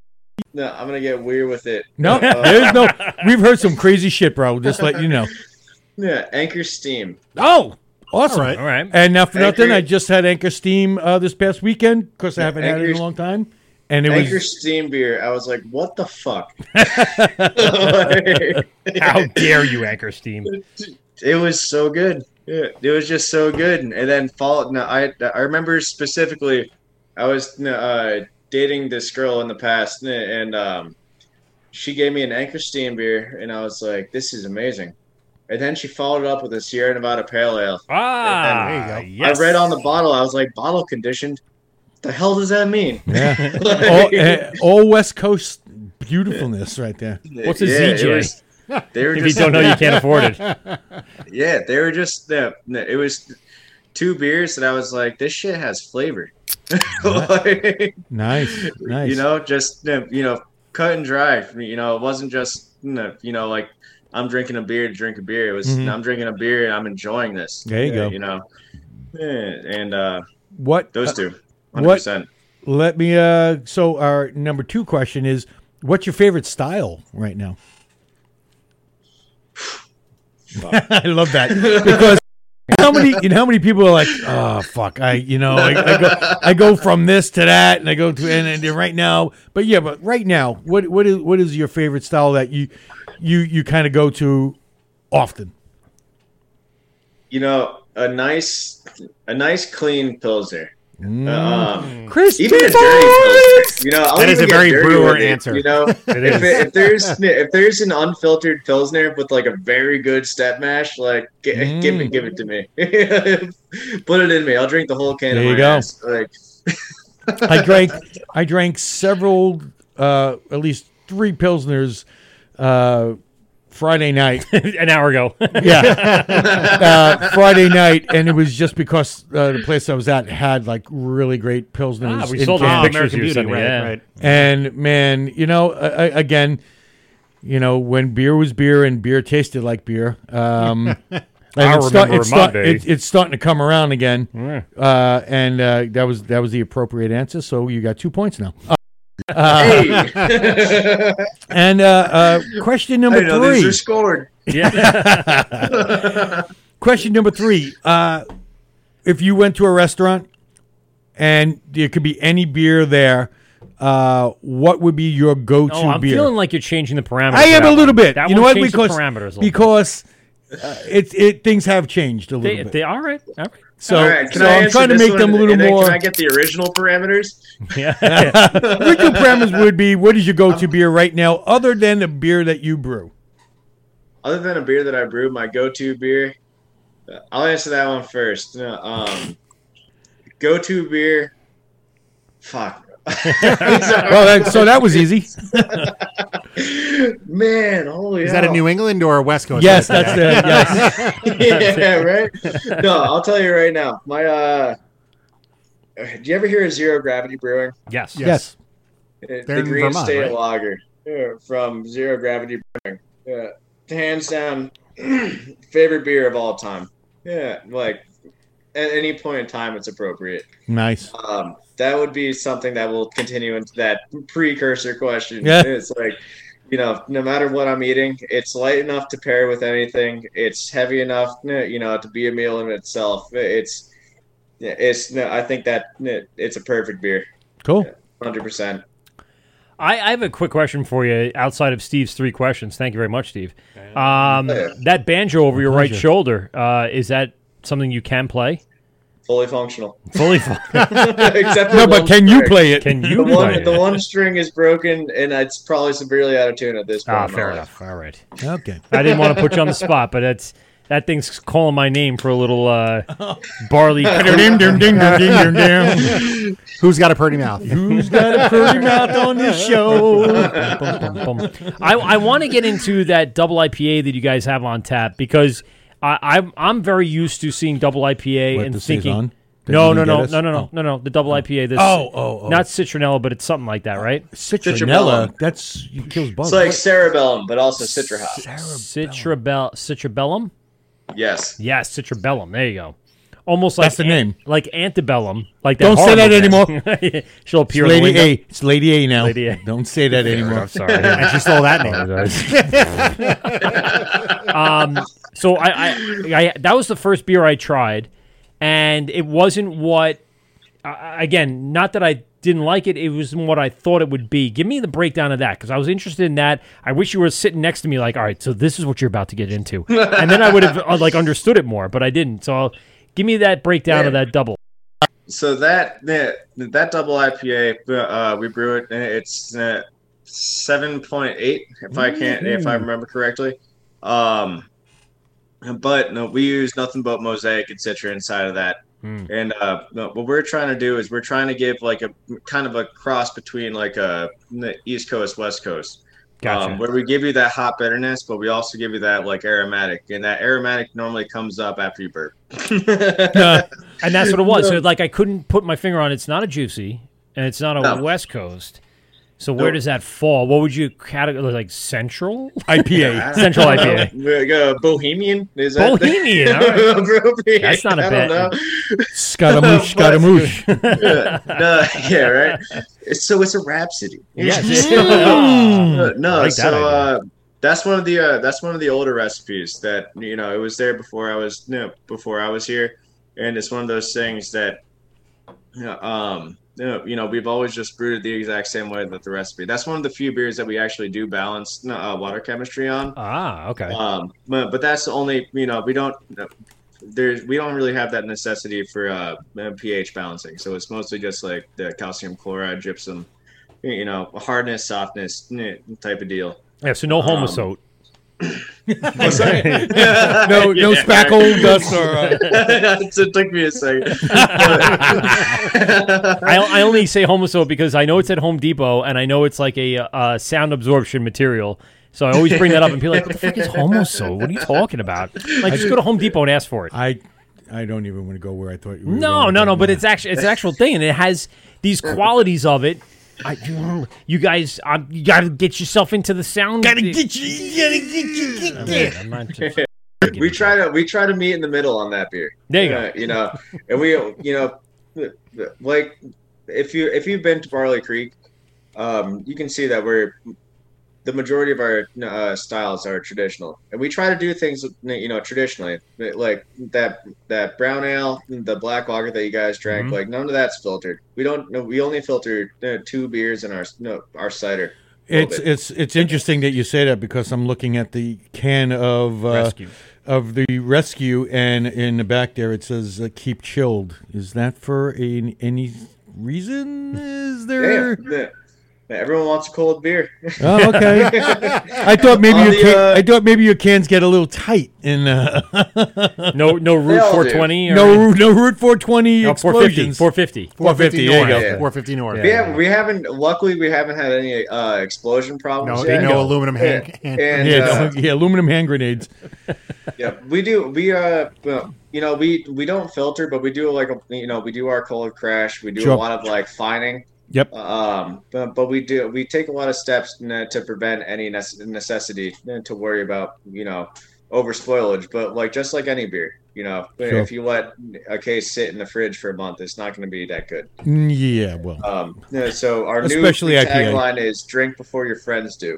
No, I'm gonna get weird with it. No, Uh, there's no. We've heard some crazy shit, bro. Just let you know. yeah, Anchor Steam. Oh, awesome! All right. All right. And now for nothing, I just had Anchor Steam uh, this past weekend because I haven't had it in a long time, and it Anchor was Steam beer. I was like, what the fuck? How dare you, Anchor Steam? it was so good. Yeah, it was just so good. And then fall. No, I I remember specifically, I was uh, dating this girl in the past, and um, she gave me an Anchor Steam beer, and I was like, this is amazing. And then she followed it up with a Sierra Nevada Pale Ale. Ah, There you Yes. I read on the bottle, I was like, bottle conditioned. The hell does that mean? yeah, all, eh, all West Coast beautifulness right there. What's a Yeah, ZJ? was- they were If you don't know, you can't afford it. Yeah, they were just uh, it was two beers that I was like, this shit has flavor. Like, Nice, nice. You know, just uh, you know, cut and dry. You know, it wasn't just you know like I'm drinking a beer to drink a beer. It was Mhm. I'm drinking a beer and I'm enjoying this. There you Yeah, go. You know, and uh, what? those uh, two, hundred what- let me. Uh, so our number two question is, what's your favorite style right now? I love that because how many you know how many people are like, oh fuck, I you know I, I go I go from this to that and I go to and, and then right now, but yeah, but right now, what what is what is your favorite style that you you you kind of go to often? You know, a nice a nice clean pilsner. Mm. Um, Chris, even a dirty pilsner. You know, I'll That is a very brewer with it, answer. You know, It if, it, if there's if there's an unfiltered pilsner with like a very good step mash, like g- give it give it to me. Put it in me. I'll drink the whole can. There of you go. ass. Like I drank I drank several uh at least three pilsners uh Friday night. An hour ago. Yeah. uh, Friday night and it was just because uh, the place I was at had like really great pilsners. Ah, we in saw the cans. Oh, pictures American you Beauty, right, yeah. right. And man, you know, uh, again, you know, when beer was beer and beer tasted like beer. Um, and I it's, start- remember it's, my start- day. it- it's starting to come around again, Yeah. uh, and uh, that was that was the appropriate answer. So you got two points now. Hey, And uh, uh, question number I know these three. are scored. Yeah. Question number three. Uh, if you went to a restaurant and there could be any beer there, uh, what would be your go-to Oh, I'm beer? feeling like you're changing the parameters. I am a little one. bit. That you know what? changed the Because parameters a because uh, it it things have changed a little They, bit. they all right. All right. So All right, can so I I'm trying to make one them a little more. Can I get the original parameters? Yeah. Original parameters would be what is your go-to beer right now, other than the beer that you brew? Other than a beer that I brew, my go-to beer. uh, I'll answer that one first. No, Um, go-to beer. Fuck. Well, that, so that was easy. Man, holy Is that a. New England or a West Coast? yes, that's the yes. yeah, right. No, I'll tell you right now. My uh, do you ever hear of Zero Gravity Brewing? yes. Yes. Uh, They're the Green Vermont, State right? Lager yeah, from Zero Gravity Brewing. Yeah, hands down, favorite beer of all time. Yeah, like at any point in time, it's appropriate. Nice. Um, that would be something that will continue into that precursor question. Yeah. It's like, you know, no matter what I'm eating, it's light enough to pair with anything. It's heavy enough, you know, to be a meal in itself. It's, it's. No, I think that it's a perfect beer, Cool. hundred percent. I, I have a quick question for you outside of Steve's three questions. Thank you very much, Steve. Um, that banjo over your right shoulder, uh, is that something you can play? Fully functional. Fully functional. Except No, but can you play it? Can The you play one, it? the one string is broken, and it's probably severely out of tune at this point. Ah, fair enough. All right. Okay. I didn't want to put you on the spot, but it's That thing's calling my name for a little uh, barley. Ding, ding, ding, ding, ding, ding. Who's got a pretty mouth? Who's got a pretty mouth on this show? Bum, bum, bum. I, I want to get into that double IPA that you guys have on tap because I, I'm I'm very used to seeing double IPA What, and the thinking. Saison? That No, you no, didn't no, us? no, no, no, Oh. no, no. The double IPA. This, Oh, oh, oh. not citronella, but it's something like that, right? Citronella. That's it kills bugs. It's like cerebellum, but also citra hop. Citrabel, citrabellum. Yes. Yes, citrabellum. There you go. Almost like That's the name. like antebellum. Like that Don't say that horrible anymore. thing. She'll It's appear. in the Lady window. A. It's Lady A now. Lady A. Don't say that anymore. I'm sorry. and she stole that name. um, so I, I, I, that was the first beer I tried, and it wasn't what. Uh, again, not that I didn't like it; it was what I thought it would be. Give me the breakdown of that because I was interested in that. I wish you were sitting next to me, like, all right, so this is what you're about to get into, and then I would have uh, like understood it more, but I didn't. So I'll, give me that breakdown of that double. So that that, that double IPA, uh, we brew it. It's uh, seven point eight, if I can't, if I remember correctly. Um, but no, we use nothing but mosaic and citra inside of that. Hmm. And uh, no, what we're trying to do is we're trying to give like a kind of a cross between like a the East Coast West Coast. Gotcha. Um, where we give you that hot bitterness, but we also give you that like aromatic, and that aromatic normally comes up after you burp. And that's what it was. So like I couldn't put my finger on. it. It's not a juicy, and it's not a No. West Coast. So where Nope. does that fall? What would you categorize like central? IPA. Central IPA. Like, uh, Bohemian is that Bohemian, all right. That's not a I bad- don't. Scaramouche, Scaramouche. yeah, no, yeah, right. So it's a rhapsody. Yes. No, like that so idea. uh, that's one of the uh, that's one of the older recipes that you know it was there before I was you know, before I was here, and it's one of those things that you know, um you know, you know we've always just brewed it the exact same way that the recipe. That's one of the few beers that we actually do balance uh, water chemistry on. Ah, okay. Um, but, but that's the only you know we don't there's we don't really have that necessity for uh, pH balancing. So it's mostly just like the calcium chloride, gypsum, you know, hardness, softness type of deal. Yeah, so no Homasote. What's that? No, no Yeah. spackle dust or. Uh, it took me a second. I, I only say Homasote because I know it's at Home Depot and I know it's like a uh, sound absorption material. So I always bring that up and people are like, what the fuck is Homasote? What are you talking about? Like, just go to Home Depot and ask for it. I, I don't even want to go where I thought you were. No, going no, with no. that. But it's actually it's an actual thing, and it has these qualities of it. I, you guys, um, you got to get yourself into the sound. Gotta get you. You gotta get you. Get there. I'm not just- we try to we try to meet in the middle on that beer. There you go. Uh, you know, and we you know like if you if you've been to Barley Creek, um, you can see that we're the majority of our uh, styles are traditional, and we try to do things you know traditionally, like that that brown ale, the black lager that you guys drank. Mm-hmm. Like none of that's filtered. We don't. No, we only filter uh, two beers in our no, our cider. It's bit. it's it's interesting that you say that because I'm looking at the can of uh, of the rescue, and in the back there it says uh, "keep chilled." Is that for a, any reason? Is there? Damn, yeah. Everyone wants a cold beer. Oh, okay. I thought maybe your the, can, uh, I thought maybe your cans get a little tight in uh, no, no Route all do. 420 or no no Route 420 no, 450. explosions. 450. 450, there you go. Yeah. 450 North. We have we haven't luckily we haven't had any uh, explosion problems No, yet. no aluminum hand. Yeah. And Yeah, uh, yeah, aluminum hand grenades. yeah, we do we uh you know we we don't filter, but we do like a you know we do our cold crash. We do Sure. a lot of like fining. Yep. Um, but, but we do we take a lot of steps to prevent any nece- necessity to worry about you know over spoilage. But like just like any beer, you know, Sure. if you let a case sit in the fridge for a month, it's not going to be that good. Yeah, well. Um, so our Especially new tagline is "Drink before your friends do."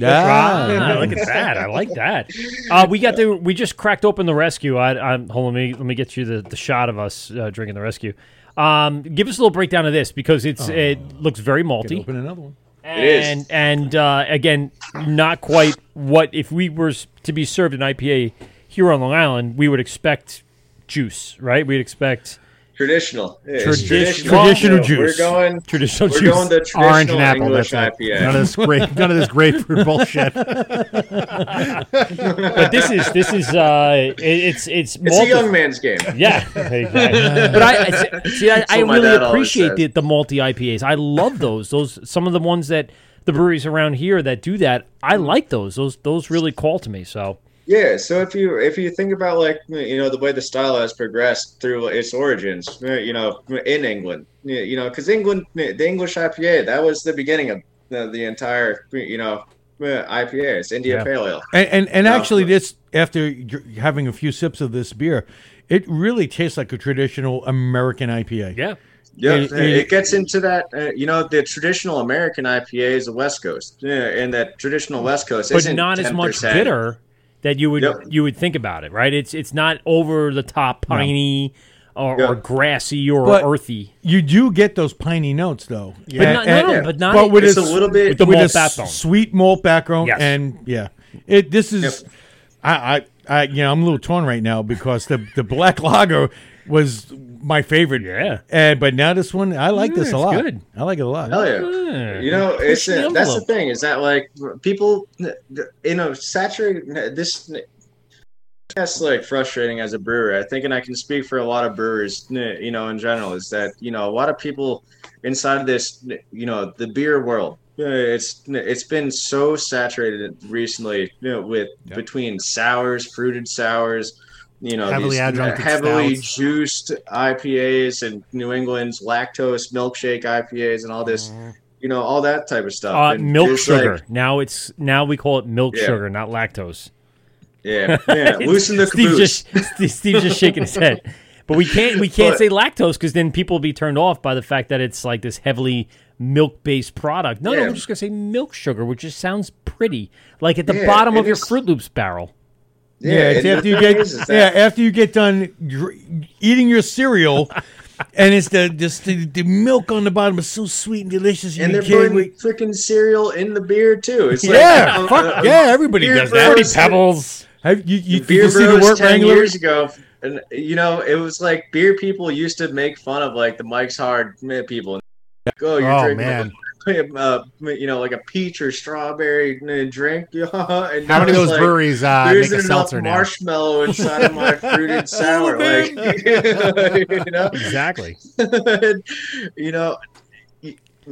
Ah, look at that! I like that. Uh, we got the we just cracked open the rescue. I, I'm hold on, let me let me get you the, the shot of us uh, drinking the rescue. Um, give us a little breakdown of this because it's it looks very malty Open another one. is. and and uh, again not quite what if we were to be served an IPA here on Long Island we would expect juice right we'd expect Traditional. Yeah, Traditional. Traditional juice. We're going. Traditional juice. we're juice. going the traditional Orange and apple. English That's. IPA. None of this grape, none of this grapefruit bullshit. but this is this is uh, it, it's it's It's a young man's game. Yeah, exactly. but I I- see. I, I really appreciate the, the multi IPAs. I love those. Those some of the ones that the breweries around here that do that. I like those. Those those really call to me. So Yeah, so if you if you think about like you know the way the style has progressed through its origins, uh, you know, in England, you know, because England, the English IPA, that was the beginning of the, the entire, you know, uh, IPA. It's India Yeah. Pale Ale. And and, and No. actually, this after having a few sips of this beer, it really tastes like a traditional American IPA. yeah, Yeah, It- it, it- gets into that. Uh, you know, the traditional American IPA is the West Coast, yeah, and that traditional West Coast, but isn't not as much bitter that you would Yep. you would think about it. Right? It's it's not over the top piney or, Yeah. or grassy or But- earthy. You do get those piney notes though. But not, no, no, yeah. but not but with It's a, a little bit with the with malt a backbone. sweet malt background, Yes. and yeah, it. This is, Yep. I, I, I, you know, I'm a little torn right now because the the black lager was my favorite. Yeah. and but now this one, I like this it's a lot. good. I like it a lot. Hell yeah. Yeah. You know, it's the uh, that's the thing is that like people, you know, saturate this. That's like frustrating as a brewer. I think, and I can speak for a lot of brewers, you know, in general, is that you know a lot of people inside of this, you know, the beer world. It's it's been so saturated recently, you know, with between sours, fruited sours, you know, Heavily these heavily stouts. juiced IPAs and New England's lactose milkshake IPAs and all this, you know, all that type of stuff. Uh, milk sugar. like- now it's now we call it milk Yeah. sugar, not lactose. yeah, yeah. Loosen the Steve just Steve- Steve's just shaking his head. But we can't we can't But- say lactose because then people will be turned off by the fact that it's like this heavily milk based product. No, no, Yeah. we're just gonna say milk sugar, which just sounds pretty, like at the Yeah, bottom of your Froot Loops barrel. Yeah, it's after you get yeah after you get done dr- eating your cereal, and it's the just the, the milk on the bottom is so sweet and delicious. and you they're putting freaking cereal in the beer too. It's like, yeah, fuck, uh, yeah, everybody does that. bros- Pebbles. Have you you, beer you see the work 10 wrangler? years ago and you know it was like beer people used to make fun of like the mike's hard people oh you're Oh, drinking man. Uh, you know like a peach or strawberry uh, drink and How many of those like, breweries uh, there make a seltzer now? marshmallow inside of my fruited sour like you know Exactly. you know,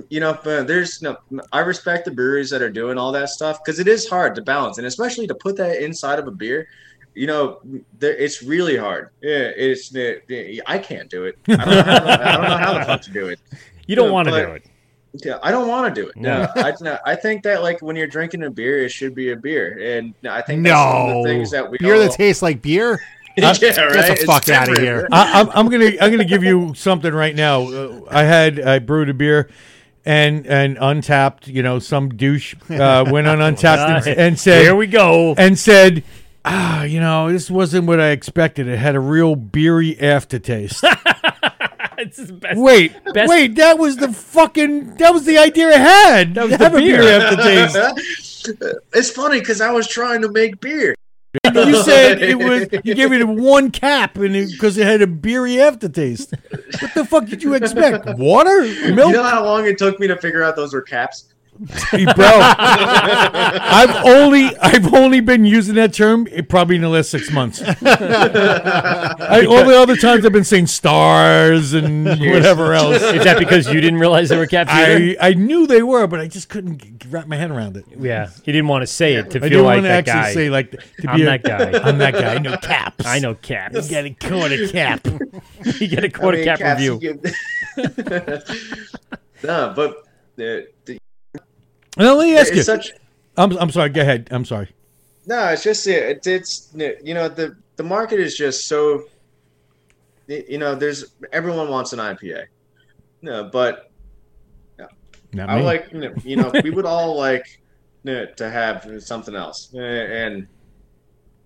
you know, but there's no. I respect the breweries that are doing all that stuff because it is hard to balance, and especially to put that inside of a beer. You know, there, it's really hard. Yeah, it's. uh, I can't do it. I don't, know how, I don't know how the fuck to do it. You don't Yeah, want to do it. Yeah, I don't want to do it. No. No, I, no, I think that like when you're drinking a beer, it should be a beer, and I think that's one of No, the things that we beer all, that tastes like beer. yeah, right? Get the It's fuck outta different. here. I, I'm, I'm gonna I'm gonna give you something right now. Uh, I had I brewed a beer, and and Untappd. You know, some douche uh, went on Untappd and, and said, Here we go. and said, ah, you know, this wasn't what I expected. It had a real beery aftertaste. It's the best. wait, Best- wait, that was the fucking that was the idea I had. That was have the a beer beer. aftertaste. it's funny because I was trying to make beer. You said it was. You gave it one cap, and because it, had a beery aftertaste. What the fuck did you expect? Water, milk, You know how long it took me to figure out those were caps? Bro. I've only I've only been using that term eh, probably in the last six months. I, all the other times I've been saying stars and whatever else. Is that because you didn't realize they were caps either? I, I knew they were, but I just couldn't g- wrap my head around it. yeah, he didn't want to say it to I feel didn't like want to that actually guy. say like to I'm be a- that guy. I'm that guy. I know caps. I know caps. You get a quarter cap. you get a quarter I mean, cap review. you no, but uh, the, Now let me ask it's you. such. I'm I'm sorry. Go ahead. I'm sorry. No, it's just it, it's you know the the market is just so. You know, there's everyone wants an IPA. No, but Not I me. like you know we would all like to have something else, and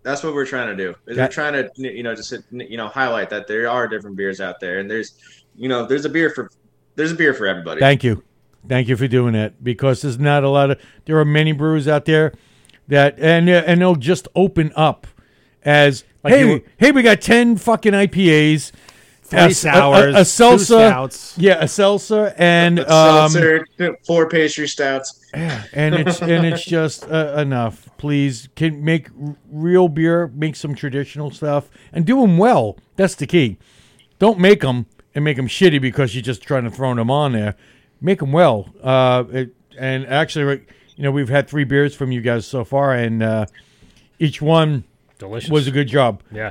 that's what we're trying to do. Is That- we're trying to you know just you know highlight that there are different beers out there, and there's you know there's a beer for there's a beer for everybody. Thank you. Thank you for doing that because there's not a lot of there are many brewers out there that and uh, and they'll just open up as Like hey you were- hey we got 10 fucking IPAs Three sours, a, a, a two seltzer, stouts. yeah, a seltzer, and A um, four pastry stouts. Yeah. And it's and it's just uh, enough. Please, can make real beer, make some traditional stuff, and do them well. That's the key. Don't make them and make them shitty because you're just trying to throw them on there. Make them well. Uh, it, and actually, right, you know, we've had three beers from you guys so far, and uh, each one Delicious. was a good job. yeah.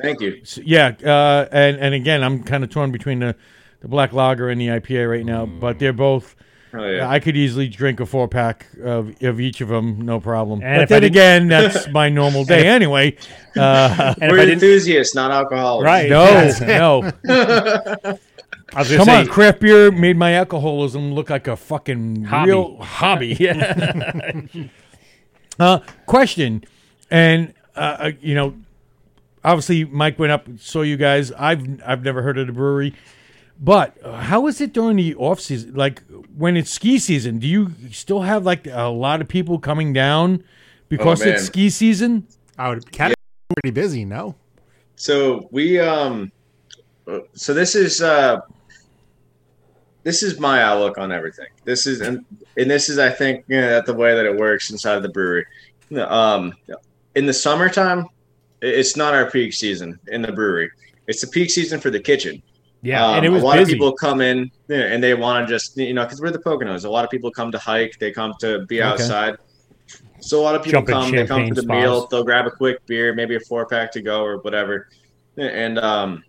Thank you. So, yeah, uh, and and again, I'm kind of torn between the, the black lager and the IPA right now, but they're both. Oh, yeah. I could easily drink a four pack of, of each of them, no problem. And but if I then again, that's my normal day anyway. Uh, We're didn't, enthusiasts, not alcoholics. right. no, no. I was Come say, on, craft beer made my alcoholism look like a fucking Hobby. real hobby. Yeah. uh, question, and uh, uh, you know, obviously Mike went up, saw you guys. I've I've never heard of the brewery, but uh, how is it during the off season? Like when it's ski season, do you still have like a lot of people coming down because man. it's ski season? I would kind of pretty busy. No, So we um uh, so this is uh this is my outlook on everything. This is and, and this is I think you know, that the way that it works inside of the brewery. Um in the summertime it's not our peak season in the brewery. It's the peak season for the kitchen. yeah, Um, and it was a lot busy. of people come in yeah, and they want to just you know because we're the Poconos. A lot of people come to hike. They come to be Okay. outside. So a lot of people Jump come. They come for the spas. meal. They'll grab a quick beer, maybe a four pack to go or whatever, and um,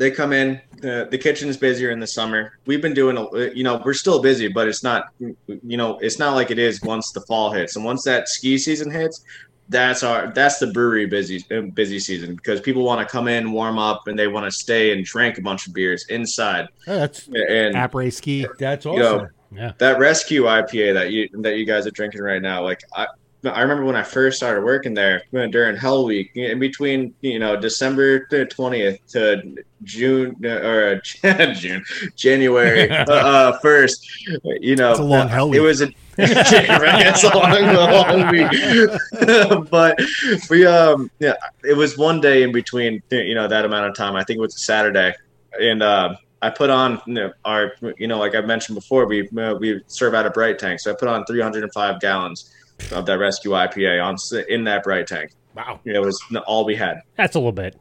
they come in. The, the kitchen is busier in the summer. We've been doing, a, you know, we're still busy, but it's not, you know, it's not like it is once the fall hits and once that ski season hits. That's our that's the brewery busy busy season because people want to come in, warm up, and they want to stay and drink a bunch of beers inside. Oh, that's And après ski. that's awesome. you know, Yeah. that rescue IPA that you that you guys are drinking right now, like I I remember when I first started working there uh, during Hell Week, in between you know December twentieth to June uh, or uh, June January uh, first, you know It's a long Hell Week. It was a right, it's a long, long week, but we um yeah it was one day in between you know that amount of time. I think it was a Saturday, and uh, I put on you know, our you know like I mentioned before we uh, we serve out a bright tank, so I put on 305 gallons of that rescue IPA on in that bright tank. Wow. It was all we had. That's a little bit.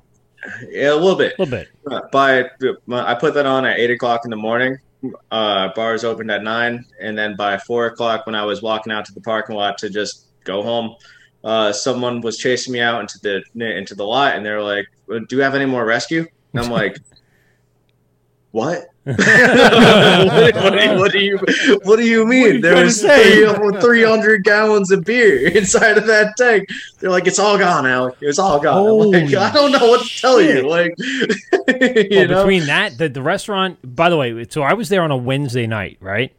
Yeah, a little bit. A little bit. Uh, By I put that on at eight o'clock in the morning. Uh, bars opened at nine, and then by four o'clock, when I was walking out to the parking lot to just go home, uh, someone was chasing me out into the into the lot, and they're like, "Do you have any more rescue?" And I'm like, "What? what, what do you, what do you what do you mean? you there was say? 300 gallons of beer inside of that tank. They're like, it's all gone, Alek. It's all gone. Like, I don't know what to tell shit. you. Like, you well, know? between that, the, the restaurant, by the way, so I was there on a Wednesday night, right?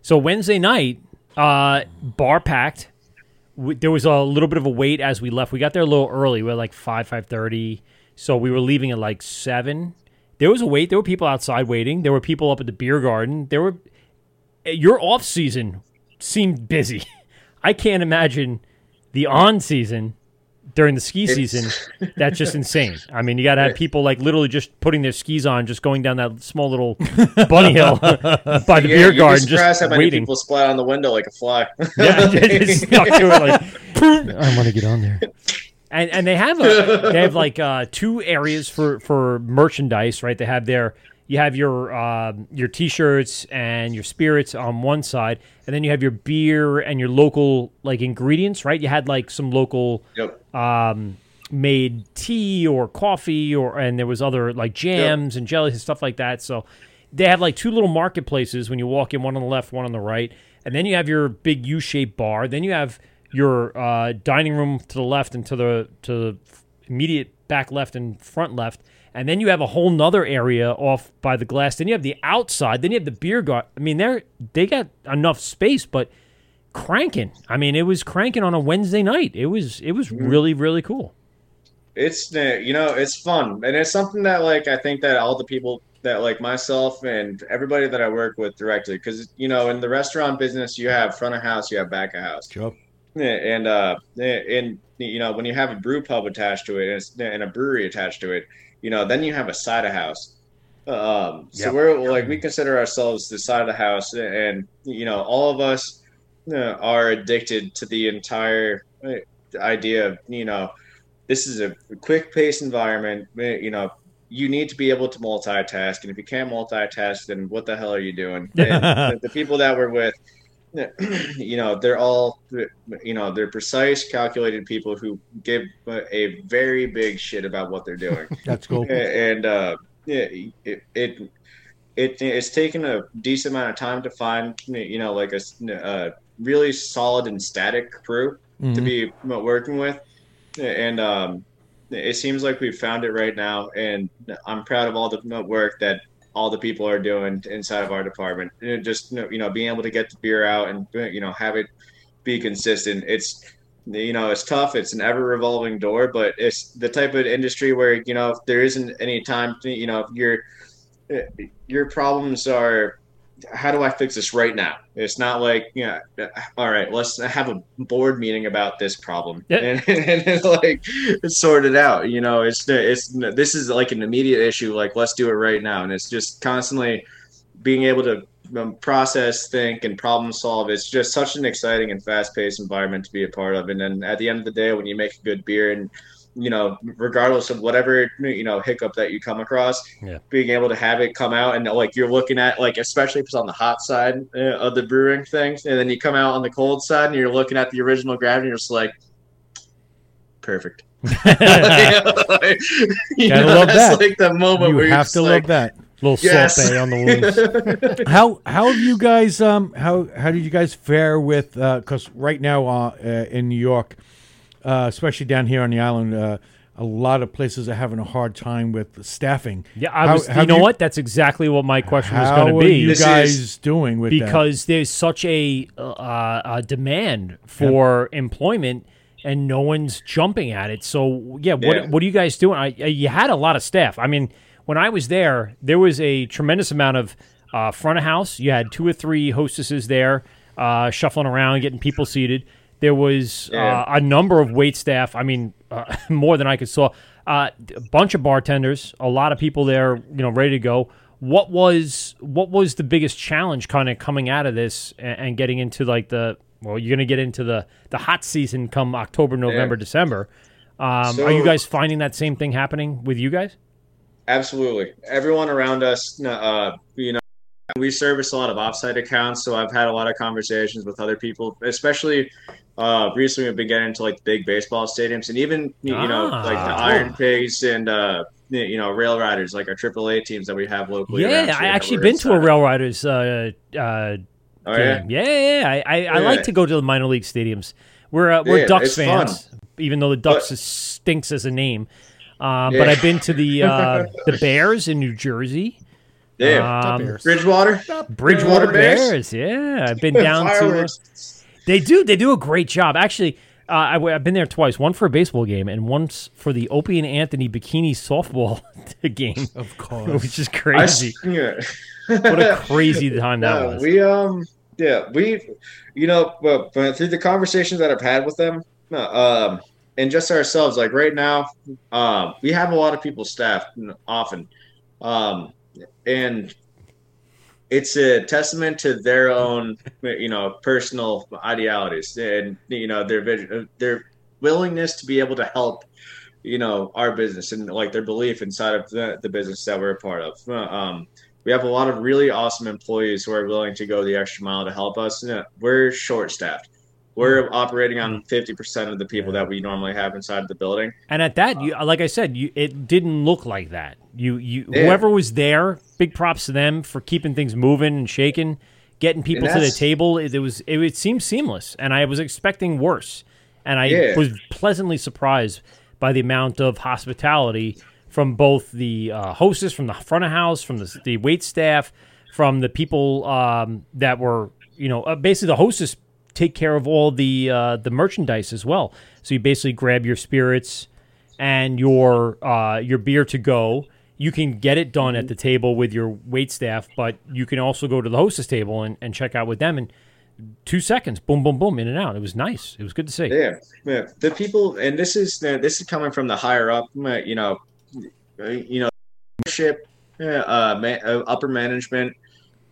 So Wednesday night, uh, bar packed. There was a little bit of a wait as we left. We got there a little early. We were like five, five thirty. So we were leaving at like seven. There was a wait. There were people outside waiting. There were people up at the beer garden. There were eh, your off season seemed busy. I can't imagine the on season during the ski season. That's just insane. I mean, you got to have people like literally just putting their skis on, just going down that small little bunny hill by the Yeah, beer garden, surprised just how many waiting. people splat on the window like a fly. Yeah, just stuck to it like. I want to get on there. And and they have a they have like uh, two areas for for merchandise, right? They have their you have your um, your t-shirts and your spirits on one side, and then you have your beer and your local like ingredients, right? You had like some local Yep. um, made tea or coffee or and there was other like jams and jellies and stuff like that. So they have like two little marketplaces when you walk in, one on the left, one on the right, and then you have your big U-shaped bar. Then you have your uh, dining room to the left and to the to the immediate back left and front left. And then you have a whole nother area off by the glass. Then you have the outside. Then you have the beer garden. I mean, they're they got enough space, but cranking. I mean, it was cranking on a Wednesday night. It was it was really really cool. it's you know it's fun and it's something that like i think that all the people that like myself and everybody that i work with directly because you know in the restaurant business you have front of house you have back of house Sure. Yeah, and uh and you know, when you have a brew pub attached to it and, and a brewery attached to it, you know, then you have a side of house. Um, so Yep. we're like we consider ourselves the side of the house, and you know, all of us uh, are addicted to the entire uh, idea of you know, this is a quick paced environment. uh, You know, you need to be able to multitask, and if you can't multitask, then what the hell are you doing? The people that we're with, you know, they're all, you know, they're precise, calculated people who give a very big shit about what they're doing. That's cool. and uh, yeah, it, it it it's taken a decent amount of time to find you know like a really solid and static crew to be working with, and um, it seems like we've found it right now, and I'm proud of all the work that all the people are doing inside of our department. And just you know, being able to get the beer out and you know have it be consistent. It's you know it's tough it's an ever revolving door but it's the type of industry where you know if there isn't any time to, you know your eh, your problems are how do i fix this right now it's not like yeah all right let's have a board meeting about this problem Yeah. and, and, like sort it out you know it's it's this is like an immediate issue like let's do it right now and it's just constantly being able to um, process, think, and problem solve. It's just such an exciting and fast paced environment to be a part of. And then at the end of the day, when you make a good beer and you know, regardless of whatever you know hiccup that you come across, Yeah. being able to have it come out and like you're looking at like especially if it's on the hot side uh, of the brewing things, and then you come out on the cold side and you're looking at the original gravity, and you're just like, perfect. Like, you Gotta know, love that's that. like the moment You have to like, love that. little Yes. on the wounds. How how have you guys um how how did you guys fare with uh because right now uh, uh, in New York, uh, especially down here on the island, uh, a lot of places are having a hard time with staffing. Yeah, I was. have you know what? That's exactly what my question was going to be. you This guys is- doing with that? because there's such a, uh, a demand for employment and no one's jumping at it. So yeah, what Yeah. what are you guys doing? I, I- you had a lot of staff. I mean, when I was there, there was a tremendous amount of uh, front of house. You had two or three hostesses there, uh, shuffling around, getting people seated. There was Yeah. uh, a number of wait staff. I mean, uh, more than I could saw. Uh, a bunch of bartenders, a lot of people there, you know, ready to go. What was what was the biggest challenge kind of coming out of this and, and getting into like the well, you're going to get into the the hot season come October, November, December. Um, are you guys finding that same thing happening with you guys? Absolutely. Everyone around us, uh, you know, we service a lot of offsite accounts, so I've had a lot of conversations with other people, especially uh, recently. We've been getting into like big baseball stadiums, and even you know, Ah, like the. Iron Pigs and uh, you know, Rail Riders, like our AAA teams that we have locally. Yeah, I actually been to a. Rail Riders uh, uh, Oh yeah, game. Yeah, yeah, yeah. I, I, I Yeah. like to go to the minor league stadiums. We're uh, we're Yeah, Ducks fans, even though the Ducks But- stinks as a name. Um, Yeah. But I've been to the uh, the Bears in New Jersey. Yeah. Um, Bridgewater, Bridgewater Bears? Bears. Yeah, I've been down to. uh, They do. They do a great job. Actually, uh, I, have been there twice. One for a baseball game, and once for the Opie and Anthony bikini softball game, of course. which is I s- crazy. yeah. what a crazy time that No, was. We um yeah we you know but, but through the conversations that I've had with them no, um and just ourselves like right now um we have a lot of people staffed often um and it's a testament to their own you know personal idealities and you know their vision their willingness to be able to help you know our business and like their belief inside of the, the business that we're a part of uh, um we have a lot of really awesome employees who are willing to go the extra mile to help us. Yeah, We're short staffed. We're hmm. operating on hmm. 50% of the people that we normally have inside of the building. And at that, uh, you, like I said, you, it didn't look like that. You, you, Yeah. whoever was there, big props to them for keeping things moving and shaking, getting people to the table. It, it was, it, it seemed seamless, and I was expecting worse, and I Yeah. was pleasantly surprised by the amount of hospitality from both the uh, hostess, from the front of house, from the, the wait staff, from the people um, that were, you know, uh, basically the hostess take care of all the uh, the merchandise as well. So you basically grab your spirits and your uh, your beer to go. You can get it done at the table with your wait staff, but you can also go to the hostess table and, and check out with them. And two seconds, boom, boom, boom, in and out. It was nice. It was good to see. Yeah, yeah. The people, and this is uh, this is coming from the higher up. uh, You know, uh, you know, leadership, uh, ma- uh, upper management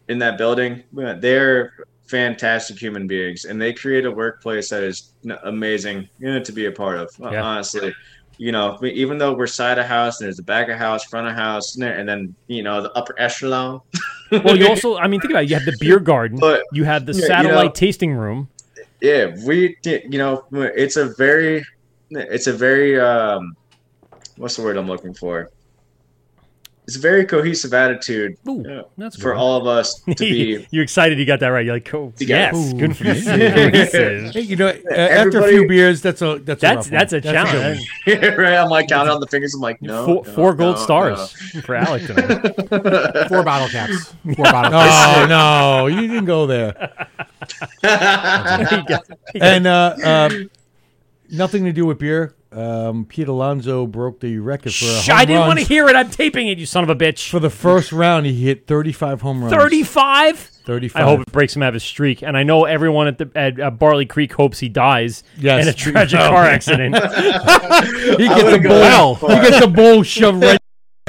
in that building. They're fantastic human beings, and they create a workplace that is amazing you know, to be a part of. Yeah. Honestly, you know, even though we're side of house, and there's the back of house, front of house, and and then you know the upper echelon. Well, you also, I mean, think about it. You have the beer garden, But- you have the Yeah, you satellite know- tasting room. yeah we did you know it's a very it's a very um what's the word i'm looking for it's a very cohesive attitude Ooh, uh, that's for good. all of us to be You're excited you got that right. You're like, oh, Yeah. yes, Ooh. good for you. Hey, you know, uh, after a few beers, that's a that's that's rough that's a one. good challenge. one. right i'm like counting on the fingers i'm like no four, no, four gold no, stars for Alek tonight. Four bottle caps. Four bottle caps. Oh no, you didn't go there. And uh, um, nothing to do with beer. Um, Pete Alonso broke the record for Shh, home I didn't want to hear it. I'm taping it, you son of a bitch. For the first round, he hit 35 home runs. 35? 35. I hope it breaks him out of his streak. And I know everyone at the at, at Barley Creek hopes he dies Yes. in a tragic Oh. car accident. he gets a would've bull. gone He gets a bull shoved right.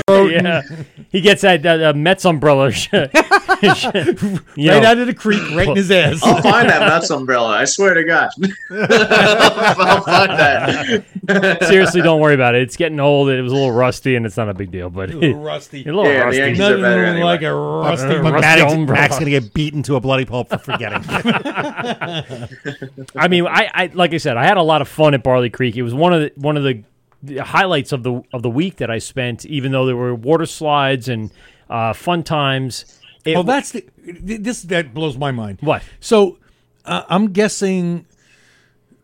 yeah, he gets that uh, uh, Mets umbrella, sh- you Right know. out of the creek, right in his ass. i'll find that Mets umbrella i swear to god i'll find that Seriously, don't worry about it. It's getting old. It was a little rusty, and it's not a big deal. But A little rusty. a little Yeah, the rusty. Yankees- Nothing better anyway. like a rusty. But Rusty Matt's, umbrella. Matt's gonna get beaten to a bloody pulp for forgetting. I mean, I, I like I said, I had a lot of fun at Barley Creek. It was one of the one of the, the highlights of the of the week that I spent. Even though there were water slides and uh, fun times. It, Well, that's the this that blows my mind. What? So, uh, I'm guessing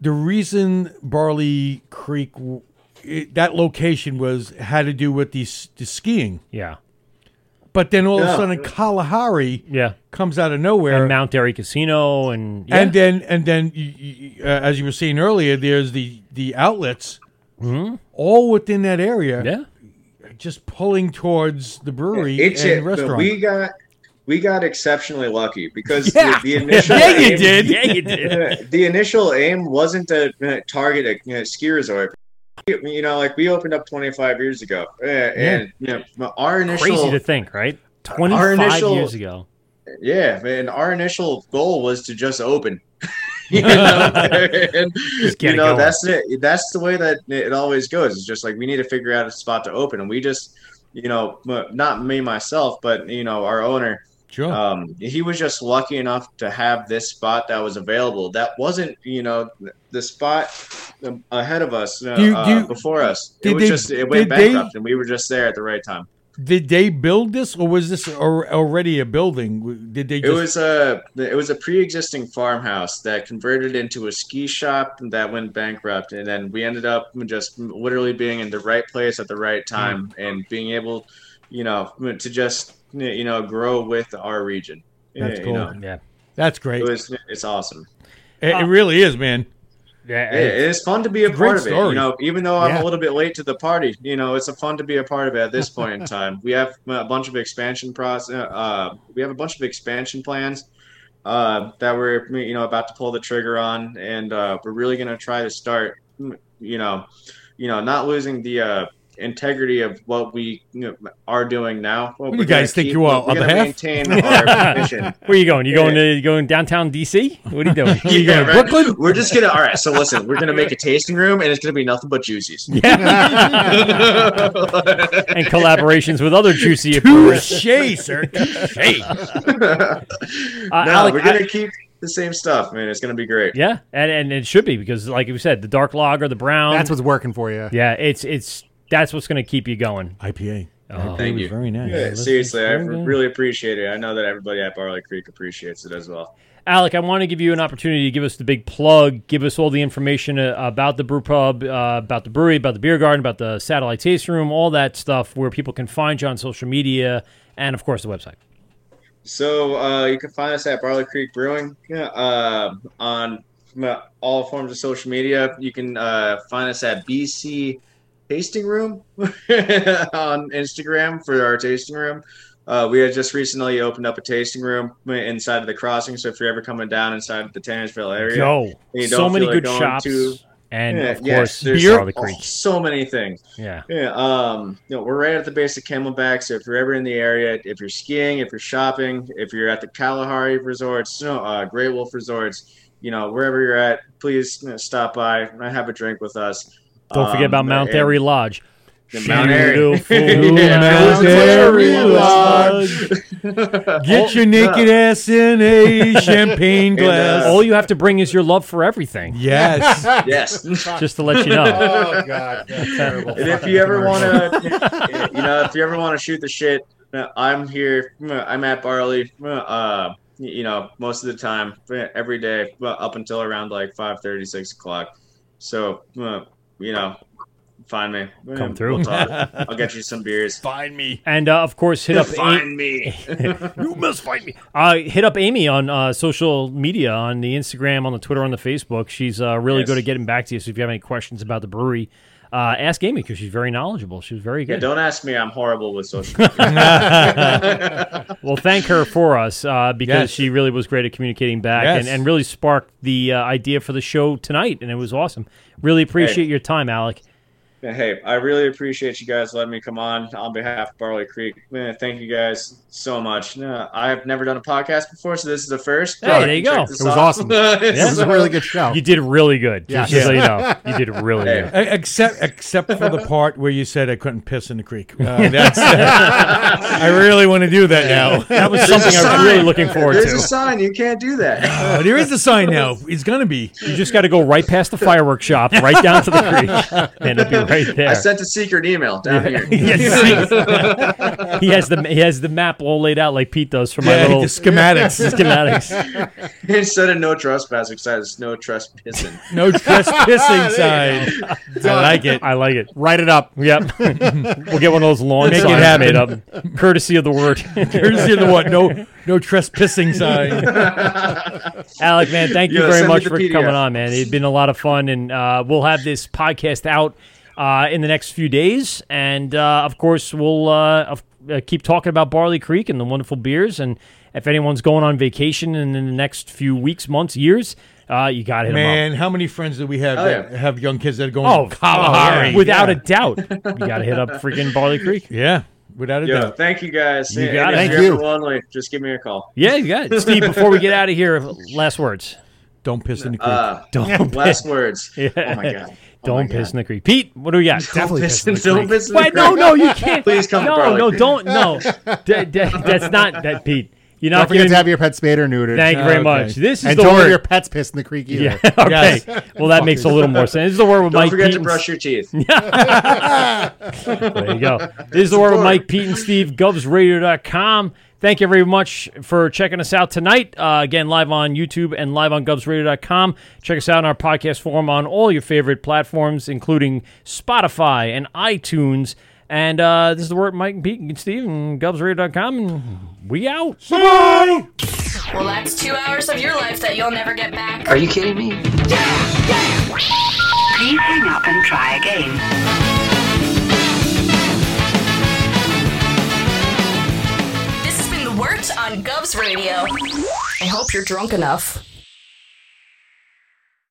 the reason Barley Creek it, that location was had to do with the, the skiing, yeah, but then all of a sudden Kalahari yeah. comes out of nowhere, And Mount Airy Casino and yeah. and then and then you, you, uh, as you were saying earlier, there's the the outlets all within that area, Mm-hmm. yeah. just pulling towards the brewery it's and it, restaurant. we got we got exceptionally lucky because Yeah. the, the initial Yeah, you aim- did. Yeah, you did. the initial aim wasn't to uh, target a you know, ski resort. You know, like we opened up 25 years ago, uh, and you know, our initial Crazy to think, right? Twenty five initial- years ago. yeah, and our initial goal was to just open. you know, and, you know that's it. That's the way that it always goes. It's just like we need to figure out a spot to open, and we just, you know, not me myself, but you know, our owner. Sure. um, he was just lucky enough to have this spot that was available. That wasn't, you know, the spot ahead of us uh, Do you- do you- uh, before us. It was they- just it went did they- bankrupt, and we were just there at the right time. Did they build this, or was this already a building? Did they? It was a it was a pre-existing farmhouse that converted into a ski shop that went bankrupt, and then we ended up just literally being in the right place at the right time Mm. and being able, you know, to just you know grow with our region. That's You cool. know, Yeah, That's great. It was it's awesome. It, it really is, man. yeah. Yeah, it's fun to be a It's a great part of it. story. You know, even though I'm Yeah. a little bit late to the party, you know, it's a fun to be a part of it at this point in time. We have a bunch of expansion process. Uh, we have a bunch of expansion plans uh, that we're you know about to pull the trigger on, and uh, we're really going to try to start, you know, you know, not losing the uh, integrity of what we you know, are doing now. What do you guys think you are, We're going to maintain our mission. Where you going? You going to you going downtown DC? What are you doing? You going right. Brooklyn? We're just gonna. All right. So listen, we're gonna make a tasting room, and it's gonna be nothing but juices. and collaborations with other juicy brewers. Touche, sir. Touche. Uh, no, Alek, we're gonna I- keep the same stuff, man. It's gonna be great. yeah, and and it should be because, like you said, the dark lager, the brown. That's what's working for you. yeah, it's it's that's what's going to keep you going. IPA. Oh. Thank It was you. Very nice. Yeah, seriously, I good. really appreciate it. I know that everybody at Barley Creek appreciates it as well. Alek, I want to give you an opportunity to give us the big plug, give us all the information uh, about the brew pub, uh, about the brewery, about the beer garden, about the satellite taste room, all that stuff, where people can find you on social media, and of course the website. So uh, you can find us at Barley Creek Brewing uh, on uh, all forms of social media. You can uh, find us at BC Tasting Room on Instagram for our tasting room. uh, we had just recently opened up a tasting room inside of the crossing. So if you're ever coming down inside of the Tannersville area, Yo, so many like good shops, to- and Yeah, of yes, course, oh, Creek. so many things. Yeah. Yeah, um, you know, we're right at the base of Camelback. So if you're ever in the area, if you're skiing, if you're shopping, if you're at the Kalahari resorts, you know, uh, Great Wolf resorts, you know, wherever you're at, please you know, stop by and have a drink with us. Don't forget about Um, Mount and- Airy Lodge. Mount Airy. Beautiful Mount Mount Airy Airy Lodge. Get your naked ass in a champagne And, uh, glass. All you have to bring is your love for everything. yes. yes. Just to let you know. Oh god, that's terrible. And if you ever want to, you know, if you ever want to shoot the shit, uh, I'm here. I'm at Barley. Uh, you know, most of the time, uh, every day, up until around like 5:30, 6 o'clock. So, uh, you know, find me. Come through. we'll talk. I'll get you some beers. Find me. And uh, of course, hit up Find me. you must find me. Uh, hit up Amy on uh, social media, on the Instagram, on the Twitter, on the Facebook. She's uh, really Yes. good at getting back to you. So if you have any questions about the brewery, uh, ask Amy because she's very knowledgeable. She's very Yeah, good. don't ask me. I'm horrible with social media. well, thank her for us uh, because Yes. she really was great at communicating back Yes. and, and really sparked the uh, idea for the show tonight, and it was awesome. Really appreciate Hey. your time, Alek. Hey, I really appreciate you guys letting me come on on behalf of Barley Creek. Man, thank you guys so much. Uh, I've never done a podcast before, so this is the first. Hey, there you go. It was out. awesome. This is a really good show. You did really good. Yeah. Just so you know, you did really Hey. good. Except, except for the part where you said I couldn't piss in the creek. Uh, that's, I really want to do that now. That was something I was really looking forward There's a sign. You can't do that. Uh, there is a sign now. It's gonna be. You just got to go right past the fireworks shop, right down to the creek, and it'll be right there. I sent a secret email down here. Yes. he has the he has the map all laid out like Pete does for my Yeah, little schematics. schematics. Instead of no trespassing sign, it's no trespassing. No trespassing sign. I like it. I like it. Write it up. Yep. we'll get one of those lawn Make it signs happen. made up, courtesy of the Wort. Here's the what? No, no trespassing sign. Alek, man, thank you Yeah, very much for PDF. coming on, man. It's been a lot of fun, and uh, we'll have this podcast out uh, in the next few days, and uh, of course, we'll uh, uh, keep talking about Barley Creek and the wonderful beers. And if anyone's going on vacation in the next few weeks, months, years, uh, you got to hit them up. Man, how many friends do we have Oh, that yeah. have young kids that are going Oh, to Kalahari? oh, without a doubt, you got to hit up freaking Barley Creek. yeah, without a Yo, doubt. thank you guys. You And got it. Thank you're you. ever lonely, just give me a call. Yeah, you got it, Steve. Before we get out of here, last words. Don't piss in the creek. Uh, Don't last words. Yeah. Oh my god. Oh Don't piss God. in the creek. Pete, what do we got? Don't piss in- don't piss in Wait, no, no, you can't. Please come to No, no, Creek. don't. No, D- d- that's not that, Pete. You're Don't forget to have your pet spayed or neutered. Thank you very oh, Okay. much. This is and the don't word. your pets piss in the creek either. yeah. Okay. Yes. Well, that makes a little more sense. This is the Wort with Don't Mike forget Pete. to and- brush your teeth. There you go. This is the Wort with Mike, Pete, and Steve, GubsRadio.com. Thank you very much for checking us out tonight. Uh, again, live on YouTube and live on GubsRadio.com. Check us out on our podcast forum on all your favorite platforms, including Spotify and iTunes. And uh, this is the Wort Mike and Pete and Steve and GubsRadio.com. And we out. Bye. Well, that's two hours of your life that you'll never get back. Are you kidding me? Please hang up and try again. Wort on Gubs Radio. I hope you're drunk enough.